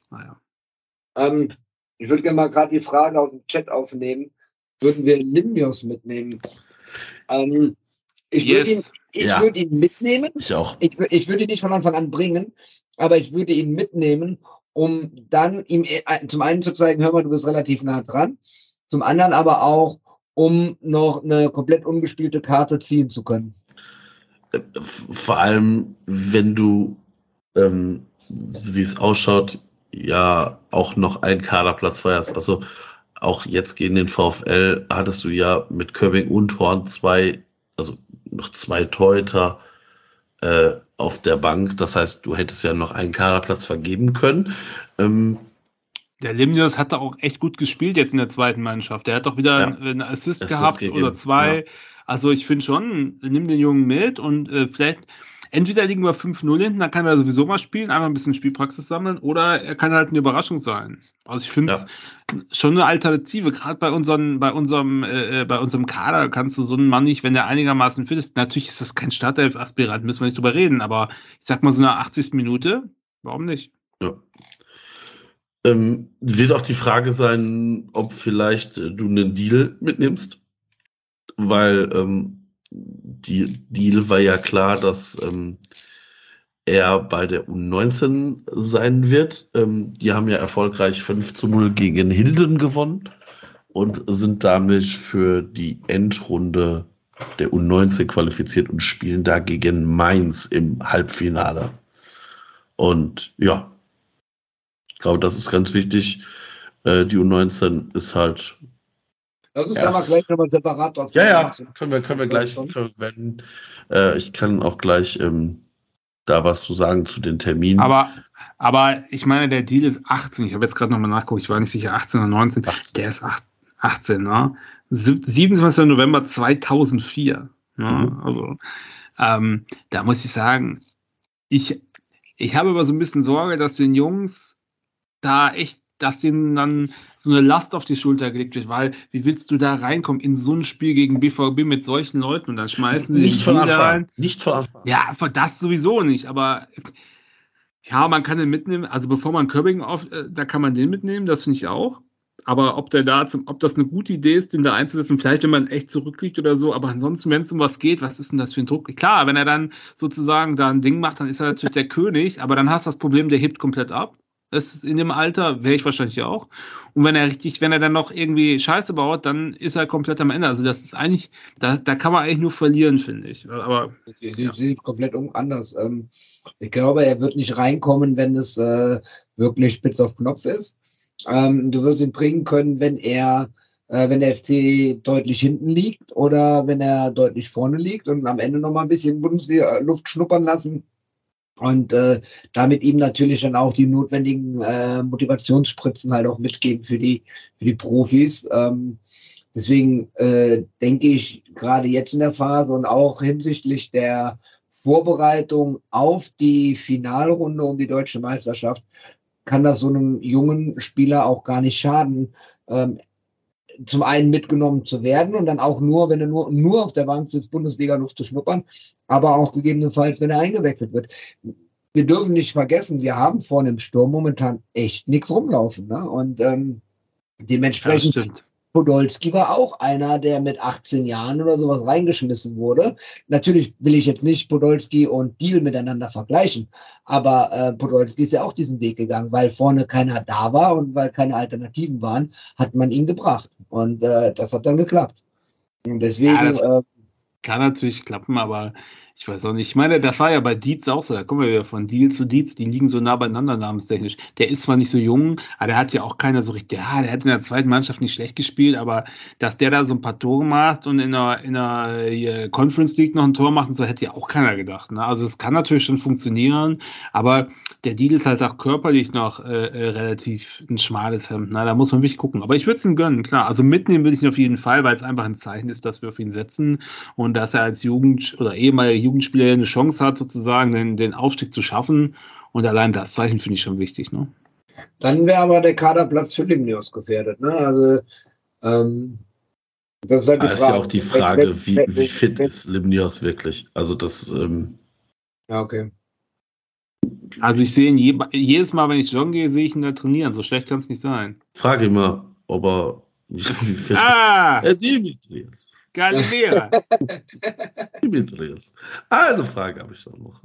S5: naja.
S4: Ähm, ich würde gerne mal gerade die Frage aus dem Chat aufnehmen. Würden wir Limnios mitnehmen? Ähm, ich würde ihn,
S5: Yes.
S3: Ja.
S4: würde ihn mitnehmen.
S3: Ich auch.
S4: Ich, ich würde ihn nicht von Anfang an bringen, aber ich würde ihn mitnehmen um dann ihm äh, zum einen zu zeigen, hör mal, du bist relativ nah dran, zum anderen aber auch, um noch eine komplett ungespielte Karte ziehen zu können.
S3: Vor allem, wenn du, ähm, wie es ausschaut, ja auch noch einen Kaderplatz feuerst. Also auch jetzt gegen den VfL hattest du ja mit Körbing und Horn zwei, also noch zwei Torhüter äh, auf der Bank. Das heißt, du hättest ja noch einen Kaderplatz vergeben können. Ähm,
S5: der Limnius hat da auch echt gut gespielt jetzt in der zweiten Mannschaft. Der hat doch wieder ja. einen Assist, Assist gehabt gegeben. oder zwei. Ja. Also ich finde schon, nimm den Jungen mit und äh, vielleicht entweder liegen wir 5-0 hinten, dann kann er sowieso mal spielen, einfach ein bisschen Spielpraxis sammeln, oder er kann halt eine Überraschung sein. Also ich finde es ja. schon eine Alternative, gerade bei, unseren, bei, unserem, äh, äh, bei unserem Kader kannst du so einen Mann nicht, wenn er einigermaßen fit ist, natürlich ist das kein Startelf-Aspirant, müssen wir nicht drüber reden, aber ich sag mal so eine 80. Minute, warum nicht? Ja.
S3: Ähm, wird auch die Frage sein, ob vielleicht äh, du einen Deal mitnimmst, weil ähm, Deal war ja klar, dass ähm, er bei der U19 sein wird. Ähm, die haben ja erfolgreich 5 zu 0 gegen Hilden gewonnen und sind damit für die Endrunde der U19 qualifiziert und spielen da gegen Mainz im Halbfinale. Und ja, ich glaube, das ist ganz wichtig. Äh, die U19 ist halt
S4: Lass uns da mal gleich nochmal separat
S3: drauf Ja, ja, können wir, können wir gleich, können wir, äh, ich kann auch gleich ähm, da was zu sagen zu den Terminen.
S5: Aber, aber ich meine, der Deal ist 18. Ich habe jetzt gerade nochmal nachgeguckt, ich war nicht sicher, 18 oder 19. 18. Der ist 8, 18, ne? 27. November 2004. Ne? Mhm. Also, ähm, da muss ich sagen, ich, ich habe aber so ein bisschen Sorge, dass den Jungs da echt dass denen dann so eine Last auf die Schulter gelegt wird, weil wie willst du da reinkommen in so ein Spiel gegen BVB mit solchen Leuten und dann schmeißen sie
S3: nicht von Anfang. rein. Nicht von
S5: Anfang. Ja, das sowieso nicht, aber ja, man kann den mitnehmen, also bevor man Körbing auf, äh, da kann man den mitnehmen, das finde ich auch. Aber ob der da zum, ob das eine gute Idee ist, den da einzusetzen, vielleicht wenn man echt zurückliegt oder so, aber ansonsten, wenn es um was geht, was ist denn das für ein Druck? Klar, wenn er dann sozusagen da ein Ding macht, dann ist er natürlich der König, aber dann hast du das Problem, der hebt komplett ab. Das ist in dem Alter wäre ich wahrscheinlich auch. Und wenn er richtig, wenn er dann noch irgendwie Scheiße baut, dann ist er komplett am Ende. Also das ist eigentlich, da, da kann man eigentlich nur verlieren, finde ich. Aber
S4: ich ja. komplett anders. Ähm, ich glaube, er wird nicht reinkommen, wenn es äh, wirklich spitz auf Knopf ist. Ähm, du wirst ihn bringen können, wenn er äh, wenn der FC deutlich hinten liegt oder wenn er deutlich vorne liegt und am Ende noch mal ein bisschen Bundesliga Luft schnuppern lassen und äh, damit ihm natürlich dann auch die notwendigen äh, Motivationsspritzen halt auch mitgeben für die, für die Profis. Ähm, deswegen äh, denke ich, gerade jetzt in der Phase und auch hinsichtlich der Vorbereitung auf die Finalrunde um die deutsche Meisterschaft, kann das so einem jungen Spieler auch gar nicht schaden, ähm, zum einen mitgenommen zu werden und dann auch nur, wenn er nur, nur auf der Bank sitzt, Bundesliga-Luft zu schnuppern, aber auch gegebenenfalls, wenn er eingewechselt wird. Wir dürfen nicht vergessen, wir haben vorne im Sturm momentan echt nichts rumlaufen. Ne? Und ähm, dementsprechend Podolski war auch einer, der mit 18 Jahren oder sowas reingeschmissen wurde. Natürlich will ich jetzt nicht Podolski und Deal miteinander vergleichen, aber äh, Podolski ist ja auch diesen Weg gegangen, weil vorne keiner da war und weil keine Alternativen waren, hat man ihn gebracht. Und äh, das hat dann geklappt. Und deswegen. Ja,
S5: äh, kann natürlich klappen, aber ich weiß auch nicht. Ich meine, das war ja bei Dietz auch so. Da kommen wir wieder von Deal zu Dietz. Die liegen so nah beieinander namenstechnisch. Der ist zwar nicht so jung, aber der hat ja auch keiner so richtig. Ja, der hat in der zweiten Mannschaft nicht schlecht gespielt, aber dass der da so ein paar Tore macht und in der, in der Conference League noch ein Tor macht und so, hätte ja auch keiner gedacht. Ne? Also, es kann natürlich schon funktionieren, aber der Deal ist halt auch körperlich noch äh, äh relativ ein schmales Hemd. Ne? Da muss man wirklich gucken. Aber ich würde es ihm gönnen, klar. Also mitnehmen würde ich ihn auf jeden Fall, weil es einfach ein Zeichen ist, dass wir auf ihn setzen und dass er als Jugend oder ehemaliger Jugendspieler eine Chance hat, sozusagen den, den Aufstieg zu schaffen. Und allein das Zeichen finde ich schon wichtig. Ne?
S4: Dann wäre aber der Kaderplatz für Limnios gefährdet. Ne? Also, ähm,
S3: das ist halt die Frage. ist ja auch die Frage, wie, wie fit ist Limnios wirklich? Also, das. Ähm,
S4: ja, okay.
S5: Also, ich sehe ihn je, jedes Mal, wenn ich joggen gehe, sehe ich ihn da trainieren. So schlecht kann es nicht sein.
S3: Frage immer, ob er. [LAUGHS] Wie
S5: fit ah! Dimitrios. Galilea. [LAUGHS]
S3: Dimitrios. Eine Frage habe ich dann noch.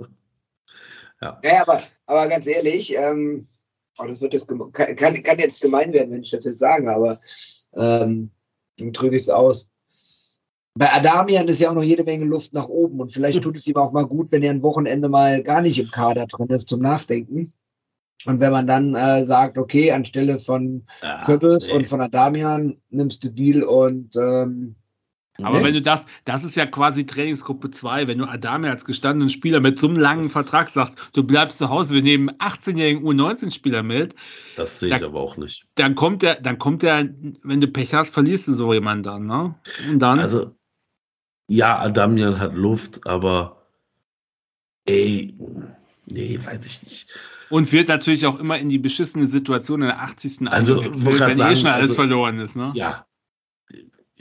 S4: Ja, ja aber, aber ganz ehrlich, ähm, Oh, das wird jetzt kann, kann, kann jetzt gemein werden, wenn ich das jetzt sage, aber ähm, dann drücke ich es aus. Bei Adamian ist ja auch noch jede Menge Luft nach oben und vielleicht [LAUGHS] tut es ihm auch mal gut, wenn er ein Wochenende mal gar nicht im Kader drin ist zum Nachdenken. Und wenn man dann äh, sagt, okay, anstelle von
S3: Ja,
S4: Köppels
S3: nee.
S4: und von Adamian nimmst du Deal und ähm,
S5: Aber
S4: ne?
S5: wenn du das, das ist ja quasi Trainingsgruppe 2, wenn du Adame als gestandenen Spieler mit so einem langen
S3: Das-
S5: Vertrag sagst, du bleibst zu Hause, wir nehmen 18-jährigen U19-Spieler mit,
S3: Das sehe ich
S5: Da-
S3: aber auch nicht.
S5: dann kommt der, dann kommt der, wenn du Pech hast, verlierst du so jemanden dann, ne? Und dann,
S3: Also, ja, Adamian hat Luft, aber ey, nee, weiß ich nicht.
S5: und wird natürlich auch immer in die beschissene Situation in der 80.
S3: Also,
S5: wenn eh schon alles
S3: also-
S5: verloren ist, ne?
S3: Ja,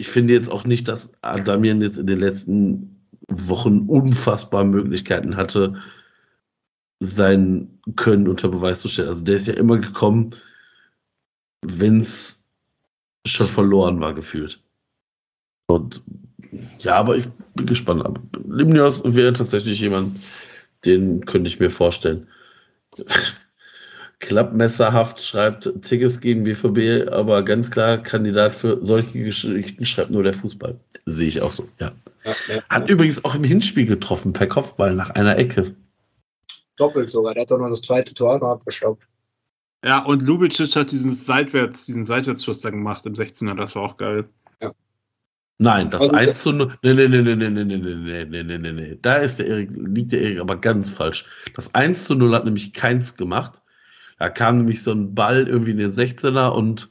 S3: ich finde jetzt auch nicht, dass Adamian jetzt in den letzten Wochen unfassbar Möglichkeiten hatte, sein Können unter Beweis zu stellen. Also der ist ja immer gekommen, wenn es schon verloren war, gefühlt. Und ja, aber ich bin gespannt. Limnios wäre tatsächlich jemand, den könnte ich mir vorstellen. Klappmesserhaft schreibt Tigges gegen BVB, aber ganz klar Kandidat für solche Geschichten schreibt nur der Fußball. Sehe ich auch so, ja.
S4: ja, ja,
S3: Hat übrigens auch im Hinspiel getroffen, per Kopfball nach einer Ecke.
S4: doppelt sogar. Der hat doch noch das zweite Tor noch abgestaubt.
S5: Ja, und Lubicic hat diesen Seitwärts, diesen Seitwärtsschuss da gemacht im 16er, das war auch geil.
S3: Nein, das
S4: Also,
S3: 1 zu 0. Nee, nee, nee, nee, nee, nee, nee, nee, nee, nee, nee, nee. Da ist der Erik, liegt der Erik aber ganz falsch. Das 1 zu 0 hat nämlich keins gemacht. Da kam nämlich so ein Ball irgendwie in den 16er und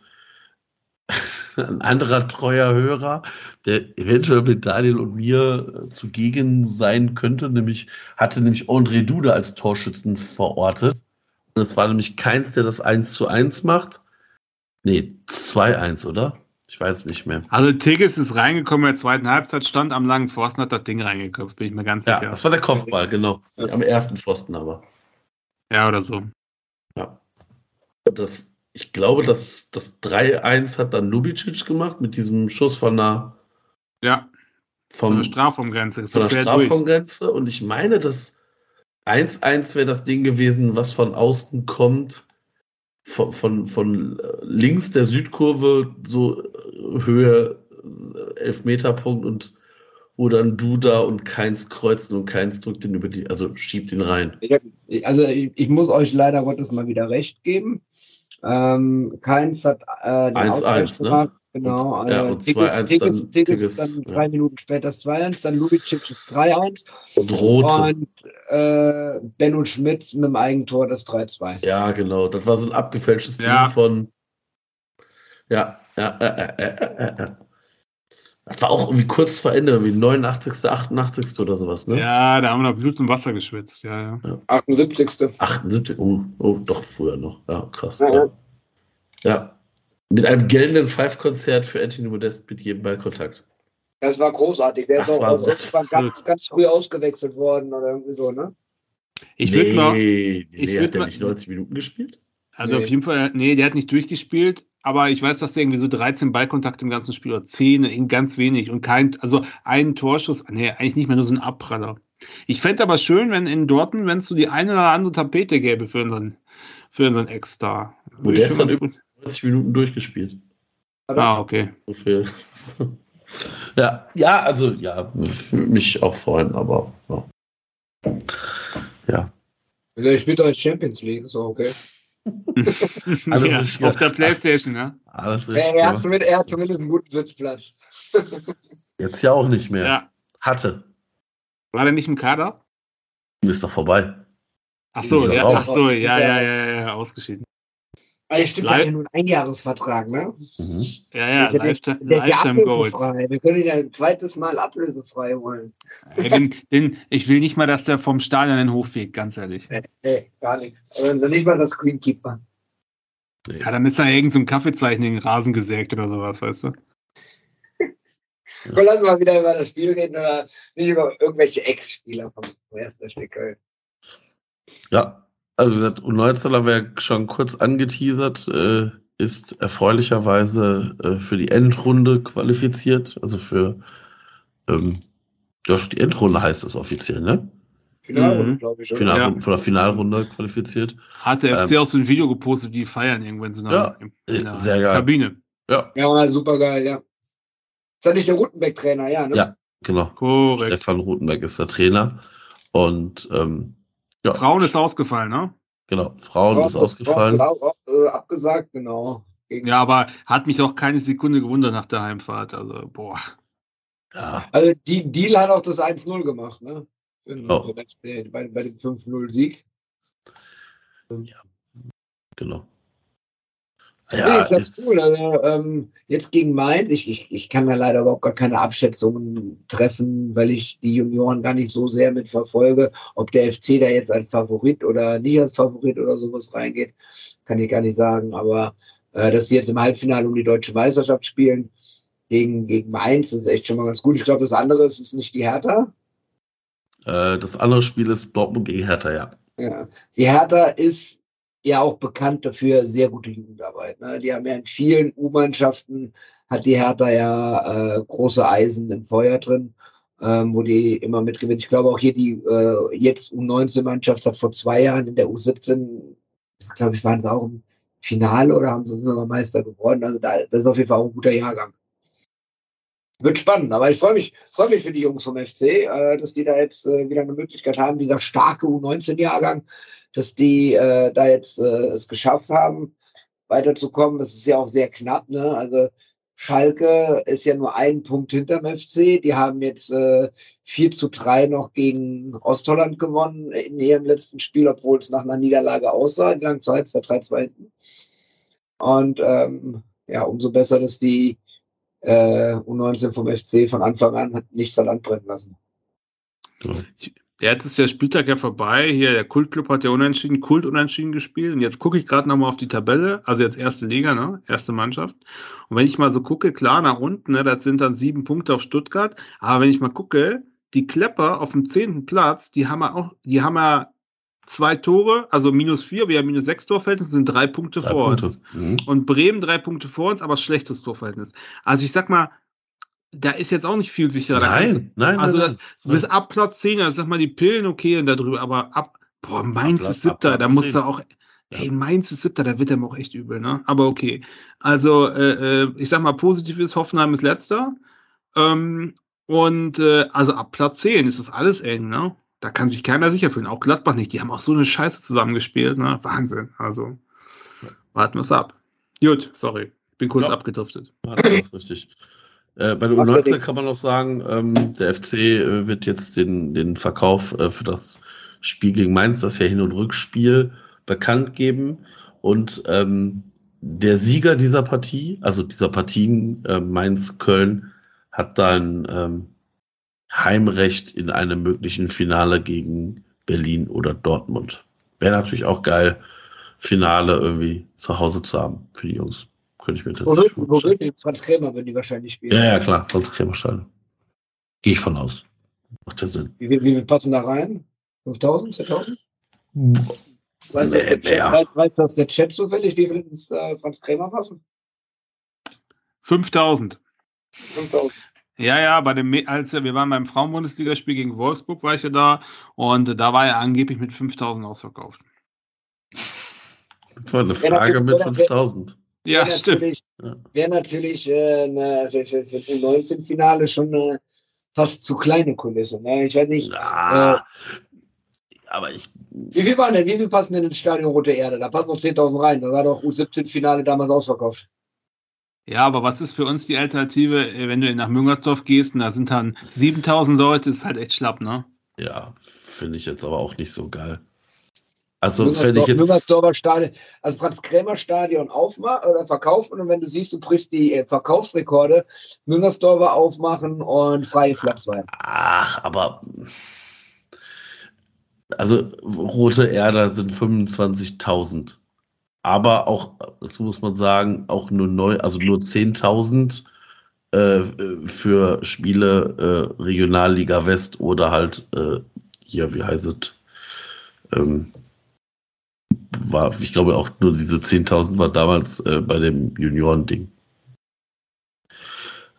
S3: [LAUGHS] ein anderer treuer Hörer, der eventuell mit Daniel und mir äh, zugegen sein könnte, nämlich hatte nämlich André Duda als Torschützen verortet. Und es war nämlich keins, der das 1 zu 1 macht. Nee, 2-1, oder? Ich weiß nicht mehr.
S5: Also Tigges ist reingekommen in der zweiten Halbzeit, stand am langen Pfosten, hat das Ding reingeköpft, bin ich mir ganz
S3: Ja,
S5: sicher.
S3: das war der Kopfball, genau.
S4: Ja.
S3: Am ersten Pfosten aber.
S5: Ja, oder so.
S3: Ja. Das, ich glaube, das, das 3-1 hat dann Lubicic gemacht mit diesem Schuss von der,
S5: Ja, von der Strafraumgrenze.
S3: von der
S5: durch.
S3: Strafraumgrenze. Und ich meine, das 1-1 wäre das Ding gewesen, was von außen kommt, von, von, von links der Südkurve, so äh, Höhe äh, Elfmeterpunkt und wo dann Duda und Keins kreuzen und Keins drückt den über die, also schiebt ihn rein.
S4: Ich hab, also ich, ich muss euch leider Gottes mal wieder recht geben. Ähm, Keins hat äh, den
S3: 1-1,
S4: Ausgleich
S3: ne?
S4: gemacht. Genau.
S3: Und- ja,
S4: äh,
S3: und
S4: Tigges,
S3: 2-1
S4: Tigges,
S3: dann-
S4: Tigges
S3: Tigges,
S4: dann
S3: ja.
S4: drei Minuten später das 2-1, dann Lubicic das 3-1
S3: Und rote.
S4: und äh, Benno Schmidt mit dem Eigentor das 3-2.
S3: Ja, genau. Das war so ein abgefälschtes
S5: Ja.
S3: Ding von. Ja, ja, ja, ja, ja, ja, ja. Das war auch irgendwie kurz vor Ende, wie 89., 88. oder sowas, ne?
S5: Ja, da haben wir noch Blut und Wasser geschwitzt. Ja, ja.
S4: 78.
S3: 78, oh, oh, doch früher noch. Ja, krass.
S4: Ja,
S3: Ja.
S4: ja.
S3: ja. Mit einem geltenden Five-Konzert für Anthony Modest mit jedem Ballkontakt.
S4: Das war großartig. Der
S3: Das
S4: ist auch
S3: war so
S4: irgendwann ganz, ganz früh ausgewechselt worden oder irgendwie so, ne?
S5: Ich würde mal,
S3: nee,
S5: ich
S3: nee
S5: würd
S3: hat der
S5: mal-
S3: nicht 90 Minuten gespielt?
S5: also
S4: Nee.
S5: auf jeden Fall, nee, der hat nicht durchgespielt, aber ich weiß, dass der irgendwie so 13 Ballkontakte im ganzen Spiel oder 10, in ganz wenig und kein, also einen Torschuss, nee, eigentlich nicht mehr nur so ein Abpraller. Ich fände aber schön, wenn in Dortmund, wenn es so die eine oder andere Tapete gäbe für unseren, für unseren Ex-Star. Ich
S3: der ist dann über-
S5: gut-
S3: 90 Minuten durchgespielt.
S5: Ah, okay.
S3: So viel. ja, ja, also ja, ich würde mich auch freuen, aber ja. ja.
S4: Also ich spiele euch Champions League, so okay.
S3: Alles
S5: ja,
S3: ist-
S5: auf der Playstation, ne?
S3: Alles
S4: Er,
S3: richtig.
S4: er, hat zumindest, er hat zumindest einen guten Sitzplatz. [LAUGHS]
S3: Jetzt ja auch nicht mehr.
S5: Ja.
S3: Hatte.
S5: War der nicht im Kader?
S3: Ist doch vorbei.
S5: Ach so,
S3: Ja,
S5: ach so, ja, ja, ja, ja, ja, ausgeschieden.
S4: Aber stimmt, der
S5: Live-
S4: hat ja nur einen Einjahresvertrag, ne?
S3: Mhm.
S5: Ja, ja,
S4: Der-
S5: Lifetime,
S4: Der ja
S5: Lifetime Goals.
S4: ablösefrei. Wir können ihn ja ein zweites Mal ablösefrei holen.
S5: Ja, den, den, ich will nicht mal, dass der vom Stadion in den Hof fegt, ganz ehrlich.
S4: Nee, gar nichts. Aber nicht mal das Greenkeeper.
S5: Ja, dann ist da irgend so ein Kaffeezeichen in den Rasen gesägt oder sowas, weißt du?
S4: Komm, lass mal wieder über das Spiel reden oder nicht über irgendwelche Ex-Spieler vom ersten FC Köln.
S3: Ja, also wie gesagt, U19 haben wir ja schon kurz angeteasert, äh, ist erfreulicherweise äh, für die Endrunde qualifiziert. Also für ähm, ja, die Endrunde heißt es offiziell, ne?
S4: Finalrunde,
S5: Mhm.
S4: glaube ich.
S3: Finalrunde,
S5: Ja.
S3: von der Finalrunde qualifiziert.
S5: Hat der FC auch so ein Video gepostet, die feiern irgendwo in so
S3: Ja,
S5: in einer
S3: sehr geil.
S5: Kabine.
S3: Ja,
S4: Ja, super geil, ja. Ist das nicht der Rutenbeck-Trainer, ja, ne?
S3: Ja. genau.
S5: Korrekt.
S3: Stefan Rutenberg ist der Trainer. Und ähm, ja,
S5: Frauen ist ausgefallen, ne?
S3: genau, Frauen ist
S4: Frau-
S3: ausgefallen.
S4: Frau- Frau- äh, abgesagt, genau. Gegen-
S5: Ja, aber hat mich auch keine Sekunde gewundert nach der Heimfahrt. Also, boah.
S3: Ja,
S4: Also die Deal hat auch das 1-0 gemacht, ne? FC, bei, bei dem 5-0-Sieg.
S3: genau.
S4: Ja, nee, ist ganz
S3: ist,
S4: cool. Also, ähm, jetzt gegen Mainz, ich, ich, ich kann da leider überhaupt gar keine Abschätzungen treffen, weil ich die Junioren gar nicht so sehr mit verfolge. Ob der FC da jetzt als Favorit oder nicht als Favorit oder sowas reingeht, kann ich gar nicht sagen. Aber äh, dass sie jetzt im Halbfinale um die deutsche Meisterschaft spielen gegen, gegen Mainz, das ist echt schon mal ganz gut. Ich glaube, das andere ist, ist nicht die Hertha.
S3: äh, das andere Spiel ist Dortmund gegen Hertha, ja.
S4: Ja. Die Hertha ist ja auch bekannt dafür sehr gute Jugendarbeit. Ne? Die haben ja in vielen U-Mannschaften hat die Hertha ja äh, große Eisen im Feuer drin, ähm, wo die immer mitgewinnt. Ich glaube auch hier die äh, jetzt U19-Mannschaft hat vor zwei Jahren in der U17, glaube ich, waren sie auch im Finale oder haben sie sogar Meister geworden. Also da, das ist auf jeden Fall auch ein guter Jahrgang. Wird spannend, aber ich freue mich, freue mich für die Jungs vom FC, äh, dass die da jetzt äh, wieder eine Möglichkeit haben, dieser starke U19-Jahrgang, dass die äh, da jetzt äh, es geschafft haben, weiterzukommen. Das ist ja auch sehr knapp, ne? Also Schalke ist ja nur ein Punkt hinterm FC. Die haben jetzt äh, 4 zu 3 noch gegen Ostholland gewonnen in ihrem letzten Spiel, obwohl es nach einer Niederlage aussah. In lang Zeit, 3-2 hinten. Und ähm, ja, umso besser, dass die äh, U19 vom FC von Anfang an hat nichts an Land brennen lassen.
S5: Ja, jetzt ist der Spieltag ja vorbei. Hier, der Kultclub hat ja unentschieden, Kult unentschieden gespielt. Und jetzt gucke ich gerade nochmal auf die Tabelle. Also jetzt erste Liga, ne? Erste Mannschaft. Und wenn ich mal so gucke, klar, nach unten, ne, das sind dann sieben Punkte auf Stuttgart. Aber wenn ich mal gucke, die Klepper auf dem zehnten Platz, die haben ja auch, die haben ja zwei Tore, also minus vier, wir haben minus sechs Torverhältnis, sind drei Punkte
S3: Drei
S5: vor
S3: Punkte.
S5: uns.
S3: Mhm.
S5: Und Bremen drei Punkte vor uns, aber schlechtes Torverhältnis. Also ich sag mal, da ist jetzt auch nicht viel sicherer. Kannst du-
S3: Nein, nein,
S5: also
S3: nein,
S5: Du bist ab Platz 10, also sag mal die Pillen okay und darüber, aber ab, boah, Mainz
S3: Platz-
S5: ist siebter,
S3: ab
S5: da musst du
S3: 10.
S5: auch, ey, Mainz ist siebter, da wird er auch echt übel, ne? Aber okay. Also, äh, äh, ich sag mal, positiv ist, Hoffenheim ist letzter. Ähm, und äh, also ab Platz 10 ist das alles eng, ne? Da kann sich keiner sicher fühlen, auch Gladbach nicht. Die haben auch so eine Scheiße zusammengespielt, ne? Wahnsinn. Also, warten wir es ab. Gut, sorry. Bin kurz
S3: Ja.
S5: abgedriftet.
S3: Ja, das ist richtig. Äh, bei der
S4: Macht ja
S3: U19
S4: nichts.
S3: kann man noch sagen, ähm, der FC äh, wird jetzt den, den Verkauf äh, für das Spiel gegen Mainz, das ja Hin- und Rückspiel, bekannt geben. Und ähm, der Sieger dieser Partie, also dieser Partien äh, Mainz-Köln, hat dann ähm, Heimrecht in einem möglichen Finale gegen Berlin oder Dortmund. Wäre natürlich auch geil, Finale irgendwie zu Hause zu haben für die Jungs. Könnte ich mir tatsächlich
S4: wo wird Franz Krämer, wenn die wahrscheinlich spielen?
S3: Ja, ja, klar, sonst Krämerstein. Gehe ich von aus. Macht ja Sinn.
S4: Wie, wie, wie viel passen da rein? 5000, 2000? Weiß,
S3: Nee,
S4: das der Chat, weiß, weiß das der Chat zufällig, wie viel ins äh, Franz Krämer passen?
S5: 5000.
S4: 5000.
S5: Ja, ja, bei dem, als wir waren beim Frauenbundesligaspiel gegen Wolfsburg, war ich ja da und da war er angeblich mit 5000 ausverkauft.
S3: Guck mal, eine Frage mit
S4: ja,
S3: 5000.
S5: Ja,
S4: Wäre
S5: stimmt.
S4: natürlich,
S3: Ja.
S4: wär natürlich äh, eine, für, für, für ein 19-Finale schon eine fast zu kleine Kulisse. Ne? Ich weiß nicht,
S3: Ja, aber ich.
S4: wie viel waren denn, wie viel passen denn ins Stadion Rote Erde? Da passen noch 10.000 rein. Da war doch U17-Finale damals ausverkauft.
S5: Ja, aber was ist für uns die Alternative, äh, wenn du nach Müngersdorf gehst und da sind dann 7000 Leute, ist halt echt schlapp, ne?
S3: Ja, finde ich jetzt aber auch nicht so geil. Also, wenn ich jetzt.
S4: Müngersdorfer Stadion, also Franz Krämer Stadion aufmachen oder verkaufen und wenn du siehst, du brichst die äh, Verkaufsrekorde, Müngersdorfer aufmachen und freie Platzwein.
S3: Ach, aber. Also, Rote Erde sind 25.000. Aber auch, dazu muss man sagen, auch nur neu, also nur 10.000 äh, für Spiele äh, Regionalliga West oder halt äh, hier, wie heißt es? Ähm, war, ich glaube auch nur diese 10.000 war damals äh, bei dem Junioren-Ding.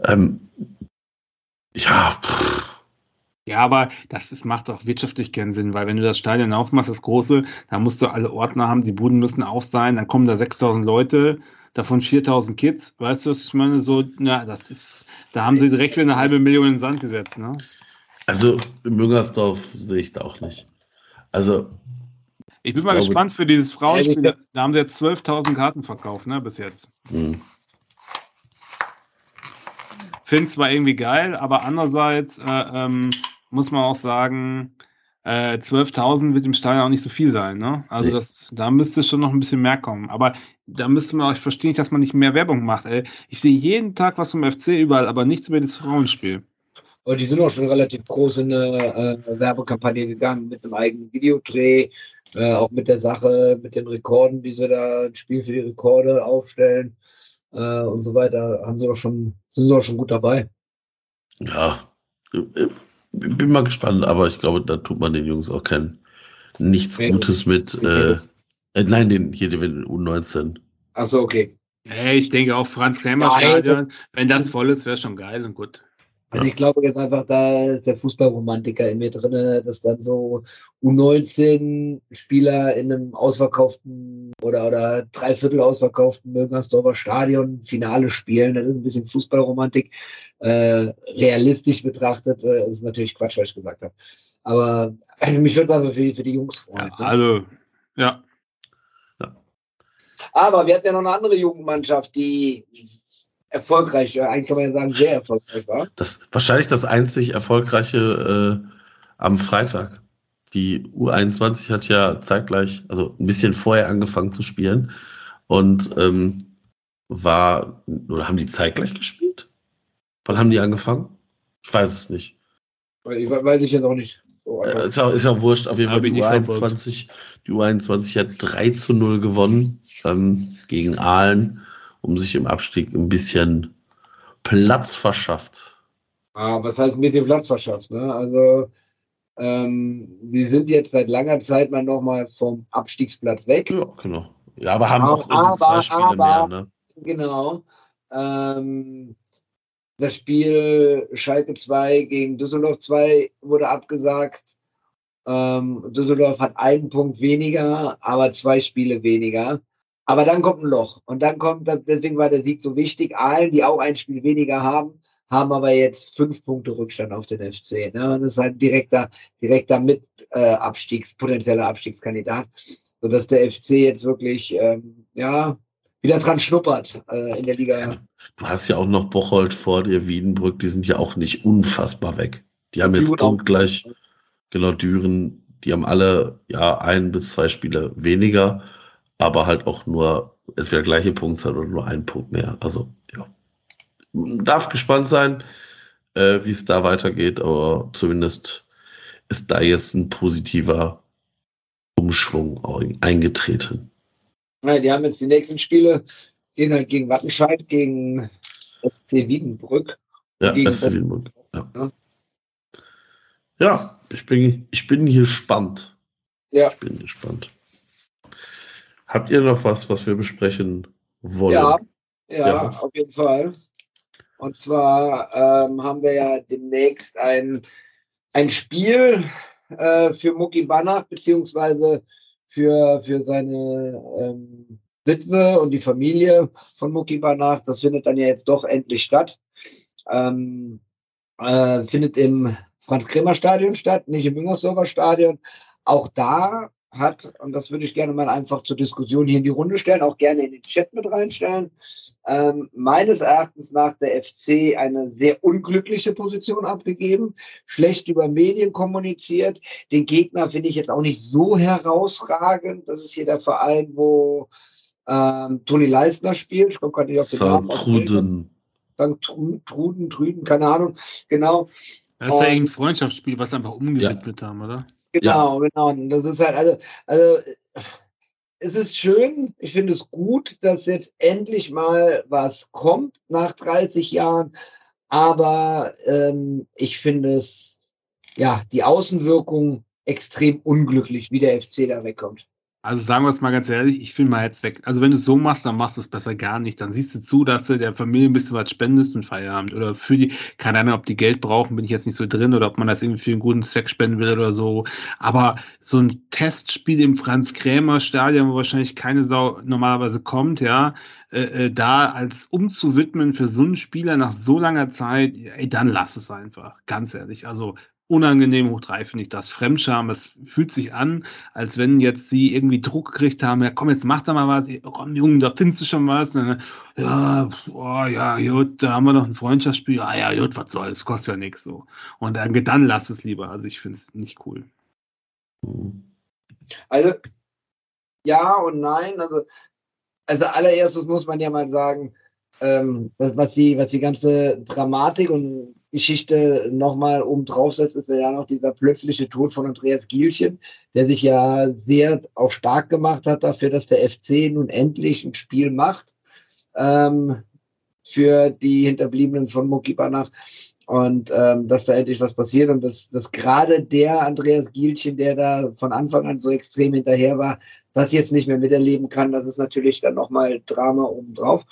S3: Ähm, ja, pff,
S5: Ja, aber das ist, macht doch wirtschaftlich keinen Sinn, weil wenn du das Stadion aufmachst, das große, dann musst du alle Ordner haben, die Buden müssen auf sein, dann kommen da 6000 Leute, davon 4000 Kids. Weißt du, was ich meine? So, ja, das ist, da haben sie direkt wieder eine halbe Million in den Sand gesetzt, ne?
S3: Also Müngersdorf sehe ich da auch nicht. Also
S5: Ich bin mal
S3: glaube-
S5: gespannt für dieses Frauenspiel.
S4: Ja,
S5: Da haben sie jetzt 12.000 Karten verkauft, ne, bis jetzt.
S3: hm,
S5: Finde zwar irgendwie geil, aber andererseits äh, ähm, muss man auch sagen, äh, 12.000 wird im Stadion auch nicht so viel sein. Ne? Also
S3: Nee.
S5: das, da müsste schon noch ein bisschen mehr kommen. Aber da müsste man auch, ich verstehe nicht, dass man nicht mehr Werbung macht. Ey. Ich sehe jeden Tag was vom FC überall, aber nichts über das Frauenspiel.
S4: Aber die sind auch schon relativ groß in eine äh, Werbekampagne gegangen mit einem eigenen Videodreh, äh, auch mit der Sache, mit den Rekorden, die sie da ein Spiel für die Rekorde aufstellen äh, und so weiter, haben sie doch schon, sind sie auch schon gut dabei.
S3: ja, äh, bin mal gespannt, aber ich glaube, da tut man den Jungs auch kein nichts
S4: Nee.
S3: Gutes mit. Äh, äh, nein, den hier den U19.
S4: Achso, okay.
S5: Hey, ich denke auch Franz Krämer. Stadion, wenn das voll ist, wäre schon geil und gut.
S4: Also ich glaube jetzt einfach, da ist der Fußballromantiker in mir drin, dass dann so U19-Spieler in einem ausverkauften oder, oder dreiviertel ausverkauften Müngersdorfer Stadion Finale spielen. Das ist ein bisschen Fußballromantik. Äh, realistisch betrachtet äh, ist natürlich Quatsch, was ich gesagt habe. Aber also mich würde es einfach für, die- für die Jungs
S5: Ja,
S4: freuen. ne?
S5: also, ja.
S4: Aber wir hatten ja noch eine andere Jugendmannschaft, die erfolgreich, äh, eigentlich kann man ja sagen, sehr erfolgreich war.
S3: Das wahrscheinlich das einzig erfolgreiche äh, am Freitag. Die U21 hat ja zeitgleich, also ein bisschen vorher angefangen zu spielen und ähm, war, oder haben die zeitgleich gespielt? Wann haben die angefangen? Ich weiß es nicht.
S4: Ich we- weiß ich jetzt auch nicht. So,
S3: Äh, ist, ja, ist ja wurscht. Auf jeden Fall
S5: ich
S3: die
S5: nicht
S3: U21, die U21 hat 3 zu 0 gewonnen ähm, gegen Aalen, um sich im Abstieg ein bisschen Platz verschafft.
S4: Ah, was heißt ein bisschen Platz verschafft? Ne? Also, ähm, wir sind jetzt seit langer Zeit mal nochmal vom Abstiegsplatz weg.
S3: Ja, genau. Ja, aber haben auch irgendwie zwei Spiele
S4: aber-
S3: mehr, ne?
S4: Genau. Ähm, das Spiel Schalke 2 gegen Düsseldorf 2 wurde abgesagt. Ähm, Düsseldorf hat einen Punkt weniger, aber zwei Spiele weniger. Aber dann kommt ein Loch. Und dann kommt, deswegen war der Sieg so wichtig. Aalen, die auch ein Spiel weniger haben, haben aber jetzt fünf Punkte Rückstand auf den FC. Ne? Und das ist halt ein direkter, direkter mit äh, Abstiegs, potenzieller Abstiegskandidat, sodass der FC jetzt wirklich ähm, ja, wieder dran schnuppert äh, in der Liga.
S3: Du hast ja auch noch Bocholt vor dir, Wiedenbrück, die sind ja auch nicht unfassbar weg. Die haben jetzt punktgleich, genau, Düren, die haben alle ja ein bis zwei Spiele weniger, aber halt auch nur entweder gleiche Punktzahl oder nur einen Punkt mehr. Also, ja. Darf gespannt sein, äh, wie es da weitergeht, aber zumindest ist da jetzt ein positiver Umschwung eingetreten.
S4: Ja, die haben jetzt die nächsten Spiele, gehen halt gegen Wattenscheid, gegen SC Wiedenbrück.
S3: Ja, SC Wiedenbrück. Ja.
S4: Ja.
S3: ja, ich bin, ich bin gespannt.
S4: Ja.
S3: Ich bin gespannt. Habt ihr noch was, was wir besprechen wollen?
S4: Ja, ja,
S3: Ja.
S4: auf jeden Fall. Und zwar ähm, haben wir ja demnächst ein, ein Spiel äh, für Mucki Banach, beziehungsweise für, für seine ähm, Witwe und die Familie von Mucki Banach. Das findet dann ja jetzt doch endlich statt. Ähm, äh, findet im Franz-Kremer-Stadion statt, nicht im Müngersdorfer Stadion. Auch da hat, und das würde ich gerne mal einfach zur Diskussion hier in die Runde stellen, auch gerne in den Chat mit reinstellen, ähm, meines Erachtens nach der FC eine sehr unglückliche Position abgegeben, schlecht über Medien kommuniziert. Den Gegner finde ich jetzt auch nicht so herausragend. Das ist hier der Verein, wo ähm, Toni Leistner spielt. Ich komme gerade nicht auf den Namen.
S3: St. Truden.
S4: St. Tru- Truden, Trüden, keine Ahnung. Genau.
S5: Das ist ja
S4: Und-
S5: irgendein Freundschaftsspiel, was einfach umgewidmet haben, oder?
S4: Genau, genau. Und das ist halt, also, also es ist schön, ich finde es gut, dass jetzt endlich mal was kommt nach 30 Jahren, aber ähm, ich finde es, ja, die Außenwirkung extrem unglücklich, wie der FC da wegkommt.
S5: Also sagen wir es mal ganz ehrlich, ich finde mal jetzt weg. Also wenn du es so machst, dann machst du es besser gar nicht. Dann siehst du zu, dass du der Familie ein bisschen was spendest und Feierabend. Oder für die, keine Ahnung, ob die Geld brauchen, bin ich jetzt nicht so drin oder ob man das irgendwie für einen guten Zweck spenden will oder so. Aber so ein Testspiel im Franz-Krämer-Stadion, wo wahrscheinlich keine Sau normalerweise kommt, ja, äh, äh, da als umzuwidmen für so einen Spieler nach so langer Zeit, ey, dann lass es einfach. Ganz ehrlich. Also unangenehm hoch drei finde ich das. Fremdscham, es fühlt sich an, als wenn jetzt sie irgendwie Druck gekriegt haben, ja komm, jetzt mach da mal was, oh, komm Junge, da findest du schon was. Dann, ja, oh, ja, gut, da haben wir noch ein Freundschaftsspiel, ja, ja, gut, was soll's, kostet ja nichts so. Und dann, dann lass es lieber, also ich finde es nicht cool.
S4: Also, ja und nein, also, also allererstes muss man ja mal sagen, ähm, was, was, die, was die ganze Dramatik und Geschichte nochmal oben draufsetzt, ist ja noch dieser plötzliche Tod von Andreas Gielchen, der sich ja sehr auch stark gemacht hat dafür, dass der FC nun endlich ein Spiel macht ähm, für die Hinterbliebenen von Muki Banach und ähm, dass da endlich was passiert und dass, dass gerade der Andreas Gielchen, der da von Anfang an so extrem hinterher war, das jetzt nicht mehr miterleben kann, das ist natürlich dann nochmal Drama obendrauf.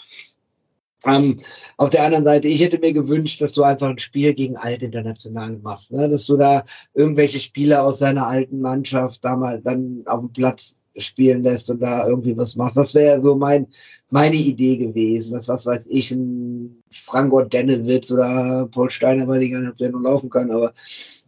S4: Ähm, auf der anderen Seite, ich hätte mir gewünscht, dass du einfach ein Spiel gegen Altinternationale machst, ne? dass du da irgendwelche Spieler aus seiner alten Mannschaft da mal dann auf dem Platz spielen lässt und da irgendwie was machst. Das wäre so mein, meine Idee gewesen. Das, was weiß ich, ein Frank Dennewitz oder Paul Steiner, weil ich gar nicht, ob der nur laufen kann, aber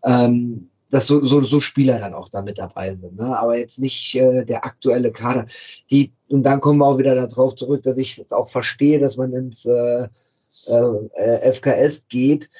S4: ähm, dass so, so, so Spieler dann auch da mit dabei sind. Ne? Aber jetzt nicht äh, der aktuelle Kader. Die, und dann kommen wir auch wieder darauf zurück, dass ich auch verstehe, dass man ins äh, äh, FKS geht.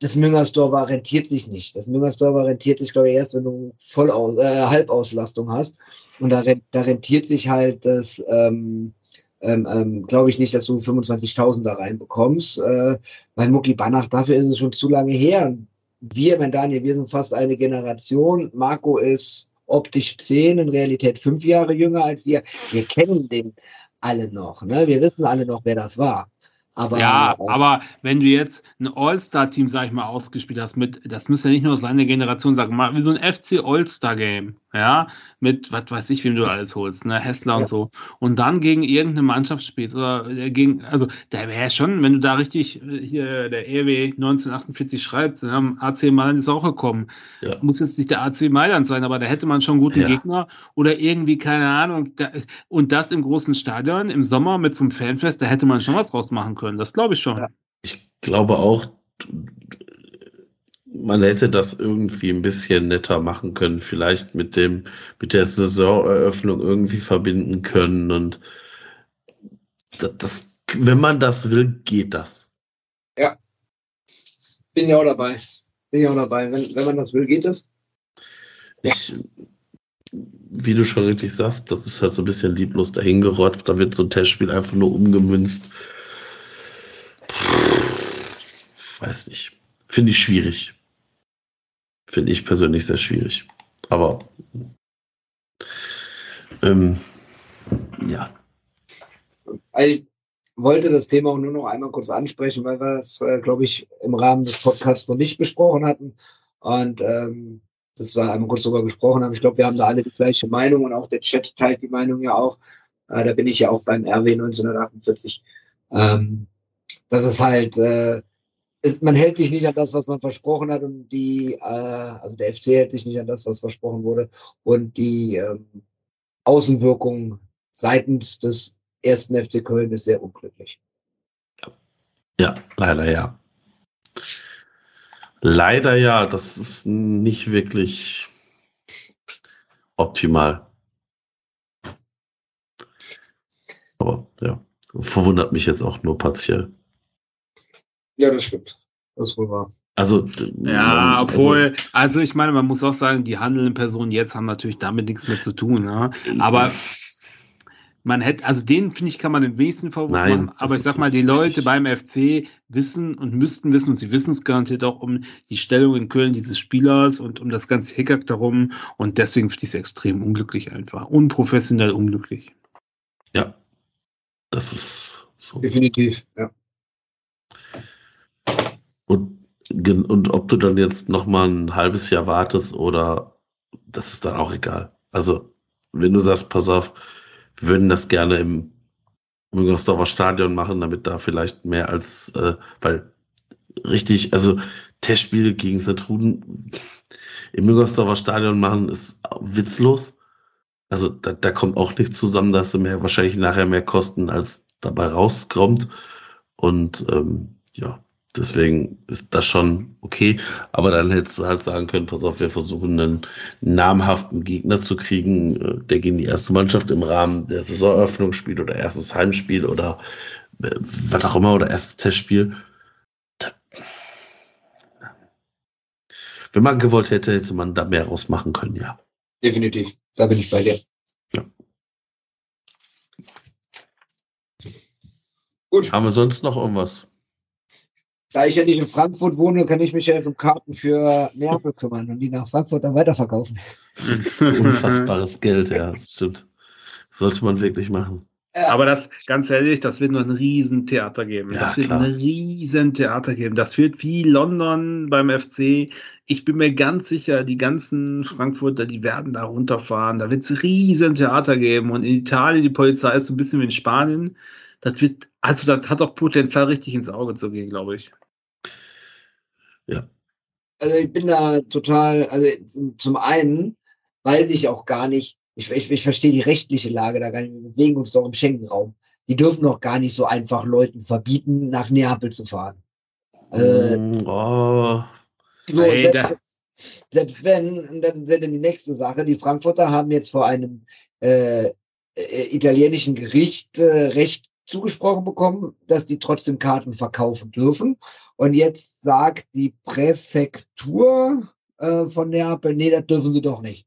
S4: Das Müngersdorfer rentiert sich nicht. Das Müngersdorfer rentiert sich, glaube ich, erst, wenn du Vollaus äh, Halbauslastung hast. Und da, da rentiert sich halt das, ähm, ähm, ähm, glaube ich nicht, dass du 25.000 da reinbekommst. Äh, weil Mucki Banach, dafür ist es schon zu lange her wir, mein Daniel, wir sind fast eine Generation. Marco ist optisch zehn, in Realität fünf Jahre jünger als wir. Wir kennen den alle noch. Ne? Wir wissen alle noch, wer das war.
S5: Aber, ja, aber wenn du jetzt ein All-Star-Team, sag ich mal, ausgespielt hast, mit, das müsste ja nicht nur seine Generation sagen, mal wie so ein FC All-Star-Game, ja, mit, was weiß ich, wem du alles holst, ne, Hessler ja. und so. Und dann gegen irgendeine Mannschaft spielst oder äh, gegen, also, da wäre schon, wenn du da richtig äh, hier der EW 1948 schreibst, dann haben AC Mailand ist auch gekommen. Ja. Muss jetzt nicht der AC Mailand sein, aber da hätte man schon einen guten ja. Gegner oder irgendwie, keine Ahnung, da, und das im großen Stadion im Sommer mit so einem Fanfest, da hätte man schon was draus machen können. Das glaube ich schon.
S3: Ich glaube auch, man hätte das irgendwie ein bisschen netter machen können, vielleicht mit dem, mit der Saisoneröffnung irgendwie verbinden können und das, das wenn man das will, geht das.
S4: Ja. Bin ja auch dabei. Bin ja auch dabei. Wenn, wenn man das will, geht es.
S3: Ich, wie du schon richtig sagst, das ist halt so ein bisschen lieblos dahingerotzt. Da wird so ein Testspiel einfach nur umgemünzt weiß nicht. Finde ich schwierig. Finde ich persönlich sehr schwierig. Aber ähm, ja.
S4: Also ich wollte das Thema auch nur noch einmal kurz ansprechen, weil wir es, äh, glaube ich, im Rahmen des Podcasts noch nicht besprochen hatten. Und ähm, das war einmal kurz darüber gesprochen haben. Ich glaube, wir haben da alle die gleiche Meinung und auch der Chat teilt die Meinung ja auch. Äh, da bin ich ja auch beim RW 1948. Ähm, das ist halt, äh, ist, man hält sich nicht an das, was man versprochen hat und die, äh, also der FC hält sich nicht an das, was versprochen wurde und die ähm, Außenwirkung seitens des ersten FC Köln ist sehr unglücklich.
S3: Ja, leider ja. Leider ja, das ist nicht wirklich optimal. Aber ja, verwundert mich jetzt auch nur partiell.
S4: Ja, das stimmt. Das ist wohl wahr.
S3: Also,
S5: ja, obwohl, also, also, ich meine, man muss auch sagen, die handelnden Personen jetzt haben natürlich damit nichts mehr zu tun. Ne? Aber man hätte, also denen finde ich, kann man den wenigsten Vorwurf machen. Aber ich sag mal, die Leute beim FC wissen und müssten wissen, und sie wissen es garantiert auch um die Stellung in Köln dieses Spielers und um das ganze Hickhack darum. Und deswegen finde ich es extrem unglücklich einfach. Unprofessionell unglücklich.
S3: Ja, das ist so.
S4: Definitiv, ja.
S3: Und, ob du dann jetzt noch mal ein halbes Jahr wartest oder das ist dann auch egal. Also wenn du sagst, pass auf, wir würden das gerne im Müngersdorfer Stadion machen, damit da vielleicht mehr als, äh, weil richtig, also Testspiele gegen Satruden im Müngersdorfer Stadion machen, ist witzlos. Also da, da kommt auch nichts zusammen, dass du mehr, wahrscheinlich nachher mehr Kosten als dabei rauskommt. Und ähm, ja, deswegen ist das schon okay. Aber dann hättest du halt sagen können, pass auf, wir versuchen einen namhaften Gegner zu kriegen, äh, der gegen die erste Mannschaft im Rahmen der Saisoneröffnung spielt oder erstes Heimspiel oder äh, was auch immer oder erstes Testspiel. Wenn man gewollt hätte, hätte man da mehr rausmachen können, ja.
S4: Definitiv. Da bin ich bei dir.
S3: Ja.
S4: Gut.
S3: Haben wir sonst noch irgendwas?
S4: Da ich ja nicht in Frankfurt wohne, kann ich mich ja jetzt um Karten für Neapel kümmern und die nach Frankfurt dann weiterverkaufen. [LAUGHS]
S3: Unfassbares Geld, ja, das stimmt. Sollte man wirklich machen.
S5: Aber das, ganz ehrlich, das wird nur ein Riesentheater geben.
S3: Ja,
S5: das wird
S3: klar.
S5: ein Riesentheater geben. Das wird wie London beim FC. Ich bin mir ganz sicher, die ganzen Frankfurter, die werden da runterfahren. Da wird es Riesentheater geben. Und in Italien, die Polizei ist so ein bisschen wie in Spanien. Das wird, also das hat auch Potenzial, richtig ins Auge zu gehen, glaube ich.
S4: Also ich bin da total, also zum einen weiß ich auch gar nicht, ich, ich, ich verstehe die rechtliche Lage da gar nicht. Wir bewegen uns doch im Schengen-Raum. Die dürfen doch gar nicht so einfach Leuten verbieten, nach Neapel zu fahren. Äh,
S3: Mm, oh,
S4: so,
S5: Hey,
S4: selbst, wenn, dann wäre dann die nächste Sache. Die Frankfurter haben jetzt vor einem äh, äh, italienischen Gericht äh, Recht zugesprochen bekommen, dass die trotzdem Karten verkaufen dürfen. Und jetzt sagt die Präfektur äh, von Neapel, nee, das dürfen sie doch nicht.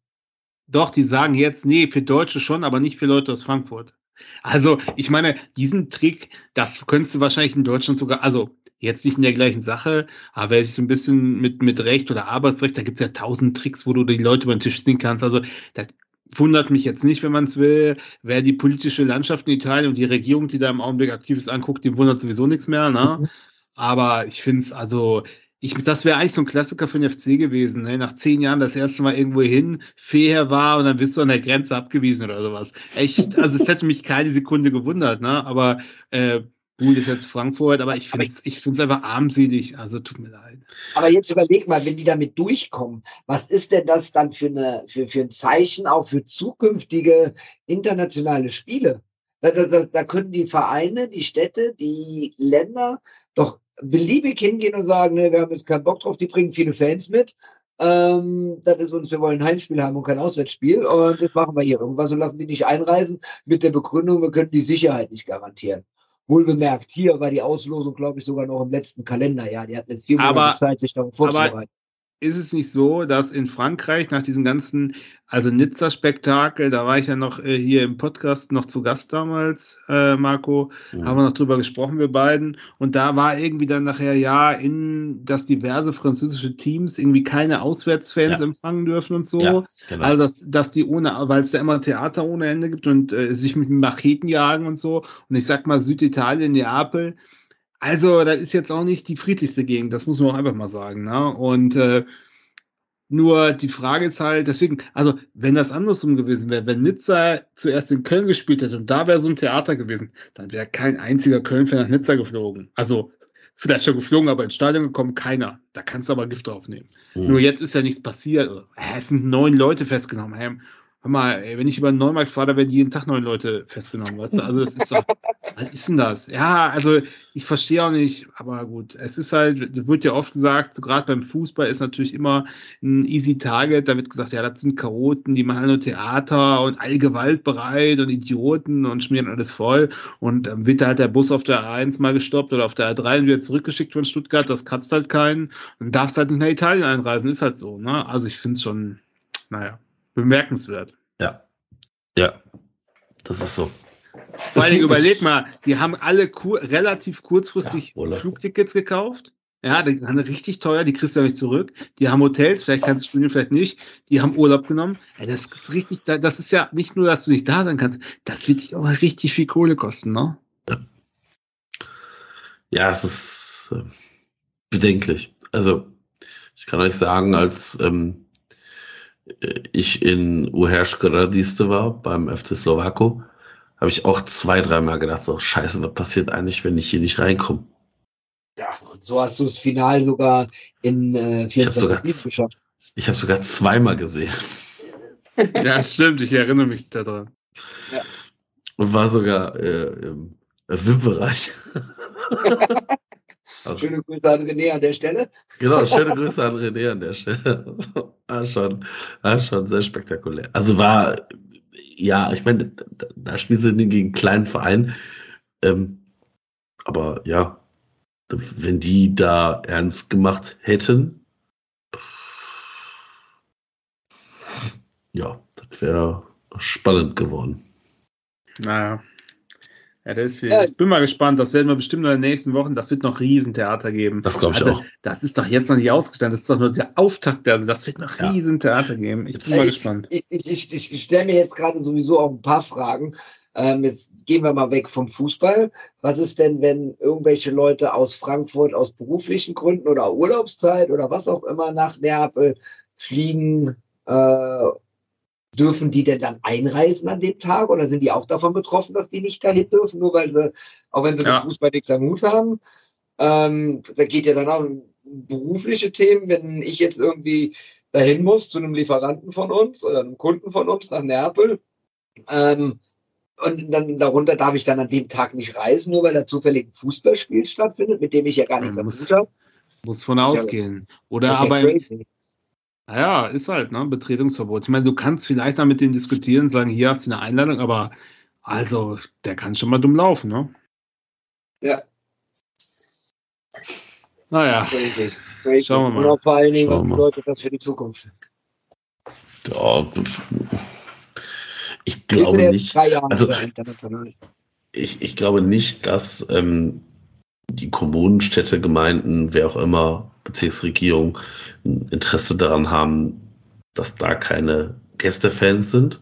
S5: Doch, die sagen jetzt, nee, für Deutsche schon, aber nicht für Leute aus Frankfurt. Also, ich meine, diesen Trick, das könntest du wahrscheinlich in Deutschland sogar, also jetzt nicht in der gleichen Sache, aber wenn ich so ein bisschen mit, mit Recht oder Arbeitsrecht, da gibt es ja tausend Tricks, wo du die Leute über den Tisch ziehen kannst. Also, das wundert mich jetzt nicht, wenn man es will. Wer die politische Landschaft in Italien und die Regierung, die da im Augenblick aktiv ist, anguckt, dem wundert sowieso nichts mehr. Ne?
S4: Mhm.
S5: Aber ich finde es, also, ich, das wäre eigentlich so ein Klassiker für den FC gewesen. Ne? Nach zehn Jahren das erste Mal irgendwo hin, fair war und dann bist du an der Grenze abgewiesen oder sowas. Echt, also es hätte mich keine Sekunde gewundert, ne? Aber äh, gut ist jetzt Frankfurt, aber ich finde es ich find's einfach armselig. Also tut mir leid.
S4: Aber jetzt überleg mal, wenn die damit durchkommen, was ist denn das dann für, eine, für, für ein Zeichen auch für zukünftige internationale Spiele? Da, da, da, da können die Vereine, die Städte, die Länder doch beliebig hingehen und sagen, ne, wir haben jetzt keinen Bock drauf, die bringen viele Fans mit. Ähm, das ist uns, wir wollen ein Heimspiel haben und kein Auswärtsspiel und das machen wir hier irgendwas und lassen die nicht einreisen mit der Begründung, wir können die Sicherheit nicht garantieren. Wohl bemerkt, hier war die Auslosung, glaube ich, sogar noch im letzten Kalenderjahr. Die hatten jetzt vier Monate Zeit, sich darauf vorzubereiten.
S5: Ist es nicht so, dass in Frankreich nach diesem ganzen, also Nizza-Spektakel, da war ich ja noch äh, hier im Podcast noch zu Gast damals, äh, Marco,
S3: Mhm.
S5: haben wir noch drüber gesprochen, wir beiden. Und da war irgendwie dann nachher ja, in, dass diverse französische Teams irgendwie keine Auswärtsfans
S3: Ja.
S5: empfangen dürfen und so.
S3: ja, genau.
S5: Also, dass, dass die ohne, weil es da immer Theater ohne Ende gibt und äh, sich mit Macheten jagen und so. Und ich sag mal, Süditalien, Neapel. Also, das ist jetzt auch nicht die friedlichste Gegend, das muss man auch einfach mal sagen. Ne? Und äh, nur die Frage ist halt, deswegen, also, wenn das andersrum gewesen wäre, wenn Nizza zuerst in Köln gespielt hätte und da wäre so ein Theater gewesen, dann wäre kein einziger Köln-Fan nach Nizza geflogen. Also, vielleicht schon geflogen, aber ins Stadion gekommen, keiner. Da kannst du aber Gift draufnehmen.
S3: Mhm.
S5: Nur jetzt ist ja nichts passiert. Also, es sind neun Leute festgenommen. Hör mal, ey, wenn ich über den Neumarkt fahre, da werden jeden Tag neun Leute festgenommen, weißt du? Also das ist so, [LAUGHS] was ist denn das? Ja, also ich verstehe auch nicht, aber gut, es ist halt, wird ja oft gesagt, so gerade beim Fußball ist natürlich immer ein easy Target, da wird gesagt, ja, das sind Chaoten, die machen nur Theater und allgewaltbereit und Idioten und schmieren alles voll und dann wird da halt der Bus auf der A1 mal gestoppt oder auf der A3 und wieder zurückgeschickt von Stuttgart, das kratzt halt keinen und darfst halt nicht nach Italien einreisen, ist halt so, ne? Also ich finde es schon, naja, bemerkenswert.
S3: Ja. Ja. Das ist so.
S5: Vor allen Dingen [LAUGHS] überleg mal, die haben alle kur relativ kurzfristig
S3: Ja.
S5: Flugtickets gekauft. Ja, die sind richtig teuer, die kriegst du ja nicht zurück. Die haben Hotels, vielleicht kannst du studieren, vielleicht nicht. Die haben Urlaub genommen. Ey, das ist richtig, das ist ja nicht nur, dass du nicht da sein kannst, das wird dich auch richtig viel Kohle kosten, ne?
S3: Ja, es ist äh, bedenklich. Also, ich kann euch sagen, als ähm, äh, ich in Uherskradiste war, beim FC Slowako, habe ich auch zwei, dreimal gedacht, so scheiße, was passiert eigentlich, wenn ich hier nicht reinkomme?
S4: Ja, und so hast du das Final sogar in äh,
S3: Ich habe
S4: 24
S3: sogar,
S4: Spielen geschafft.
S3: ich hab sogar zweimal gesehen [LAUGHS]
S5: Ja, stimmt, ich erinnere mich daran.
S3: und war sogar äh, im VIP-Bereich. [LAUGHS] [LAUGHS] Also,
S4: Schöne Grüße an René an der Stelle.
S3: genau, [LAUGHS] schöne Grüße an René an der Stelle. War schon, war schon sehr spektakulär. Also war, ja, ich meine, da, da spielst du gegen einen kleinen Verein. Ähm, aber ja, wenn die da ernst gemacht hätten, ja, das wäre spannend geworden.
S5: Naja. Ja, das ist,
S4: Ja.
S5: ich bin mal gespannt. Das werden wir bestimmt noch in den nächsten Wochen. Das wird noch Riesentheater geben.
S3: Das glaube ich
S5: Also,
S3: auch.
S5: Das ist doch jetzt noch nicht ausgestanden. Das ist doch nur der Auftakt. Also das wird noch
S3: Ja.
S5: Riesentheater geben. Ich bin mal
S4: Ich,
S5: gespannt.
S4: ich, ich, ich, ich stelle mir jetzt gerade sowieso auch ein paar Fragen. Ähm, jetzt gehen wir mal weg vom Fußball. Was ist denn, wenn irgendwelche Leute aus Frankfurt aus beruflichen Gründen oder Urlaubszeit oder was auch immer nach Neapel fliegen? Äh, dürfen die denn dann einreisen an dem Tag oder sind die auch davon betroffen, dass die nicht dahin dürfen, nur weil sie, auch wenn sie
S5: Ja.
S4: mit Fußball nichts am Hut haben? Ähm, da geht ja dann auch um berufliche Themen, wenn ich jetzt irgendwie dahin muss zu einem Lieferanten von uns oder einem Kunden von uns nach Neapel. Ähm, und dann darunter darf ich dann an dem Tag nicht reisen, nur weil da zufällig ein Fußballspiel stattfindet, mit dem ich ja gar nichts am Hut habe.
S5: Muss von ausgehen. Oder aber, im-. Ja, ist halt, ne? Betretungsverbot. Ich meine, du kannst vielleicht da mit denen diskutieren, sagen, hier hast du eine Einladung, aber also, der kann schon mal dumm laufen, ne?
S4: Ja.
S5: Naja. Schauen wir mal.
S4: Und auch vor allen Dingen,
S3: Schauen
S4: was
S3: wir mal.
S4: bedeutet das für die Zukunft?
S3: Ja, ich
S4: Wir sind
S3: glaube nicht. Also-. Ich, ich glaube nicht, dass ähm, die Kommunen, Städte, Gemeinden, wer auch immer, Bezirksregierung, ein Interesse daran haben, dass da keine Gästefans sind.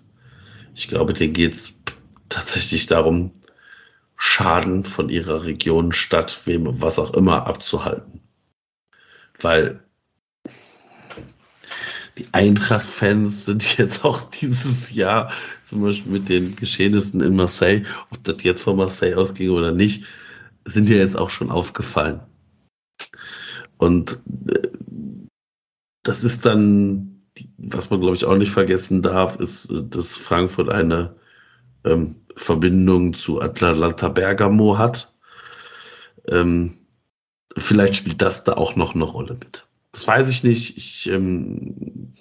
S3: Ich glaube, denen geht es tatsächlich darum, Schaden von ihrer Region, Stadt, wem, was auch immer abzuhalten. Weil die Eintracht-Fans sind [LAUGHS] jetzt auch dieses Jahr, zum Beispiel mit den Geschehnissen in Marseille, ob das jetzt von Marseille ausging oder nicht, sind ja jetzt auch schon aufgefallen. Und äh, das ist dann, was man glaube ich auch nicht vergessen darf, ist, äh, dass Frankfurt eine ähm, Verbindung zu Atlanta Bergamo hat. Ähm, vielleicht spielt das da auch noch eine Rolle mit. Das weiß ich nicht. Ich ähm,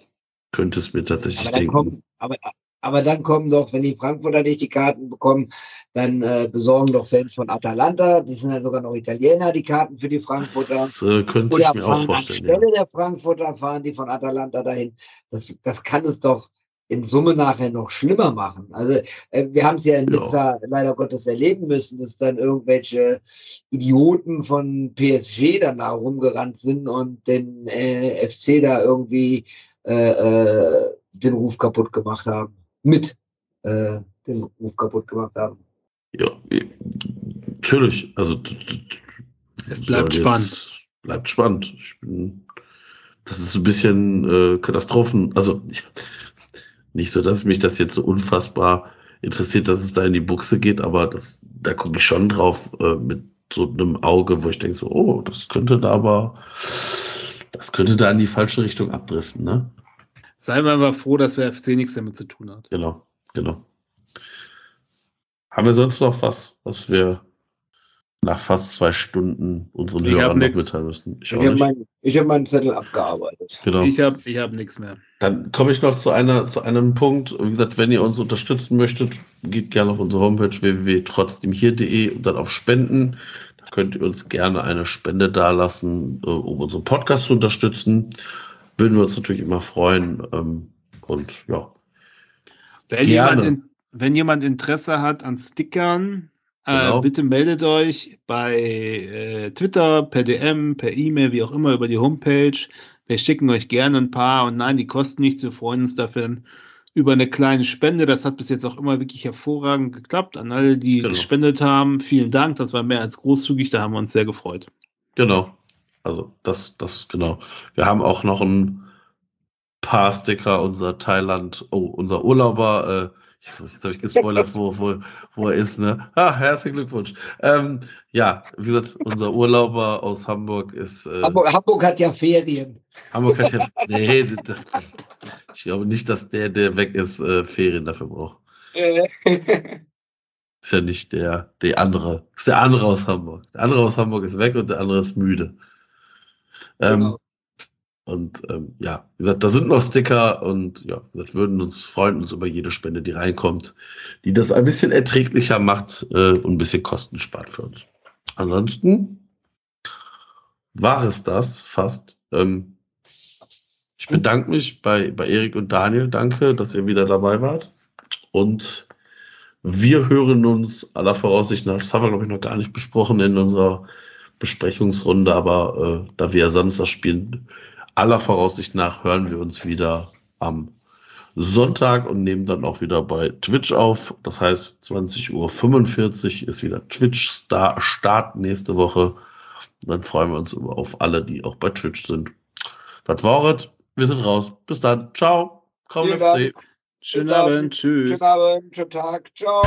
S3: könnte es mir tatsächlich
S4: Aber
S3: denken.
S4: kommen, aber, aber dann kommen doch, wenn die Frankfurter nicht die Karten bekommen, dann äh, besorgen doch Fans von Atalanta, die sind ja sogar noch Italiener, die Karten für die Frankfurter.
S3: Das äh, könnte
S4: Oder
S3: ich mir auch vorstellen. Ja.
S4: anstelle der Frankfurter, fahren die von Atalanta dahin. Das, das kann es doch in Summe nachher noch schlimmer machen. Also äh, wir haben es ja in
S3: Ja.
S4: Nizza leider Gottes erleben müssen, dass dann irgendwelche Idioten von PSG dann da rumgerannt sind und den äh, FC da irgendwie äh, äh, den Ruf kaputt gemacht haben. Mit äh, den Ruf kaputt gemacht haben.
S3: Ja, natürlich. Also
S5: Es bleibt spannend.
S3: Bleibt spannend. Ich bin, das ist so ein bisschen äh, Katastrophen. Also ich, nicht so, dass mich das jetzt so unfassbar interessiert, dass es da in die Buchse geht, aber das, da gucke ich schon drauf äh, mit so einem Auge, wo ich denke so, oh, das könnte da aber, das könnte da in die falsche Richtung abdriften, ne?
S5: Seien wir aber froh, dass der FC nichts damit zu tun hat.
S3: Genau, genau. Haben wir sonst noch was, was wir nach fast zwei Stunden unseren
S5: Ich
S3: Hörern noch mitteilen müssen? Ich
S4: Ich habe mein, hab meinen Zettel abgearbeitet.
S3: Genau.
S5: Ich habe ich hab nichts mehr.
S3: Dann komme ich noch zu, einer, zu einem Punkt. Wie gesagt, wenn ihr uns unterstützen möchtet, geht gerne auf unsere Homepage www.trotzdemhier.de und dann auf Spenden. Da könnt ihr uns gerne eine Spende dalassen, äh, um unseren Podcast zu unterstützen. Würden wir uns natürlich immer freuen. Ähm, und ja,
S5: Wenn jemand, in, wenn jemand Interesse hat an Stickern,
S3: Genau.
S5: äh, bitte meldet euch bei äh, Twitter, per DM, per E-Mail, wie auch immer, über die Homepage. Wir schicken euch gerne ein paar und nein, die kosten nichts. Wir freuen uns dafür über eine kleine Spende. Das hat bis jetzt auch immer wirklich hervorragend geklappt. An alle, die
S3: Genau.
S5: gespendet haben, vielen Dank. Das war mehr als großzügig. Da haben wir uns sehr gefreut.
S3: genau. Also das, das, genau. Wir haben auch noch ein paar Sticker, unser Thailand, oh, unser Urlauber, äh, Jetzt habe ich gespoilert, wo, wo, wo er ist, ne? Ah, herzlichen Glückwunsch. Ähm, ja, wie gesagt, unser Urlauber aus Hamburg ist.
S4: Äh, Hamburg, Hamburg, hat ja Ferien.
S3: Hamburg hat ja. Nee, ich glaube nicht, dass der, der weg ist, äh, Ferien dafür braucht. ist ja nicht der, der andere. Ist der andere aus Hamburg. Der andere aus Hamburg ist weg und der andere ist müde. Ähm, genau. Und ähm, ja, wie gesagt, da sind noch Sticker und ja, wir würden uns freuen uns über jede Spende, die reinkommt, die das ein bisschen erträglicher macht äh, und ein bisschen Kosten spart für uns. Ansonsten war es das fast. Ähm, ich bedanke mich bei, bei Erik und Daniel. Danke, dass ihr wieder dabei wart. Und wir hören uns aller Voraussicht nach, das haben wir, glaube ich, noch gar nicht besprochen in unserer Besprechungsrunde, aber äh, da wir ja Samstag spielen, aller Voraussicht nach hören wir uns wieder am Sonntag und nehmen dann auch wieder bei Twitch auf. Das heißt, 20.45 Uhr ist wieder Twitch-Start nächste Woche. Dann freuen wir uns auf alle, die auch bei Twitch sind. Das war's. Wir sind raus. Bis dann. Ciao.
S5: Komm FC. Schönen Abend. Tschüss.
S4: Schönen Abend. Schönen Tag. Ciao.